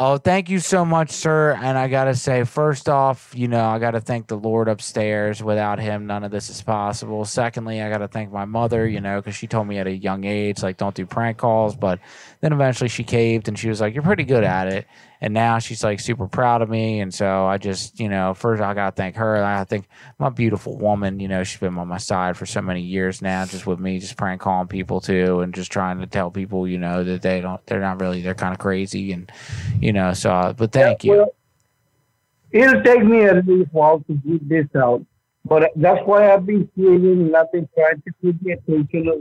Oh, thank you so much, sir. And I got to say, first off, you know, I got to thank the Lord upstairs. Without him, none of this is possible. Secondly, I got to thank my mother, you know, because she told me at a young age, like, don't do prank calls. But then eventually she caved and she was like, you're pretty good at it. And now she's like super proud of me. And so I just, you know, first I got to thank her. I think my beautiful woman, you know, she's been on my side for so many years now, just with me, just prank calling people too, and just trying to tell people, you know, that they don't, they're not really, they're kind of crazy. And, you know, so, but thank you. Well, it'll take me a little while to get this out, but that's why I've been creating been trying to get the attention of,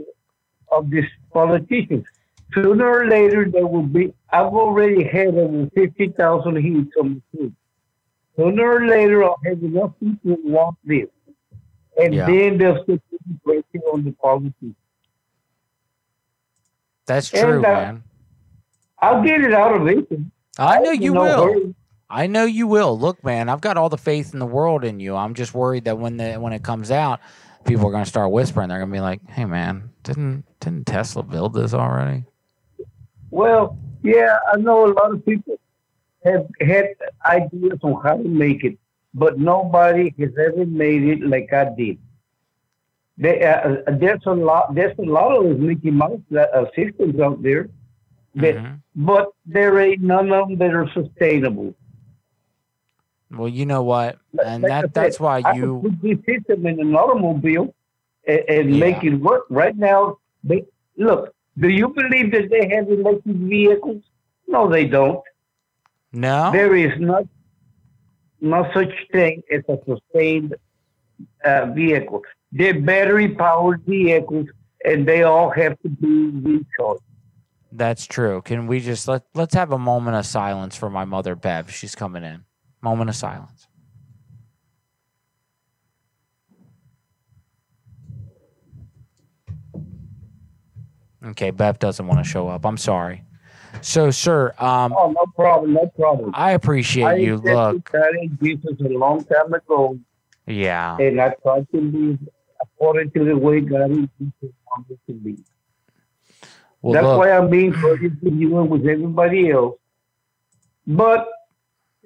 of these politicians. Sooner or later, there will be. I've already had over fifty thousand hits on the street. Sooner or later, I'll have enough people who want this, and Yeah. then they'll start pressure on the policy. That's And, true, uh, man. I'll get it out eventually. I know you no will. hurry. I know you will. Look, man, I've got all the faith in the world in you. I'm just worried that when the when it comes out, people are going to start whispering. They're going to be like, "Hey, man, didn't didn't Tesla build this already?" Well, yeah, I know a lot of people have had ideas on how to make it, but nobody has ever made it like I did. There, uh, there's a lot. There's a lot of those Mickey Mouse uh, systems out there, that, but there ain't none of them that are sustainable. Well, you know what, and Like that that's said, why I you. put this system in an automobile and, and make it work. Right now, they look. Do you believe that they have electric vehicles? No, they don't. No. There is not not such thing as a sustained uh, vehicle. They're battery powered vehicles, and they all have to be recharged. That's true. Can we just let let's have a moment of silence for my mother, Bev? She's coming in. Moment of silence. Okay, Bev doesn't want to show up. I'm sorry. So, sir, um, Oh, no problem, no problem. I appreciate I you. Look, Jesus a long time ago, yeah, and I try to live according to the way God is wanted to be. Well, That's look- why I'm being courteous with you and with everybody else. But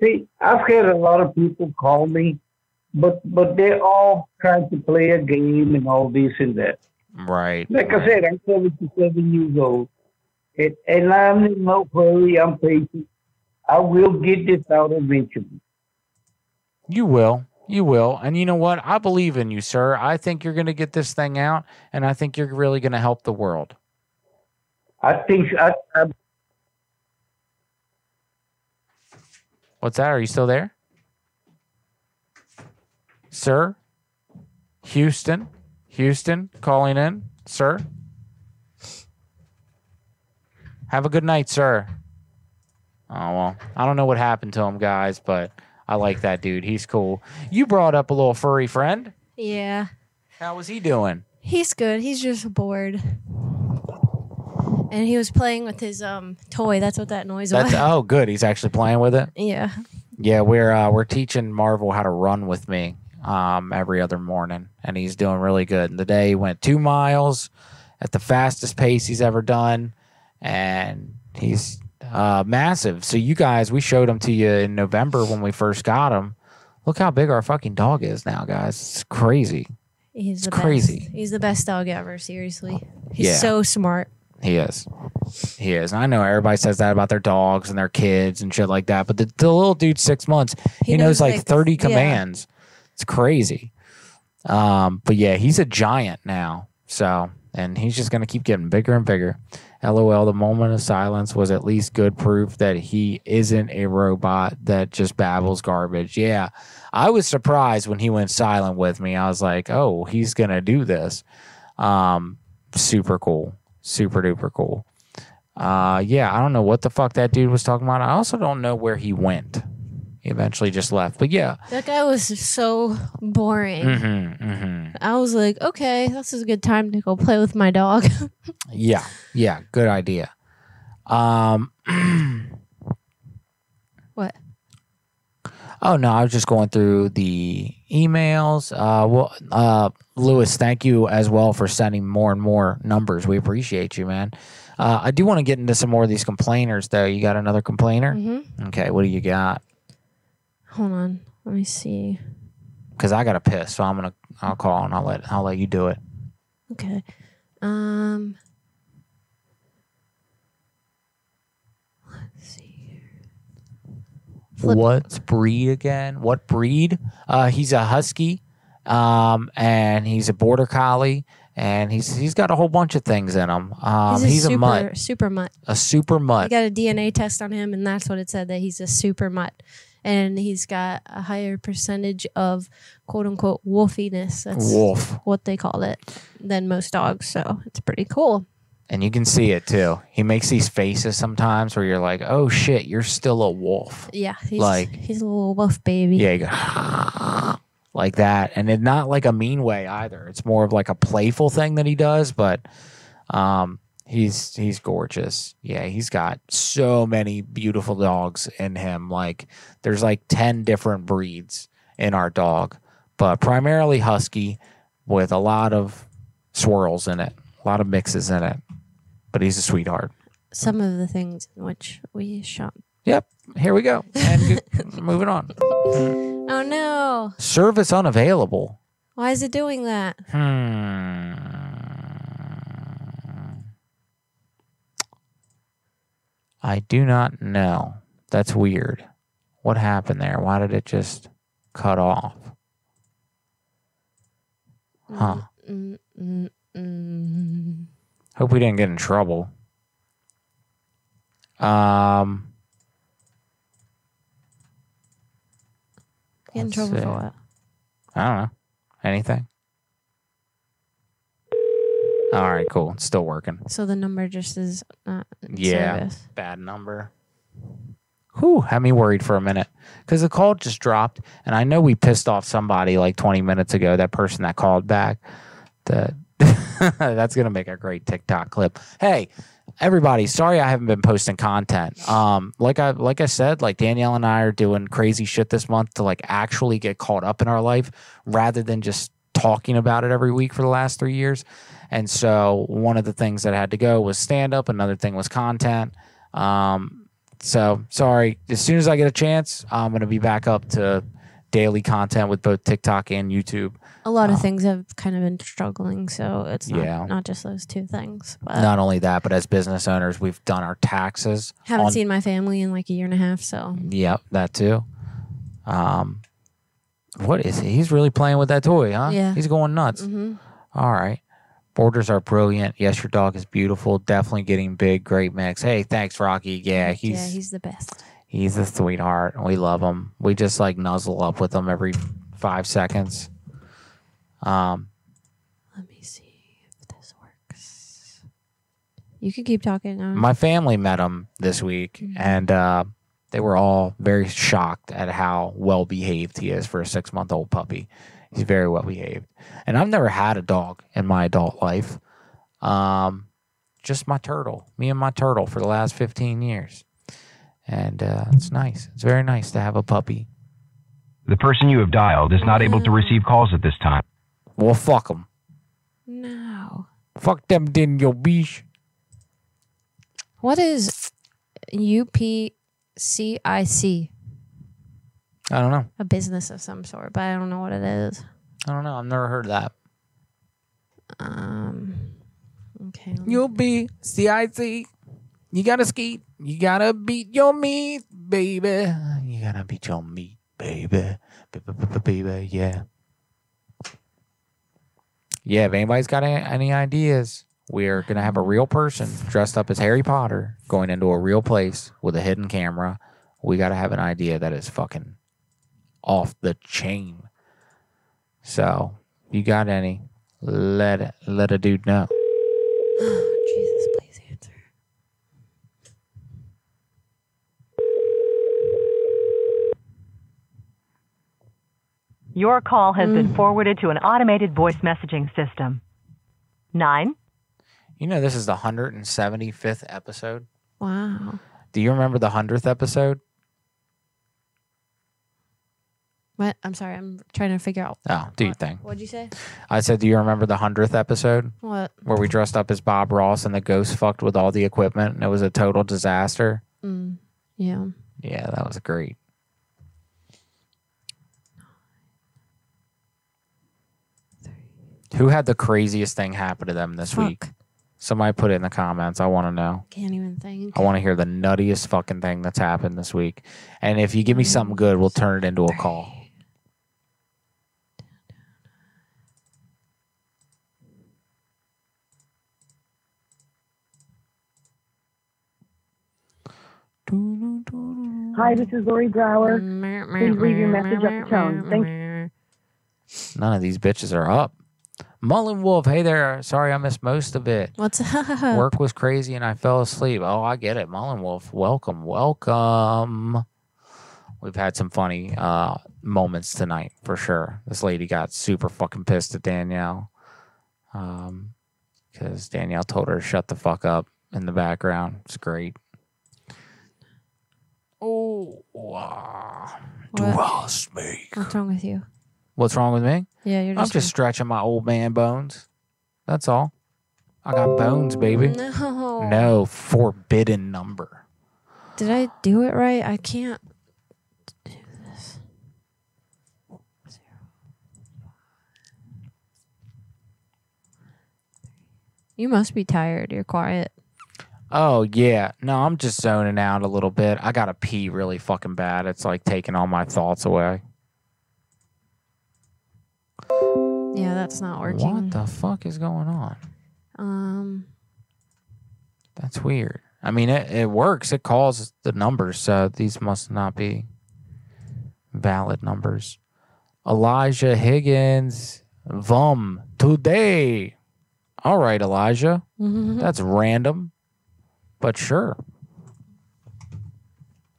see, I've had a lot of people call me, but but they're all trying to play a game and all this and that. Right. Like I said, I'm 77 years old, and, and I'm in no hurry. I'm patient. I will get this out eventually. You will. You will. And you know what? I believe in you, sir. I think you're going to get this thing out, and I think you're really going to help the world. I think I, I What's that? Are you still there? Sir? Houston? Houston calling in? Sir? Have a good night, sir. Oh, well, I don't know what happened to him, guys, but I like that dude. He's cool. You brought up a little furry friend. Yeah. How was he doing? He's good. He's just bored. And he was playing with his um toy. That's what that noise That's was. oh good. He's actually playing with it. yeah. Yeah, we're uh, we're teaching Marvel how to run with me um, every other morning, and he's doing really good. And today he went two miles at the fastest pace he's ever done, and he's uh, massive. So you guys, we showed him to you in November when we first got him. Look how big our fucking dog is now, guys. It's crazy. He's It's the crazy. Best. He's the best dog ever. Seriously, he's Yeah. so smart. He is. He is. And I know everybody says that about their dogs and their kids and shit like that, but the, the little dude's six months. He, He knows, knows, like like, 30 yeah. commands. It's crazy. Um, but yeah, he's a giant now. So, and he's just going to keep getting bigger and bigger. LOL, the moment of silence was at least good proof that he isn't a robot that just babbles garbage. Yeah. I was surprised when he went silent with me. I was like, oh, he's going to do this. Um, super cool. Super duper cool. Uh, yeah, I don't know what the fuck that dude was talking about. I also don't know where he went. He eventually just left. But yeah. That guy was so boring. Mm-hmm, mm-hmm. I was like, okay, this is a good time to go play with my dog. Yeah, yeah, good idea. Um, what? oh no, I was just going through the emails. Uh, well, uh, Lewis, thank you as well for sending more and more numbers. We appreciate you, man. Uh, I do want to get into some more of these complainers, though. You got another complainer? Mhm. Okay, what do you got? Hold on, let me see. Because I got to piss, so I'm gonna I'll call and I'll let I'll let you do it. Okay. Um. Let's see here. Flip- What's breed again? What breed? Uh, he's a husky, um, and he's a border collie, and he's he's got a whole bunch of things in him. Um, he's a he's a, super, mutt, super mutt. a super mutt. I got a DNA test on him, and that's what it said that he's a super mutt. And he's got a higher percentage of quote unquote wolfiness. That's Wolf. what they call it than most dogs. So it's pretty cool. and you can see it too. He makes these faces sometimes where you're like, "Oh shit, you're still a wolf." Yeah. He's, Like- he's a little wolf baby. Yeah, you go like that, and it's not like a mean way either. It's more of like a playful thing that he does, but um, he's he's gorgeous. Yeah, he's got so many beautiful dogs in him. Like there's like ten different breeds in our dog, but primarily husky with a lot of swirls in it, a lot of mixes in it. But he's a sweetheart. Some of the things in which we shot. Yep. Here we go. And moving on. Oh no. Service unavailable. Why is it doing that? Hmm. I do not know. That's weird. What happened there? Why did it just cut off? Huh. Mm, mm, mm. Hope we didn't get in trouble. Um. Get in trouble see. for what? I don't know. Anything? All right, cool. It's still working. So the number just is not in Yeah. service. Bad number. Whew, had me worried for a minute because the call just dropped, and I know we pissed off somebody like 20 minutes ago. That person that called back, that that's gonna make a great TikTok clip. Hey, everybody, sorry I haven't been posting content. Um, like I like I said, like Danielle and I are doing crazy shit this month to like actually get caught up in our life rather than just talking about it every week for the last three years. And so one of the things that had to go was stand up. Another thing was content. Um, so sorry. As soon as I get a chance, I'm going to be back up to daily content with both TikTok and YouTube. A lot of things have kind of been struggling, so it's not, Yeah. not just those two things. But Not only that, but as business owners, we've done our taxes. haven't on- seen my family in like a year and a half, so Yep, that too. Um, what is he? He's really playing with that toy, huh? Yeah. He's going nuts. Mhm. All right. Borders are brilliant. Yes, your dog is beautiful. Definitely getting big. Great mix. Hey, thanks, Rocky. Yeah, he's yeah, he's the best. he's a sweetheart. We love him. We just like nuzzle up with him every five seconds. Um, let me see if this works. You can keep talking. Um, My family met him this week, and uh, they were all very shocked at how well behaved he is for a six month old puppy. He's very well behaved, and I've never had a dog in my adult life. Um, just my turtle, me and my turtle for the last fifteen years, and uh, it's nice. It's very nice to have a puppy. The person you have dialed is not able to receive calls at this time. Well, fuck them. no. Fuck them, Daniel Beach. What is UPCIC, I don't know. a business of some sort, but I don't know what it is. I don't know. I've never heard of that. Um, okay. You'll be CIC. You gotta skeet. You gotta beat your meat, baby. You gotta beat your meat, baby. Baby, yeah. Yeah, if anybody's got any, any ideas, we're gonna have a real person dressed up as Harry Potter going into a real place with a hidden camera. We gotta have an idea that is fucking off the chain. So, you got any? Let let a dude know. Jesus, please answer. Your call has been mm. forwarded to an automated voice messaging system. Nine. You know, this is the 175th episode. Wow. Do you remember the 100th episode? What? I'm sorry. I'm trying to figure out. Oh, do your thing. What'd you say? I said, Do you remember the 100th episode? What? Where we dressed up as Bob Ross and the ghost fucked with all the equipment and it was a total disaster? Mm, yeah. Yeah, that was great. Who had the craziest thing happen to them this Fuck. week? Somebody put it in the comments. I want to know. Can't even think. I want to hear the nuttiest fucking thing that's happened this week. And if you give me something good, we'll turn it into a call. Hi, this is Lori Brower. Please leave your message at the tone. Thank you. None of these bitches are up. Mullen Wolf, hey there. Sorry I missed most of it. What's up? Work was crazy and I fell asleep. Oh, I get it. Mullen Wolf, welcome, welcome. We've had some funny uh, moments tonight for sure. This lady got super fucking pissed at Danielle because Danielle told her to shut the fuck up in the background. It's great. Oh, wow. Do What? I speak? What's wrong with you? What's wrong with me? Yeah, you're I'm just. just stretching my old man bones. That's all. I got bones, baby. No. No forbidden number. Did I do it right? I can't do this. You must be tired. You're quiet. Oh yeah, no, I'm just zoning out a little bit. I gotta pee really fucking bad. It's like taking all my thoughts away. Yeah, that's not working. What the fuck is going on? Um, That's weird. I mean, it, it works. It calls the numbers, so these must not be valid numbers. Elijah Higgins, Vum, today. All right, Elijah. That's random, but sure.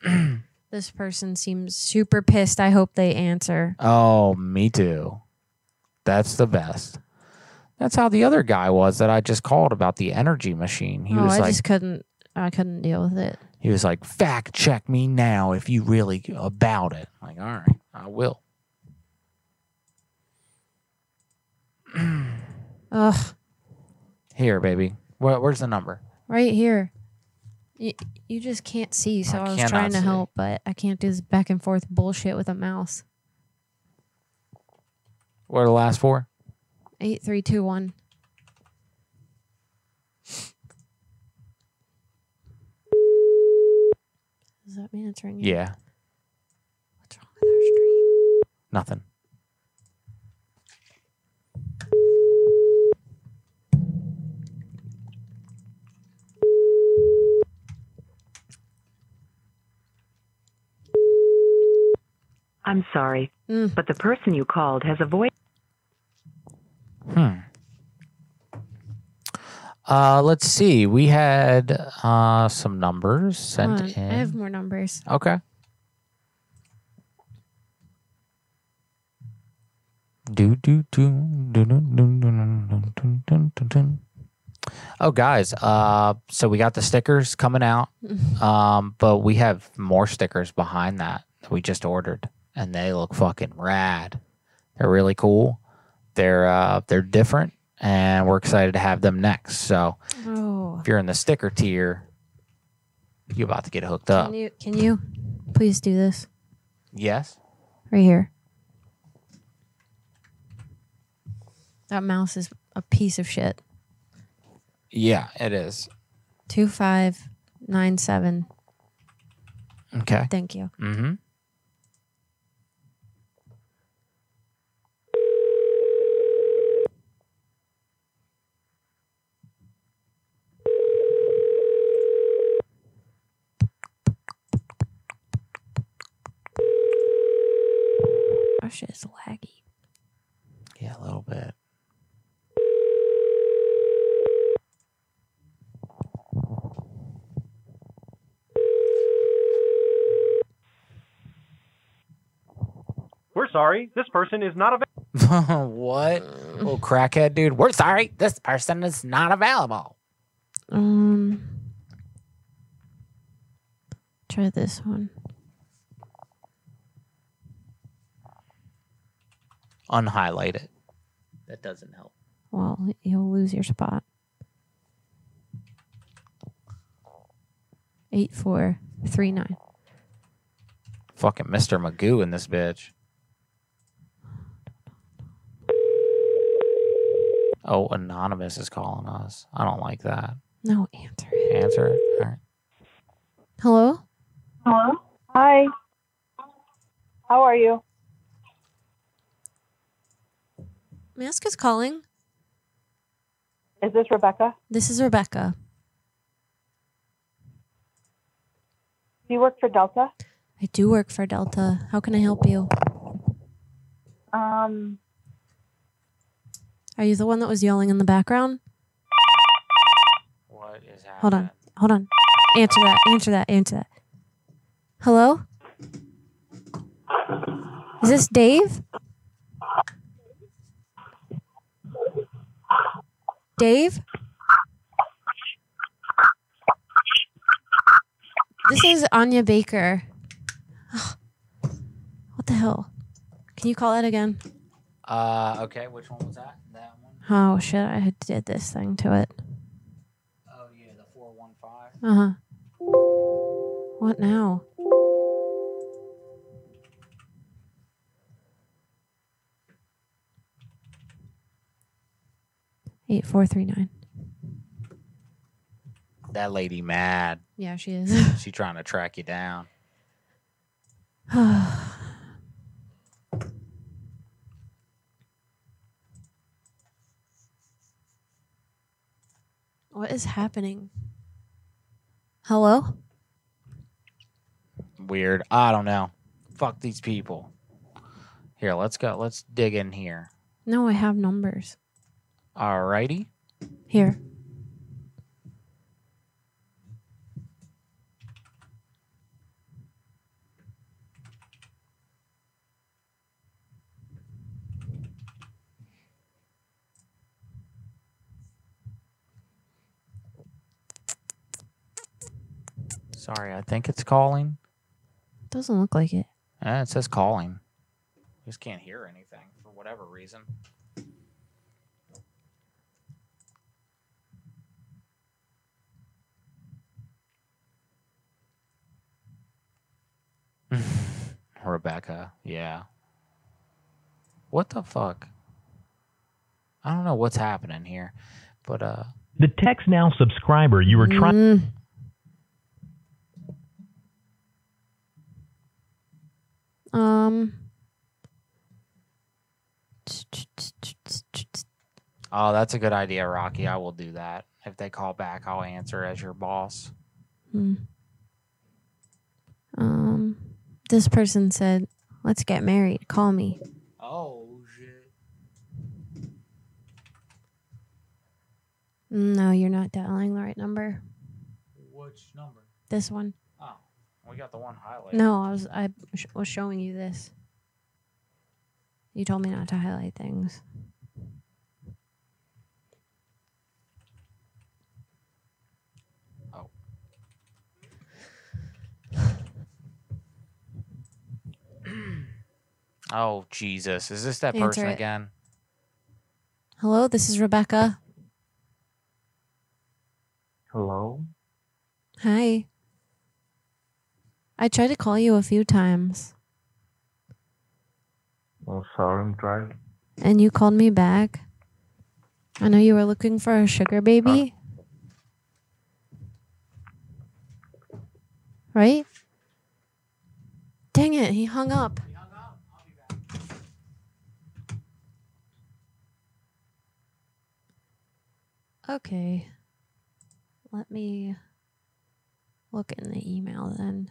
this person seems super pissed. I hope they answer. Oh, me too. That's the best. That's how the other guy was that I just called about the energy machine. He oh, was I like, just couldn't. I couldn't deal with it. he was like, fact check me now if you really about it. I'm like, all right, I will. Ugh, Here, baby. Where, where's the number? right here. You, you just can't see, so I, was trying to see. help, but I can't do this back and forth bullshit with a mouse. What are the last four? Eight, three, two, one. Is that me answering? you? Yeah. What's wrong with our stream? Nothing. I'm sorry, Mm. but the person you called has a voice. Hmm. Uh, let's see. We had uh some numbers sent Hold on, in. I have more numbers. Okay. Do do do do do do do do do do do do. Oh, guys. Uh, so we got the stickers coming out. Um, but we have more stickers behind that that we just ordered, and they look fucking rad. They're really cool. They're uh they're different, and we're excited to have them next. So Oh. if you're in the sticker tier, you're about to get hooked up? Can you can you please do this Yes. right here? That mouse is a piece of shit. Yeah, it is. Two five nine seven. Okay. Thank you. Mm-hmm. Our shit laggy. Yeah, a little bit. We're sorry, this person is not available. what? Little crackhead dude. We're sorry. This person is not available. Um, try this one. Unhighlight it. That doesn't help. Well, you'll lose your spot. Eight four three nine. Fucking Mr. Magoo in this bitch. Oh, anonymous is calling us. I don't like that. No answer. Answer it. All right. Hello. Hello. Hi. How are you? Mask is calling. Is this Rebecca? This is Rebecca. Do you work for Delta? I do work for Delta. How can I help you? Um, Are you the one that was yelling in the background? What is happening? Hold on. Hold on. Answer that. Answer that. Answer that. Hello? Is this Dave? Dave? This is Anya Baker. What the hell? Can you call that again? Uh, okay. Which one was that? That one. Oh shit, I had did this thing to it. Oh yeah, the four one five. Uh huh. What now? Eight four three nine. That lady mad. Yeah, she is. she trying to track you down. what is happening? Hello? Weird. I don't know. Fuck these people. Here, let's go. Let's dig in here. No, I have numbers. Alrighty. Here. Sorry, I think it's calling. Doesn't look like it. Eh, it says calling. Just can't hear anything for whatever reason. Rebecca, yeah. What the fuck? I don't know what's happening here, but uh, The Text Now subscriber you were trying. Um. oh, that's a good idea, Rocky. I will do that. If they call back, I'll answer as your boss. Hmm. Um. This person said, "Let's get married. Call me." Oh shit. No, you're not dialing the right number. Which number? This one. Oh, we got the one highlighted. No, I was I sh- was showing you this. You told me not to highlight things. Oh Jesus! Is this that Answer person it. again? Hello, this is Rebecca. Hello? Hi. I tried to call you a few times, Oh, sorry, I'm driving. and you called me back. I know you were looking for a sugar baby. Right? Dang it, he hung up. Okay. Let me look in the email then.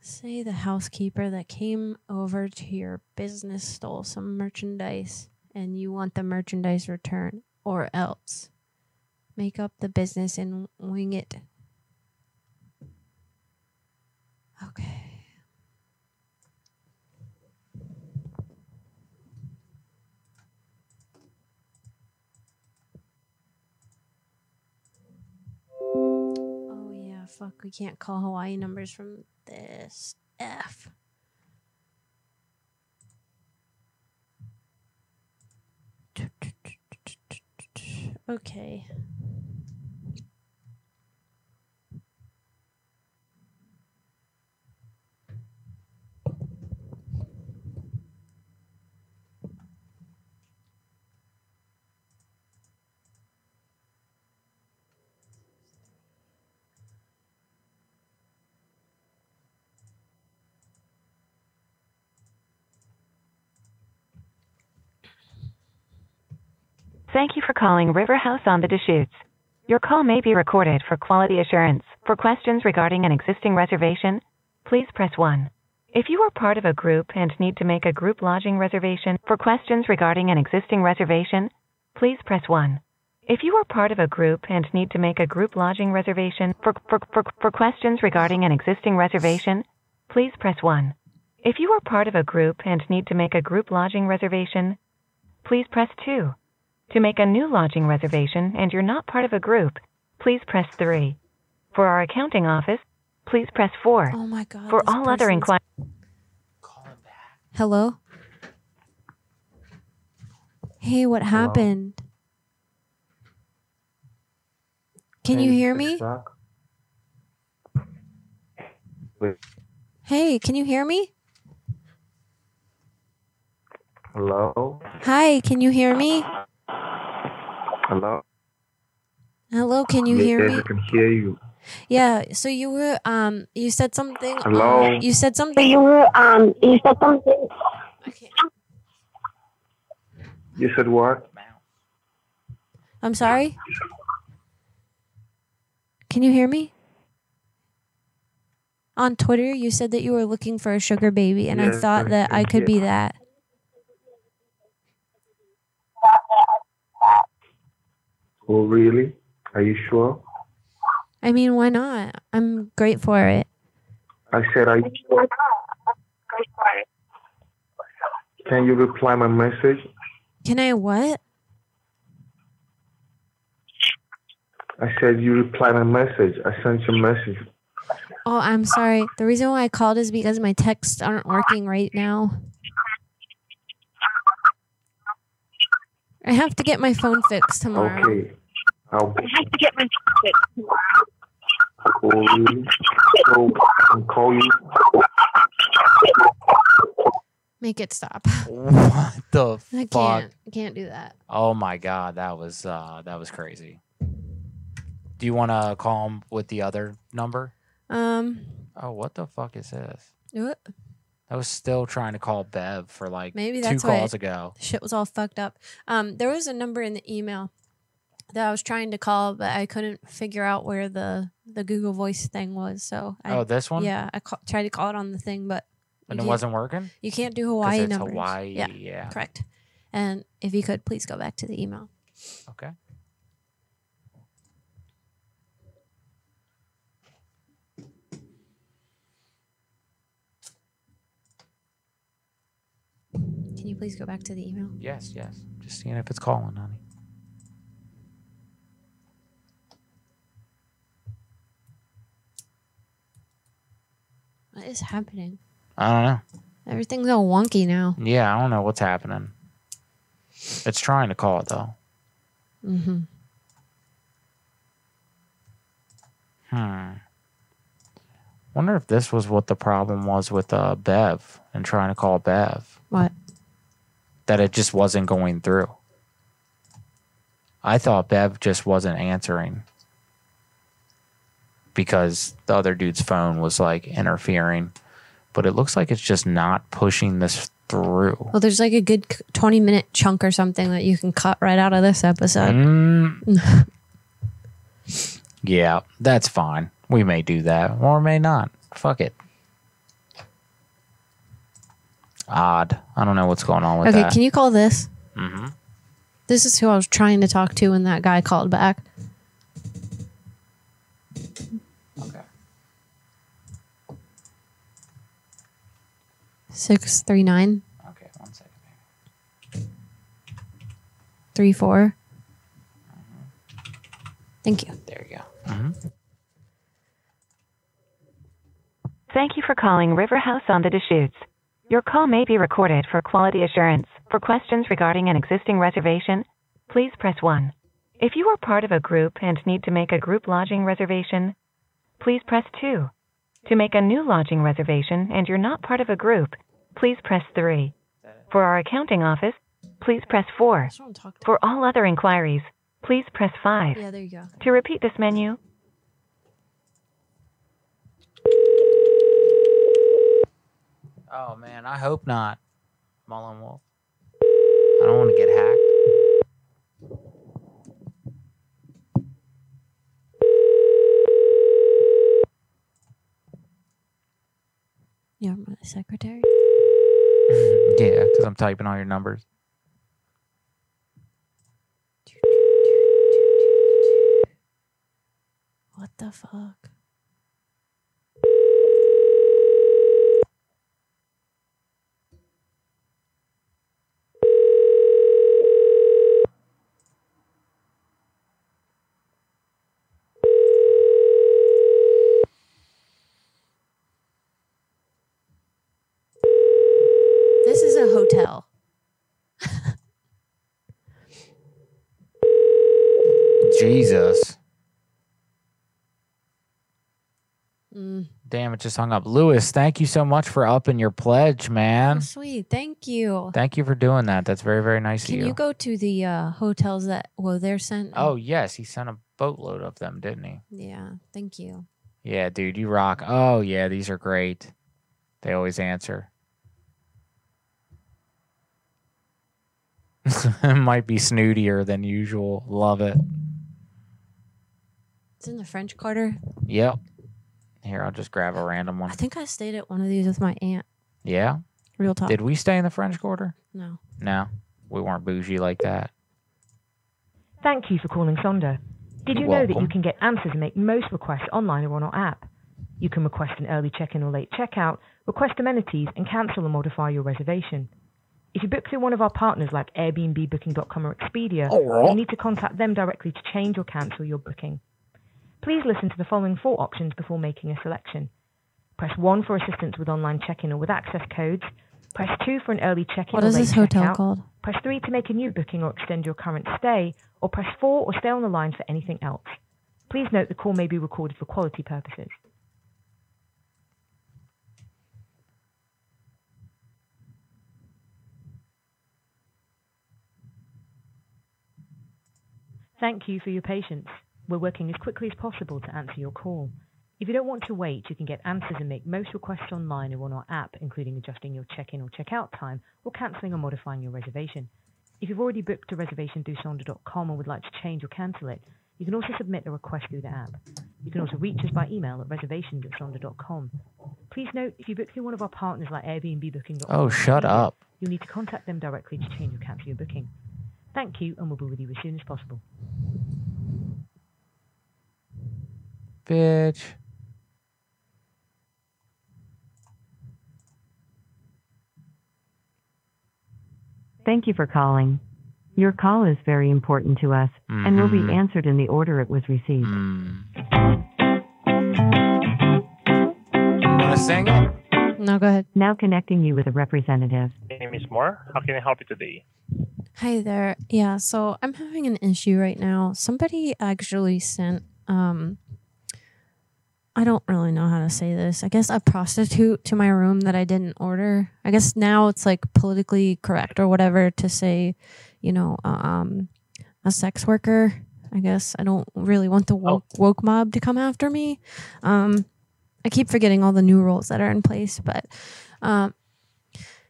Say the housekeeper that came over to your business stole some merchandise and you want the merchandise returned, or else make up the business and wing it. Okay. Fuck, we can't call Hawaii mm. numbers from this. F. Okay. Thank you for calling River House on the Deschutes. Your call may be recorded for quality assurance. For questions regarding an existing reservation, please press 1. If you are part of a group and need to make a group lodging reservation, for questions regarding an existing reservation, please press 1. If you are part of a group and need to make a group lodging reservation, for, for, for, for questions regarding an existing reservation, please press 1. If you are part of a group and need to make a group lodging reservation, please press 2. To make a new lodging reservation and you're not part of a group, please press 3. For our accounting office, please press 4. Oh my god. For all other inquiries, Hello? Hey, what happened? Can you hear me? Hey, can you hear me? hello? Hi, can you hear me? Hello? Hello, can you Yes, hear yes, me? I can hear you. Yeah, so you were um you said something Hello? um, you said something you were um you said something Okay. You said what? I'm sorry? Can you hear me? On Twitter, you said that you were looking for a sugar baby, and I thought I that I can could be that. Oh, really? Are you sure? I mean, why not? I'm great for it. I said, are you sure? Can you reply my message? Can I what? I said, you reply my message. I sent you a message. Oh, I'm sorry. The reason why I called is because my texts aren't working right now. I have to get my phone fixed tomorrow. Okay. I'll I have to get my Oh, really? So I can call you. Make it stop. What the I fuck? can't. I can't do that. Oh my god, that was uh that was crazy. Do you want to call him with the other number? Um, Oh, what the fuck is this? what? I was still trying to call Bev for like Maybe two that's why calls ago. Shit was all fucked up. Um, there was a number in the email that I was trying to call, but I couldn't figure out where the the Google Voice thing was. So I, Oh, this one? Yeah, I ca- tried to call it on the thing, but And it wasn't working? You can't do 'Cause Hawaii it's numbers. Hawaii, yeah, yeah. correct. And if you could, please go back to the email. Okay. Can you please go back to the email? Yes, yes. Just seeing if it's calling, honey. What is happening? I don't know. Everything's all wonky now. Yeah, I don't know what's happening. It's trying to call it though. Mm-hmm. Hmm. Wonder if this was what the problem was with uh, Bev and trying to call Bev. What? That it just wasn't going through. I thought Bev just wasn't answering because the other dude's phone was like interfering. But it looks like it's just not pushing this through. Well, there's like a good 20 minute chunk or something that you can cut right out of this episode. Mm. Yeah, that's fine. We may do that or may not. Fuck it. Odd. I don't know what's going on with that. okay, that. can you call this? hmm This is who I was trying to talk to when that guy called back. Okay. Six three nine. Okay, one second. Three four. Thank you. There you go. hmm Thank you for calling River House on the Deschutes. Your call may be recorded for quality assurance. For questions regarding an existing reservation, please press 1. If you are part of a group and need to make a group lodging reservation, please press 2. To make a new lodging reservation and you're not part of a group, please press 3. For our accounting office, please press 4. For all other inquiries, please press 5. Yeah, there you go. To repeat this menu, Oh man, I hope not. Mullen Wolf. I don't want to get hacked. You're my secretary. yeah, because I'm typing all your numbers. What the fuck? This is a hotel. Jesus. Mm. Damn, it just hung up. Lewis, thank you so much for upping your pledge, man. Oh, sweet. Thank you. Thank you for doing that. That's very, very nice Can of you. Can you go to the uh, hotels that well they're sent? oh, yes. He sent a boatload of them, didn't he? yeah. Thank you. Yeah, dude, you rock. Oh, yeah, these are great. They always answer. Might be snootier than usual. Love it. It's in the French Quarter. Yep. Here, I'll just grab a random one. I think I stayed at one of these with my aunt. Yeah. Real talk. Did we stay in the French Quarter? No. No, we weren't bougie like that. Thank you for calling Sonder. Did you You're know that you can get answers and make most requests online or on our app? You can request an early check-in or late checkout, request amenities, and cancel or modify your reservation. If you book through one of our partners like Airbnb, Booking.com, or Expedia, Alright. you need to contact them directly to change or cancel your booking. Please listen to the following four options before making a selection. Press 1 for assistance with online check-in or with access codes. Press 2 for an early check-in What or is late this hotel checkout. called? Press 3 to make a new booking or extend your current stay, or press 4 or stay on the line for anything else. Please note the call may be recorded for quality purposes. Thank you for your patience. We're working as quickly as possible to answer your call. If you don't want to wait, you can get answers and make most requests online or on our app, including adjusting your check-in or check-out time or cancelling or modifying your reservation. If you've already booked a reservation through sonder.com and would like to change or cancel it, you can also submit a request through the app. You can also reach us by email at reservations at sonder.com. Please note, if you book through one of our partners like Airbnb, Booking.com, Oh, shut up. You'll need to contact them directly to change or cancel your booking. Thank you, and we'll be with you as soon as possible. Bitch. Thank you for calling. Your call is very important to us and will be mm-hmm. answered in the order it was received. Mm. You want to sing it? No, go ahead. Now connecting you with a representative. My name is Moore. How can I help you today? Hi there. Yeah, so I'm having an issue right now. Somebody actually sent um I don't really know how to say this. I guess a prostitute to my room that I didn't order. I guess now it's like politically correct or whatever to say, you know, um, a sex worker. I guess I don't really want the woke, woke mob to come after me. Um, I keep forgetting all the new rules that are in place, but um,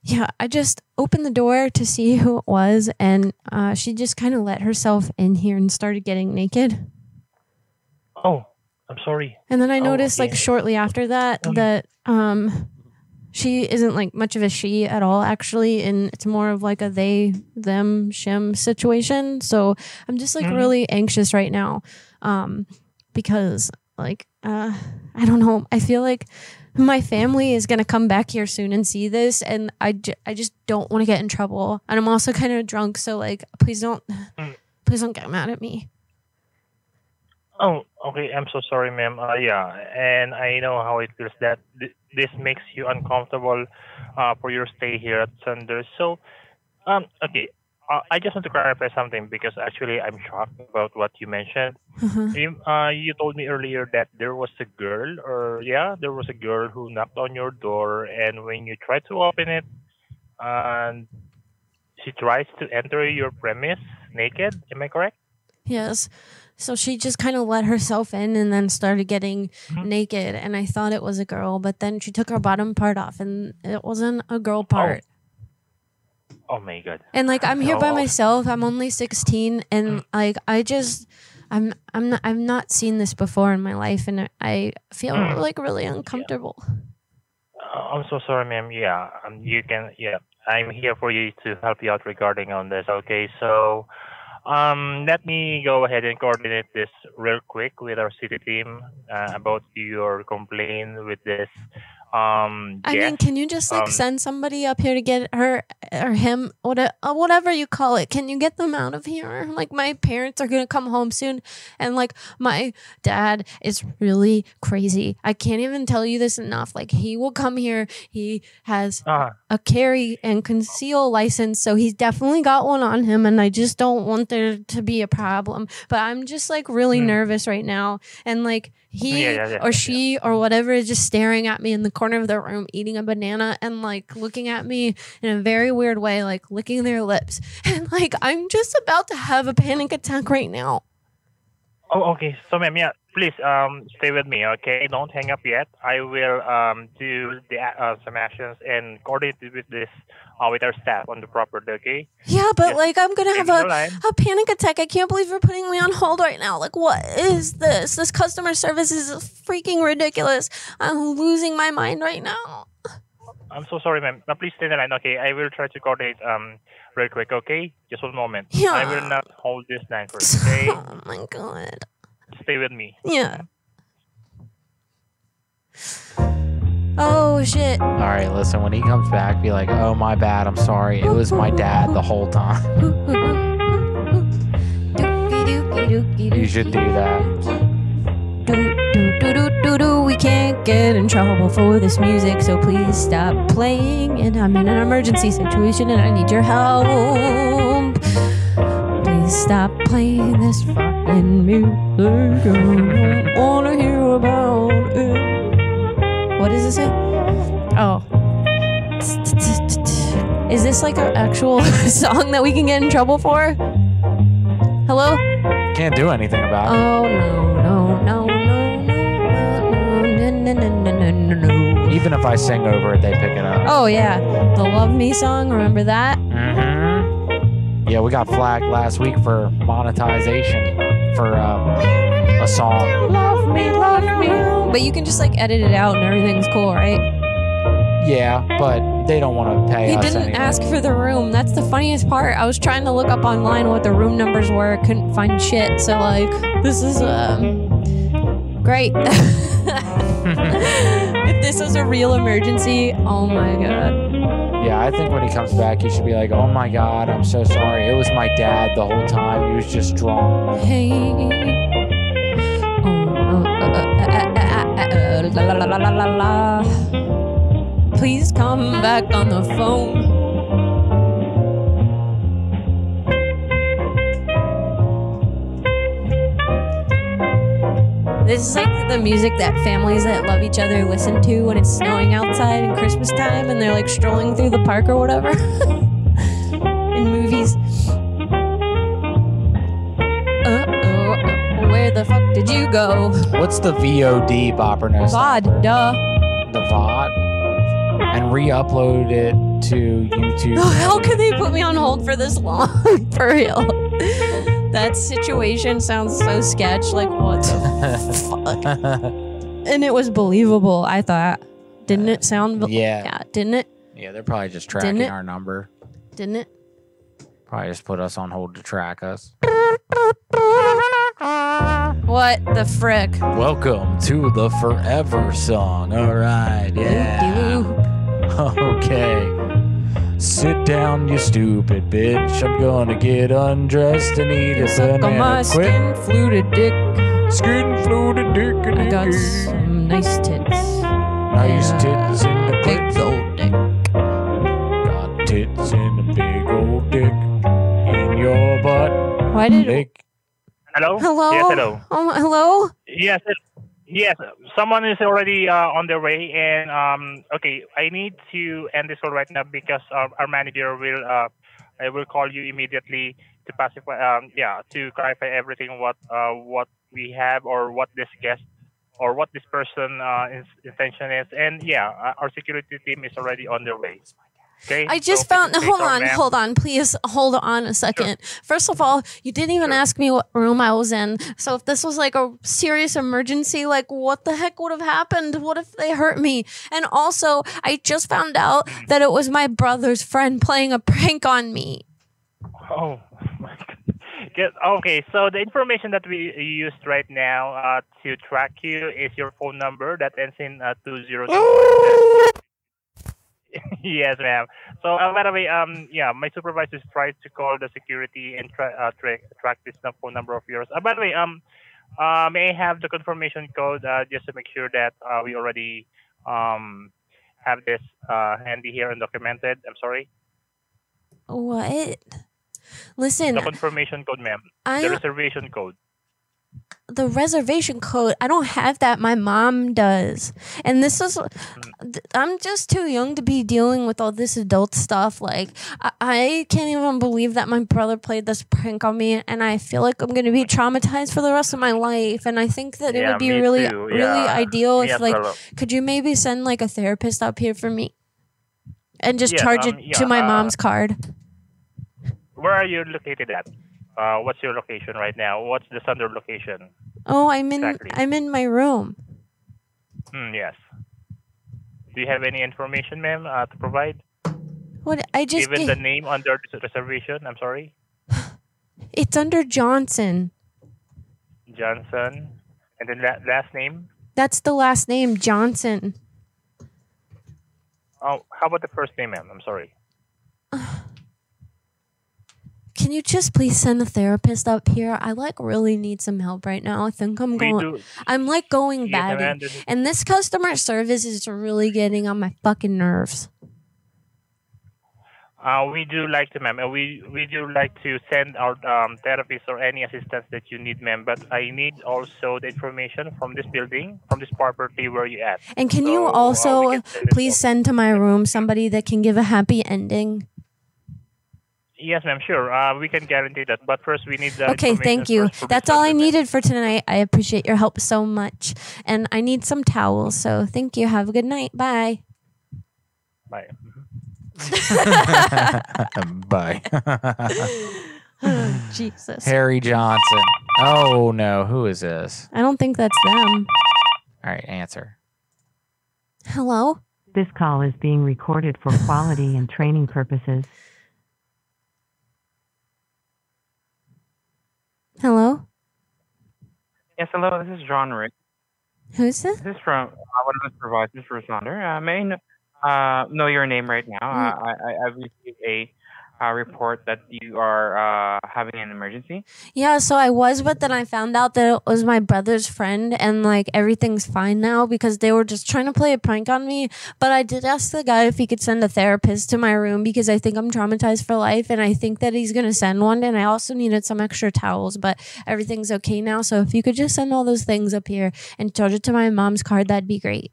yeah, I just opened the door to see who it was, and uh, she just kind of let herself in here and started getting naked. Oh, I'm sorry. And then I Oh, noticed, like shortly after that, Um, that um, she isn't like much of a she at all, actually, and it's more of like a they, them, shim situation. So I'm just like Mhm. really anxious right now, um, because like uh, I don't know. I feel like my family is gonna come back here soon and see this, and I, j- I just don't want to get in trouble. And I'm also kind of drunk, so like please don't, Mm. please don't get mad at me. Oh, okay. I'm so sorry, ma'am. Uh, yeah, and I know how it feels that th- this makes you uncomfortable uh, for your stay here at Sonders. So, um, okay. Uh, I just want to clarify something because actually I'm shocked about what you mentioned. Uh-huh. You, uh, you told me earlier that there was a girl, or yeah, there was a girl who knocked on your door, and when you tried to open it, and she tries to enter your premise naked. Am I correct? Yes. So she just kind of let herself in and then started getting Mm-hmm. naked. And I thought it was a girl, but then she took her bottom part off and it wasn't a girl part. Oh my god. And like I'm here by Oh. myself. I'm only 16 and like I just I'm I'm not I've not seen this before in my life and I feel Mm. like really uncomfortable. Uh, I'm so sorry, ma'am. Yeah, um, you can. Yeah, I'm here for you to help you out regarding on this. Okay, so um, let me go ahead and coordinate this real quick with our city team uh, about your complaint with this. Um, I mean, can you just like Um, send somebody up here to get her or him, whatever, whatever you call it? Can you get them out of here? Like my parents are gonna come home soon, and like my dad is really crazy. I can't even tell you this enough. Like he will come here. He has Uh, a carry and conceal license, so he's definitely got one on him, and I just don't want there to be a problem. But I'm just like really nervous right now, and like he. Yeah, yeah, yeah, or she or whatever is just staring at me in the corner of the room, eating a banana and like looking at me in a very weird way, like licking their lips, and like I'm just about to have a panic attack right now. Oh, okay. So, ma'am, yeah, please um, stay with me. Okay, don't hang up yet. I will um, do the uh, some actions and coordinate with this uh, with our staff on the property. Okay. Yeah, but like I'm gonna have a, line. a panic attack. I can't believe you're putting me on hold right now. Like, what is this? This customer service is freaking ridiculous. I'm losing my mind right now. I'm so sorry, ma'am. Now, please stay on the line. Okay, I will try to coordinate um real quick. Okay, just one moment. I will not hold this line for you. Okay, Oh my god. stay with me. Yeah. Oh shit. All right, listen, when he comes back, be like, oh, my bad. I'm sorry. It was my dad the whole time. you should do that. Do do do do do. We can't get in trouble for this music, so please stop playing. And I'm in an emergency situation, and I need your help. Please stop playing this fucking music. I don't wanna hear about it. What does it say? Oh. Is this like an actual song that we can get in trouble for? Hello? Can't do anything about it. Oh no no no no Even if I sing over it, they pick it up. Oh yeah, the Love Me song. Remember that? hmm Yeah, we got flagged last week for monetization for um, a song. Love me, love me. But you can just like edit it out and everything's cool, right? Yeah, but they don't want to pay He us didn't anyway. ask for the room. That's the funniest part. I was trying to look up online what the room numbers were. Couldn't find shit. So like, this is um great. this was a real emergency, oh my god. Yeah, I think when he comes back, he should be like, "Oh my God, I'm so sorry. It was my dad the whole time. He was just drunk." Hey. Oh, uh, uh, uh, la, la, la, la, la, la. Please come back on the phone. This is like the music that families that love each other listen to when it's snowing outside in Christmas time and they're like strolling through the park or whatever. in movies. Uh-oh. Where the fuck did you go? What's the VOD bopper no VOD, duh. The VOD? And re-upload it to YouTube. Oh, how can they put me on hold for this long? for real. That situation sounds so sketch. Like, what the fuck? And it was believable, I thought. Didn't it sound? be- Yeah. Yeah, didn't it? yeah, they're probably just Didn't tracking it? our number. Didn't it? Probably just put us on hold to track us. What the frick? Welcome to the Forever song. All right, yeah. Okay. Sit down, you stupid bitch. I'm gonna get undressed and eat a Suck on my. Quit. skin fluted dick. Skin fluted dick. I got some nice tits. Nice tits in the big old dick. Got tits and a big old dick in your butt. Why did? Dick. Hello? Hello? Yes, hello. Oh, hello? Yes, it- yes. Someone is already uh, on their way, and um, okay, I need to end this call right now because our, our manager will uh, I will call you immediately to pacify, um, yeah, to clarify everything what uh, what we have or what this guest or what this person uh, intention is, and yeah, our security team is already on their way. Okay. I just So found. please Hold on, ma'am. hold on, please hold on a second. First of all, you didn't even ask me what room I was in. So if this was like a serious emergency, like what the heck would have happened? What if they hurt me? And also, I just found out that it was my brother's friend playing a prank on me. Oh my God. Okay, so the information that we used right now uh, to track you is your phone number that ends in uh, 202. yes, ma'am. So, uh, by the way, um, yeah, my supervisors tried to call the security and try, uh, tra- track this phone number of yours. Uh, by the way, um, uh, may I have the confirmation code uh, just to make sure that uh, we already um, have this uh, handy here and documented? I'm sorry. What? Listen, The confirmation code, ma'am. I- the reservation code. The reservation code i don't have that my mom does and this is, I'm just too young to be dealing with all this adult stuff like I, I can't even believe that my brother played this prank on me and i feel like i'm going to be traumatized for the rest of my life and i think that it Yeah, would be really too. really ideal if like well. could you maybe send like a therapist up here for me and just Yes, charge um, it yeah, to my uh, mom's card Where are you located at? Uh, what's your location right now? What's the standard location? oh i'm in Exactly. i'm in my room Hmm, yes. Do you have any information, ma'am, uh, to provide? what i just Even the name under reservation. I'm sorry, it's under johnson Johnson, and then la- last name. That's the last name, Johnson. Oh, how about the first name, ma'am? I'm sorry. Can you just please send a therapist up here? I like really need some help right now. I think I'm going I'm like going Yes, batty. Amanda, this is- And this customer service is really getting on my fucking nerves. Uh, we do like to, ma'am. Uh, we we do like to send our um, therapists or any assistance that you need, ma'am. But I need also the information from this building, from this property where you at. And can you So, uh, we also can send please send to my room somebody that can give a happy ending? Yes, ma'am. Sure. Uh, we can guarantee that. But first, we need the Okay, thank you. That's all I resident. needed for tonight. I appreciate your help so much. And I need some towels. So thank you. Have a good night. Bye. Bye. Bye. Jesus. Harry Johnson. Oh no, who is this? I don't think that's them. All right, answer. Hello? This call is being recorded for quality and training purposes. Hello? Yes, hello. This is John Rick. Who's this? This is from uh, one of the supervisors for Sonder. Uh, may I know, uh, know your name right now? Uh, I, I, I've received a uh, report that you are uh, having an emergency? Yeah, so I was, but then I found out that it was my brother's friend, and like everything's fine now because they were just trying to play a prank on me. But I did ask the guy if he could send a therapist to my room because I think I'm traumatized for life, and I think that he's gonna send one. And I also needed some extra towels, but everything's okay now. So if you could just send all those things up here and charge it to my mom's card, that'd be great.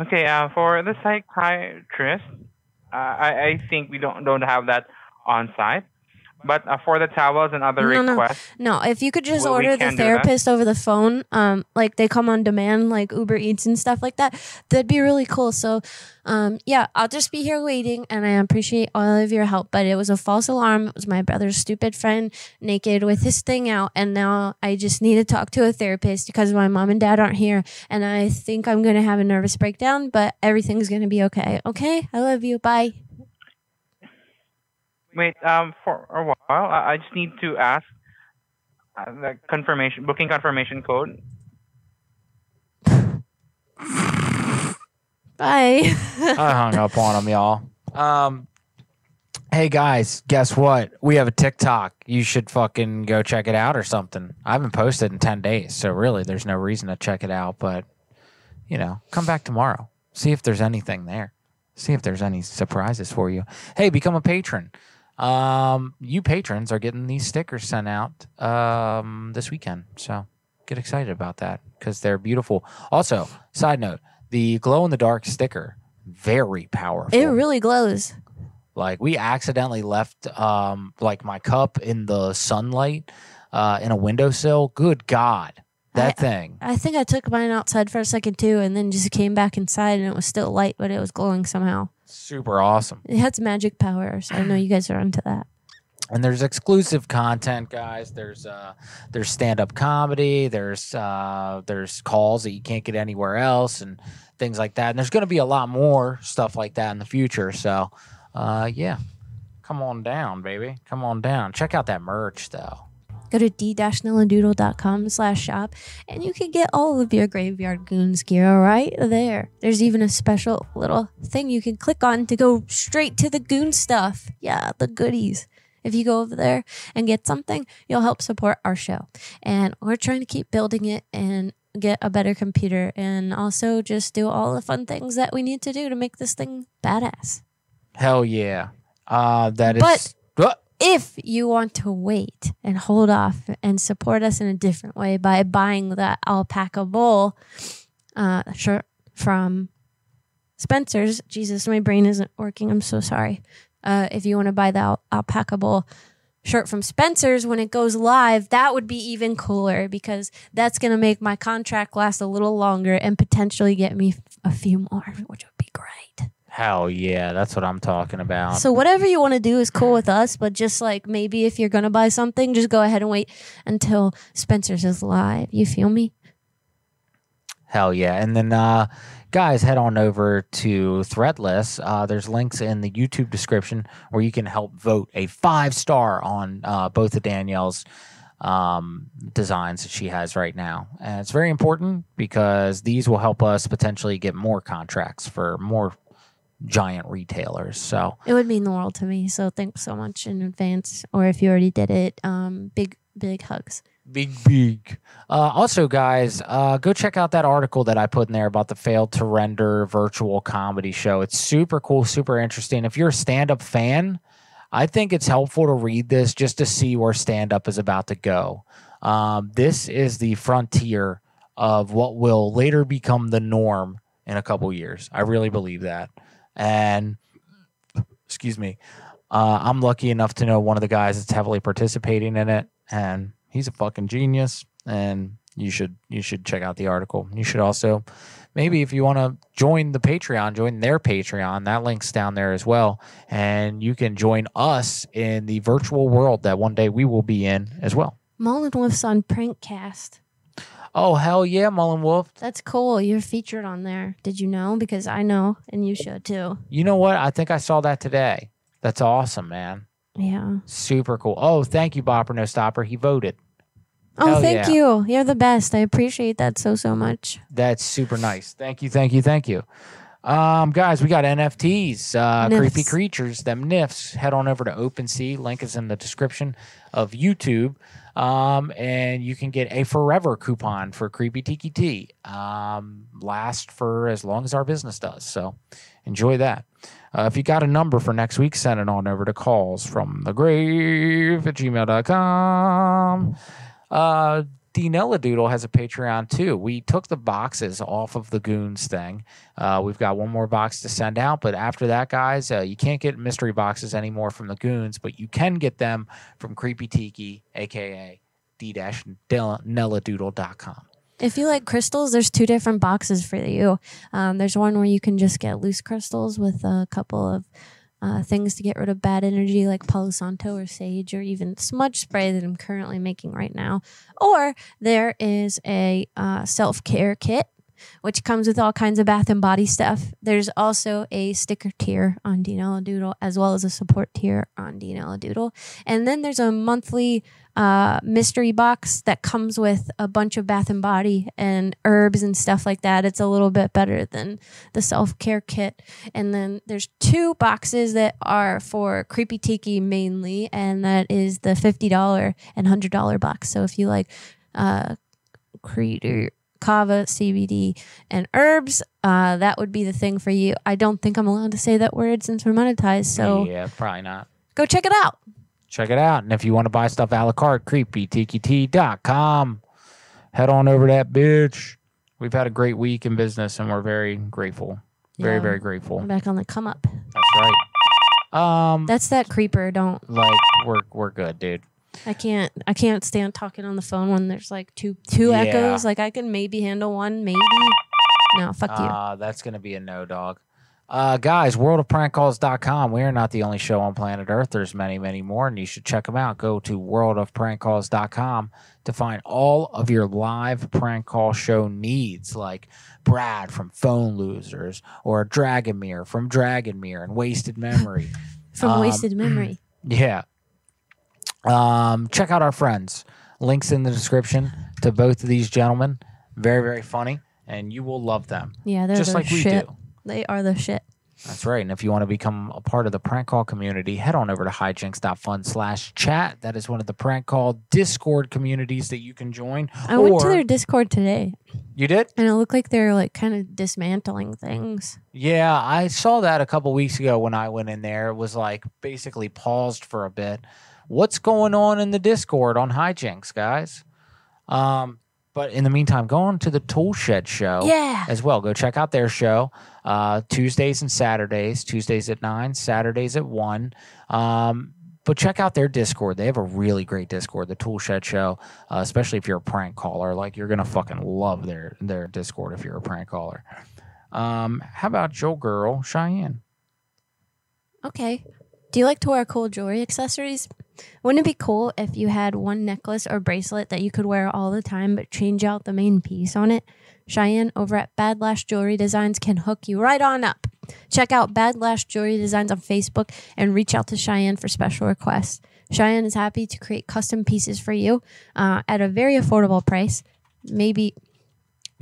Okay, uh, for the psychiatrist, Uh, I, I think we don't don't have that on site. But uh, for the towels and other No, no. requests, No, if you could just Well, order the can do that. therapist over the phone, um, like they come on demand, like Uber Eats and stuff like that, that'd be really cool. So, um, yeah, I'll just be here waiting, and I appreciate all of your help. But it was a false alarm. It was my brother's stupid friend naked with his thing out, and now I just need to talk to a therapist because my mom and dad aren't here, and I think I'm gonna have a nervous breakdown. But everything's gonna be okay. Okay, I love you. Bye. Wait, um, for a while, I, I just need to ask uh, the confirmation booking confirmation code. Bye. I hung up on him, y'all. Um, hey guys, guess what? We have a TikTok. You should fucking go check it out or something. I haven't posted in ten days, so really, there's no reason to check it out. But you know, come back tomorrow. See if there's anything there. See if there's any surprises for you. Hey, become a patron. Um, you patrons are getting these stickers sent out um, this weekend, so get excited about that because they're beautiful. Also, side note: the glow in the dark sticker, very powerful. It really glows. Like we accidentally left um like my cup in the sunlight uh in a windowsill. Good God. That thing. I think I took mine outside for a second too, and then just came back inside, and it was still light, but it was glowing somehow. Super awesome. It has magic powers. I know you guys are into that. And there's exclusive content, guys. There's uh there's stand-up comedy, there's uh there's calls that you can't get anywhere else and things like that. And there's gonna be a lot more stuff like that in the future. So uh yeah. Come on down, baby. Come on down. Check out that merch though. Go to d-nilladoodle.com slash shop, and you can get all of your Graveyard Goons gear right there. There's even a special little thing you can click on to go straight to the goon stuff. Yeah, the goodies. If you go over there and get something, you'll help support our show. And we're trying to keep building it and get a better computer and also just do all the fun things that we need to do to make this thing badass. Hell yeah. Uh that is But- What? If you want to wait and hold off and support us in a different way by buying that alpaca bowl uh, shirt from Spencer's, Jesus, my brain isn't working. I'm so sorry. Uh, if you want to buy the al- alpaca bowl shirt from Spencer's when it goes live, that would be even cooler because that's going to make my contract last a little longer and potentially get me a few more, which would be great. Hell yeah, that's what I'm talking about. So whatever you want to do is cool with us, but just like maybe if you're gonna buy something, just go ahead and wait until Spencer's is live. You feel me? Hell yeah. And then, uh, guys, head on over to Threadless. Uh, there's links in the YouTube description where you can help vote a five star on uh, both of Danielle's um, designs that she has right now. And it's very important because these will help us potentially get more contracts for more giant retailers. So, It would mean the world to me. So thanks so much in advance. Or if you already did it, um, big big hugs. Big, big. Uh, also, guys, uh, go check out that article that I put in there about the failed to render virtual comedy show. It's super cool, super interesting. If you're a stand up fan, I think it's helpful to read this just to see where stand up is about to go. Um, this is the frontier of what will later become the norm in a couple years. I really believe that. And, excuse me, uh, I'm lucky enough to know one of the guys that's heavily participating in it, and he's a fucking genius. And you should you should check out the article. You should also maybe if you want to join the Patreon, join their Patreon. That link's down there as well, and you can join us in the virtual world that one day we will be in as well. Mullen Wolf's on Prankcast. Oh hell yeah, Mullen Wolf! That's cool. You're featured on there. Did you know? Because I know, and you should too. You know what? I think I saw that today. That's awesome, man. Yeah. Super cool. Oh, thank you, Bopper No Stopper. He voted. Oh, Hell thank yeah. you. You're the best. I appreciate that so so much. That's super nice. Thank you, thank you, thank you. Um, guys, we got NFTs, uh, Nifs. creepy creatures, them nifs. Head on over to OpenSea. Link is in the description of YouTube. Um, and you can get a forever coupon for Creepy Tiki Tea. Um, last for as long as our business does. So enjoy that. Uh, if you got a number for next week, send it on over to calls from the grave at gmail.com. Uh, Dinella Doodle has a Patreon too. We took the boxes off of the Goons thing. Uh, we've got one more box to send out, but after that, guys, uh, you can't get mystery boxes anymore from the Goons, but you can get them from Creepy Tiki, aka d-nelladoodle.com. If you like crystals, there's two different boxes for you. Um, there's one where you can just get loose crystals with a couple of uh, things to get rid of bad energy, like Palo Santo or sage, or even smudge spray that I'm currently making right now. Or there is a uh, self care kit. Which comes with all kinds of bath and body stuff. There's also a sticker tier on Dinella Doodle, as well as a support tier on Dinella Doodle. And then there's a monthly uh, mystery box that comes with a bunch of bath and body and herbs and stuff like that. It's a little bit better than the self care kit. And then there's two boxes that are for Creepy Tiki mainly, and that is the $50 and $100 box. So if you like uh, kratom, kava, CBD, and herbs, uh, that would be the thing for you. I don't think I'm allowed to say that word since we're monetized. So yeah, probably not. go check it out. Check it out. And if you want to buy stuff a la carte, creepytiki.com. Head on over to that bitch. We've had a great week in business and we're very grateful. Very, Yeah. very grateful. I'm back on the come up. That's right. Um That's that creeper. Don't like we're we're good, dude. I can't I can't stand talking on the phone when there's like two two Yeah. echoes. Like I can maybe handle one, maybe. No, fuck you. Uh, that's going to be a no, dog. Uh, guys, worldofprankcalls.com. We are not the only show on planet Earth. There's many, many more, and you should check them out. Go to worldofprankcalls.com to find all of your live prank call show needs, like Brad from Phone Losers or Dragomir from Dragonmere and Wasted Memory. From Um, wasted memory. Yeah. Um, check out our friends. Links in the description to both of these gentlemen. Very, very funny, and you will love them. Yeah, they're just like we shit. do. They are the shit. That's right. And if you want to become a part of the prank call community, head on over to hijinks.fun slash chat. That is one of the prank call Discord communities that you can join. I went to their Discord today. You did? And it looked like they're like kind of dismantling things. Yeah, I saw that a couple weeks ago when I went in there. It was like basically paused for a bit. What's going on in the Discord on hijinks, guys? Um, but in the meantime, go on to the Tool Shed show Yeah. as well. Go check out their show uh, Tuesdays and Saturdays. Tuesdays at nine, Saturdays at one. Um, but check out their Discord. They have a really great Discord, the Tool Shed Show. Uh, especially if you're a prank caller, like you're gonna fucking love their their Discord if you're a prank caller. Um, how about your girl Cheyenne? Okay. Do you like to wear cool jewelry accessories? Wouldn't it be cool if you had one necklace or bracelet that you could wear all the time but change out the main piece on it? Cheyenne over at Bad Lash Jewelry Designs can hook you right on up. Check out Bad Lash Jewelry Designs on Facebook and reach out to Cheyenne for special requests. Cheyenne is happy to create custom pieces for you uh, at a very affordable price. Maybe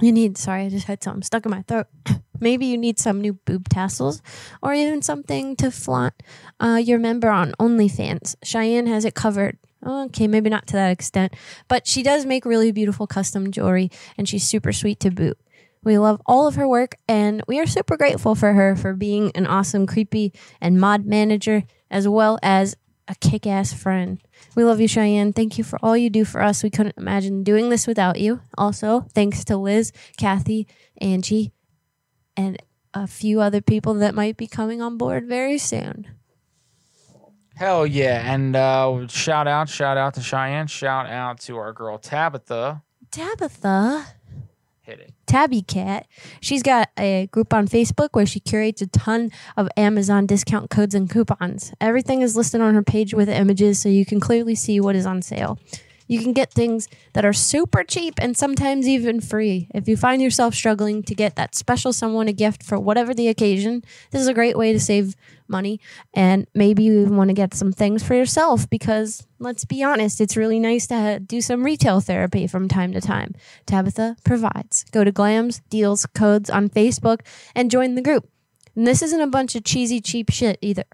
you need, sorry, I just had something stuck in my throat. Maybe you need some new boob tassels or even something to flaunt uh, your member on OnlyFans. Cheyenne has it covered. Okay, maybe not to that extent, but she does make really beautiful custom jewelry and she's super sweet to boot. We love all of her work and we are super grateful for her for being an awesome, creepy, and mod manager as well as a kick ass friend. We love you, Cheyenne. Thank you for all you do for us. We couldn't imagine doing this without you. Also, thanks to Liz, Kathy, Angie, and a few other people that might be coming on board very soon. Hell yeah! And uh, shout out, shout out to Cheyenne. Shout out to our girl Tabitha. Tabitha. Hit it. Tabby Cat. She's got a group on Facebook where she curates a ton of Amazon discount codes and coupons. Everything is listed on her page with images so you can clearly see what is on sale. You can get things that are super cheap and sometimes even free. If you find yourself struggling to get that special someone a gift for whatever the occasion, this is a great way to save money. And maybe you even want to get some things for yourself because let's be honest, it's really nice to do some retail therapy from time to time. Tabitha provides. Go to Glams, Deals, Codes on Facebook and join the group. And this isn't a bunch of cheesy, cheap shit either.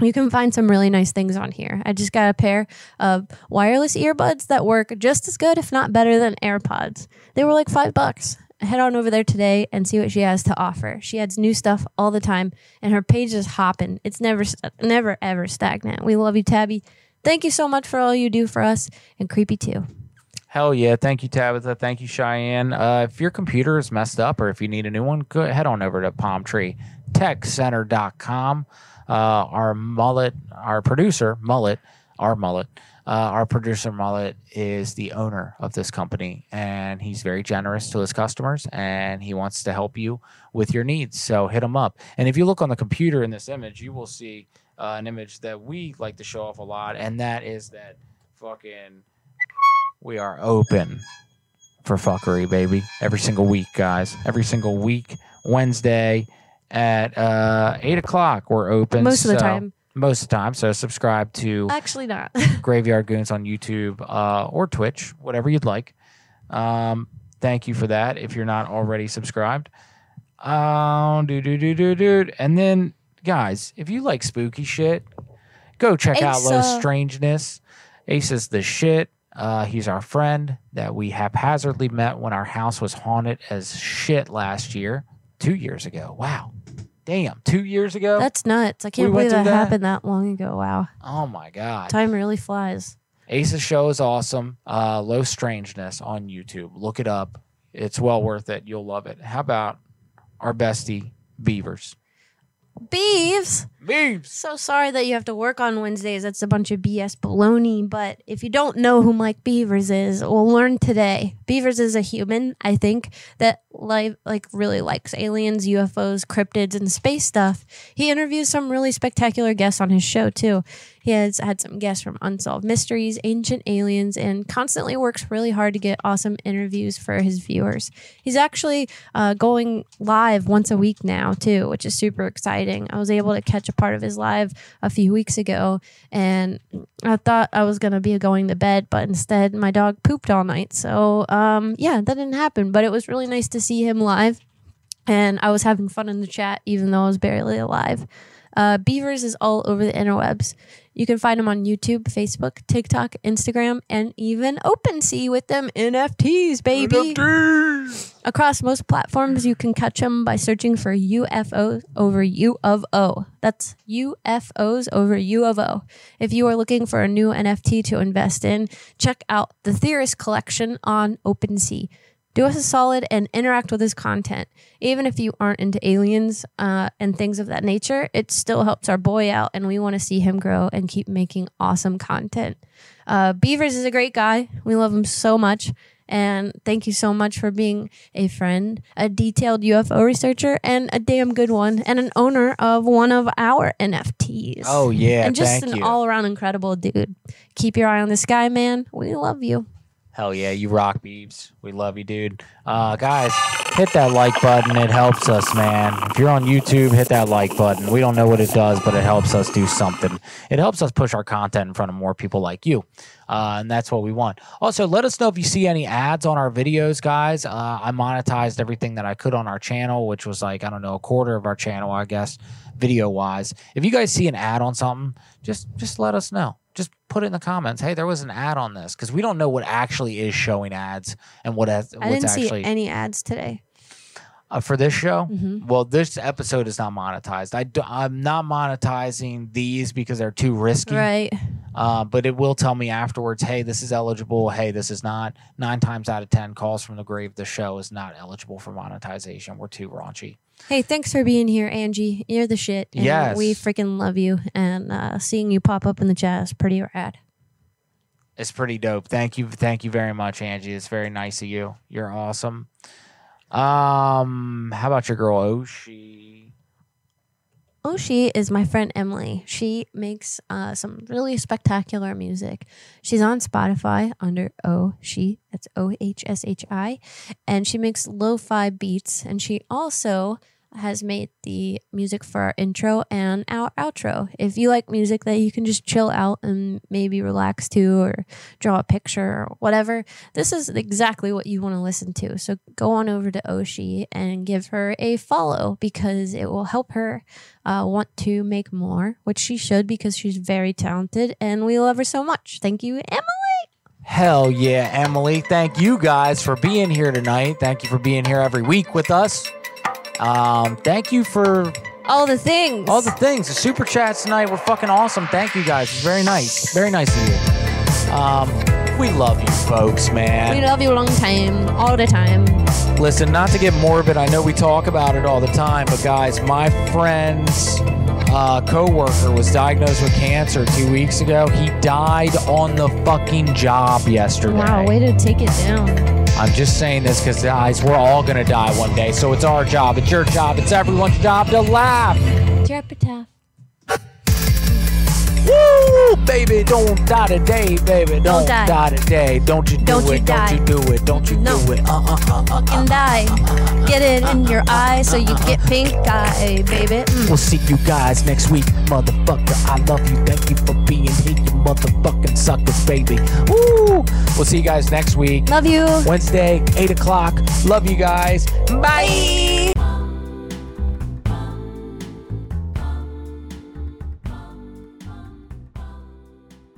You can find some really nice things on here. I just got a pair of wireless earbuds that work just as good, if not better, than AirPods. They were like five bucks. Head on over there today and see what she has to offer. She adds new stuff all the time, and her page is hopping. It's never, never, ever stagnant. We love you, Tabby. Thank you so much for all you do for us, and creepy too. Hell yeah. Thank you, Tabitha. Thank you, Cheyenne. Uh, if your computer is messed up or if you need a new one, go head on over to palmtreetechcenter.com. Uh, our mullet, our producer, Mullet, our Mullet, uh, our producer, Mullet, is the owner of this company and he's very generous to his customers and he wants to help you with your needs. So hit him up. And if you look on the computer in this image, you will see uh, an image that we like to show off a lot, and that is that fucking we are open for fuckery, baby. Every single week, guys. Every single week, Wednesday at uh, eight o'clock, we're open. Most of the time. Most of the time. So subscribe to Actually, not. Graveyard Goons on YouTube uh, or Twitch, whatever you'd like. Um, thank you for that. If you're not already subscribed, um, do do do do do. And then, guys, if you like spooky shit, go check out Low. Strangeness. Ace is the shit. Uh, he's our friend that we haphazardly met when our house was haunted as shit last year, two years ago. Wow, damn, two years ago. That's nuts. I can't We believe that, that? happened that long ago. Wow. oh my god. Time really flies. Ace's show is awesome. Uh, Low Strangeness on YouTube. Look it up. It's well worth it. You'll love it. How about our bestie Beavers? Beeves. Beeves. So sorry that you have to work on Wednesdays. That's a bunch of BS baloney. But if you don't know who Mike Beavers is, we'll learn today. Beavers is a human, I think, that like like really likes aliens, UFOs, cryptids, and space stuff. He interviews some really spectacular guests on his show too. He has had some guests from Unsolved Mysteries, Ancient Aliens, and constantly works really hard to get awesome interviews for his viewers. He's actually uh, going live once a week now, too, which is super exciting. I was able to catch a part of his live a few weeks ago, and I thought I was to be going to bed, but instead my dog pooped all night. So, um, yeah, that didn't happen, but it was really nice to see him live and I was having fun in the chat, even though I was barely alive. Uh, Beavers is all over the interwebs. You can find him on YouTube, Facebook, TikTok, Instagram, and even OpenSea with them NFTs, baby. Across most platforms, you can catch him by searching for UFO over U of O. That's UFOs over U of O. If you are looking for a new NFT to invest in, check out the Theorist Collection on OpenSea do us a solid and interact with his content. Even if you aren't into aliens uh, and things of that nature, it still helps our boy out, and we want to see him grow and keep making awesome content. Uh, Beavers is a great guy. We love him so much. And thank you so much for being a friend, a detailed UFO researcher, and a damn good one, and an owner of one of our NFTs. Oh, yeah, And just an you. all around incredible dude. Keep your eye on the sky, man. We love you. Hell yeah, you rock, Beebs. We love you, dude. Uh, guys, hit that like button. It helps us, man. If you're on YouTube, hit that like button. We don't know what it does, but it helps us do something. It helps us push our content in front of more people like you. Uh, and that's what we want. Also, let us know if you see any ads on our videos, guys. Uh, I monetized everything that I could on our channel, which was like, I don't know, a quarter of our channel, I guess, video wise. If you guys see an ad on something, just just let us know. Just put it in the comments. Hey, there was an ad on this because we don't know what actually is showing ads and what has, I what's didn't actually see any ads today. uh, for this show. Mhm. Well, this episode is not monetized. I do, I'm not monetizing these because they're too risky. Right. Uh, but it will tell me afterwards, hey, this is eligible. Hey, this is not. Nine times out of ten, calls from the grave. The show is not eligible for monetization. We're too raunchy. Hey, thanks for being here, Angie. You're the shit. And Yes. We freaking love you. And uh, seeing you pop up in the chat is pretty rad. It's pretty dope. Thank you, thank you very much, Angie. It's very nice of you. You're awesome. Um, how about your girl Ohshi? Ohshi is my friend Emily. She makes uh, some really spectacular music. She's on Spotify under Ohshi. That's O H S H I, and she makes lo-fi beats. And she also has made the music for our intro and our outro. If you like music that you can just chill out and maybe relax to or draw a picture or whatever, this is exactly what you want to listen to. So go on over to Ohshi and give her a follow because it will help her uh, want to make more, which she should because she's very talented and we love her so much. Thank you, Emily. Hell yeah, Emily. Thank you guys for being here tonight. Thank you for being here every week with us. Um, thank you for All the things. all the things. The super chats tonight were fucking awesome. Thank you guys. It's very nice. Very nice of you. Um, we love you folks, man. We love you a long time, all the time. Listen, not to get morbid, I know we talk about it all the time, but guys, my friend's uh, co-worker was diagnosed with cancer two weeks ago. He died on the fucking job yesterday. Wow, way to take it down. I'm just saying this because, guys, we're all gonna die one day. So it's our job, it's your job, it's everyone's job to laugh. Epitaph. Woo, baby, don't die today, baby. Don't, die. die. today. Don't you do Don't it? die. Don't you do it? Don't you No. do it? Uh uh uh uh. uh Fucking uh, die. Uh, get it in your eye so you get pink eye, baby. Mm. We'll see you guys next week, motherfucker. I love you. Thank you for being here, you motherfucking suckers, baby. Woo! We'll see you guys next week. Love you. Wednesday, 8 o'clock. Love you guys. Bye.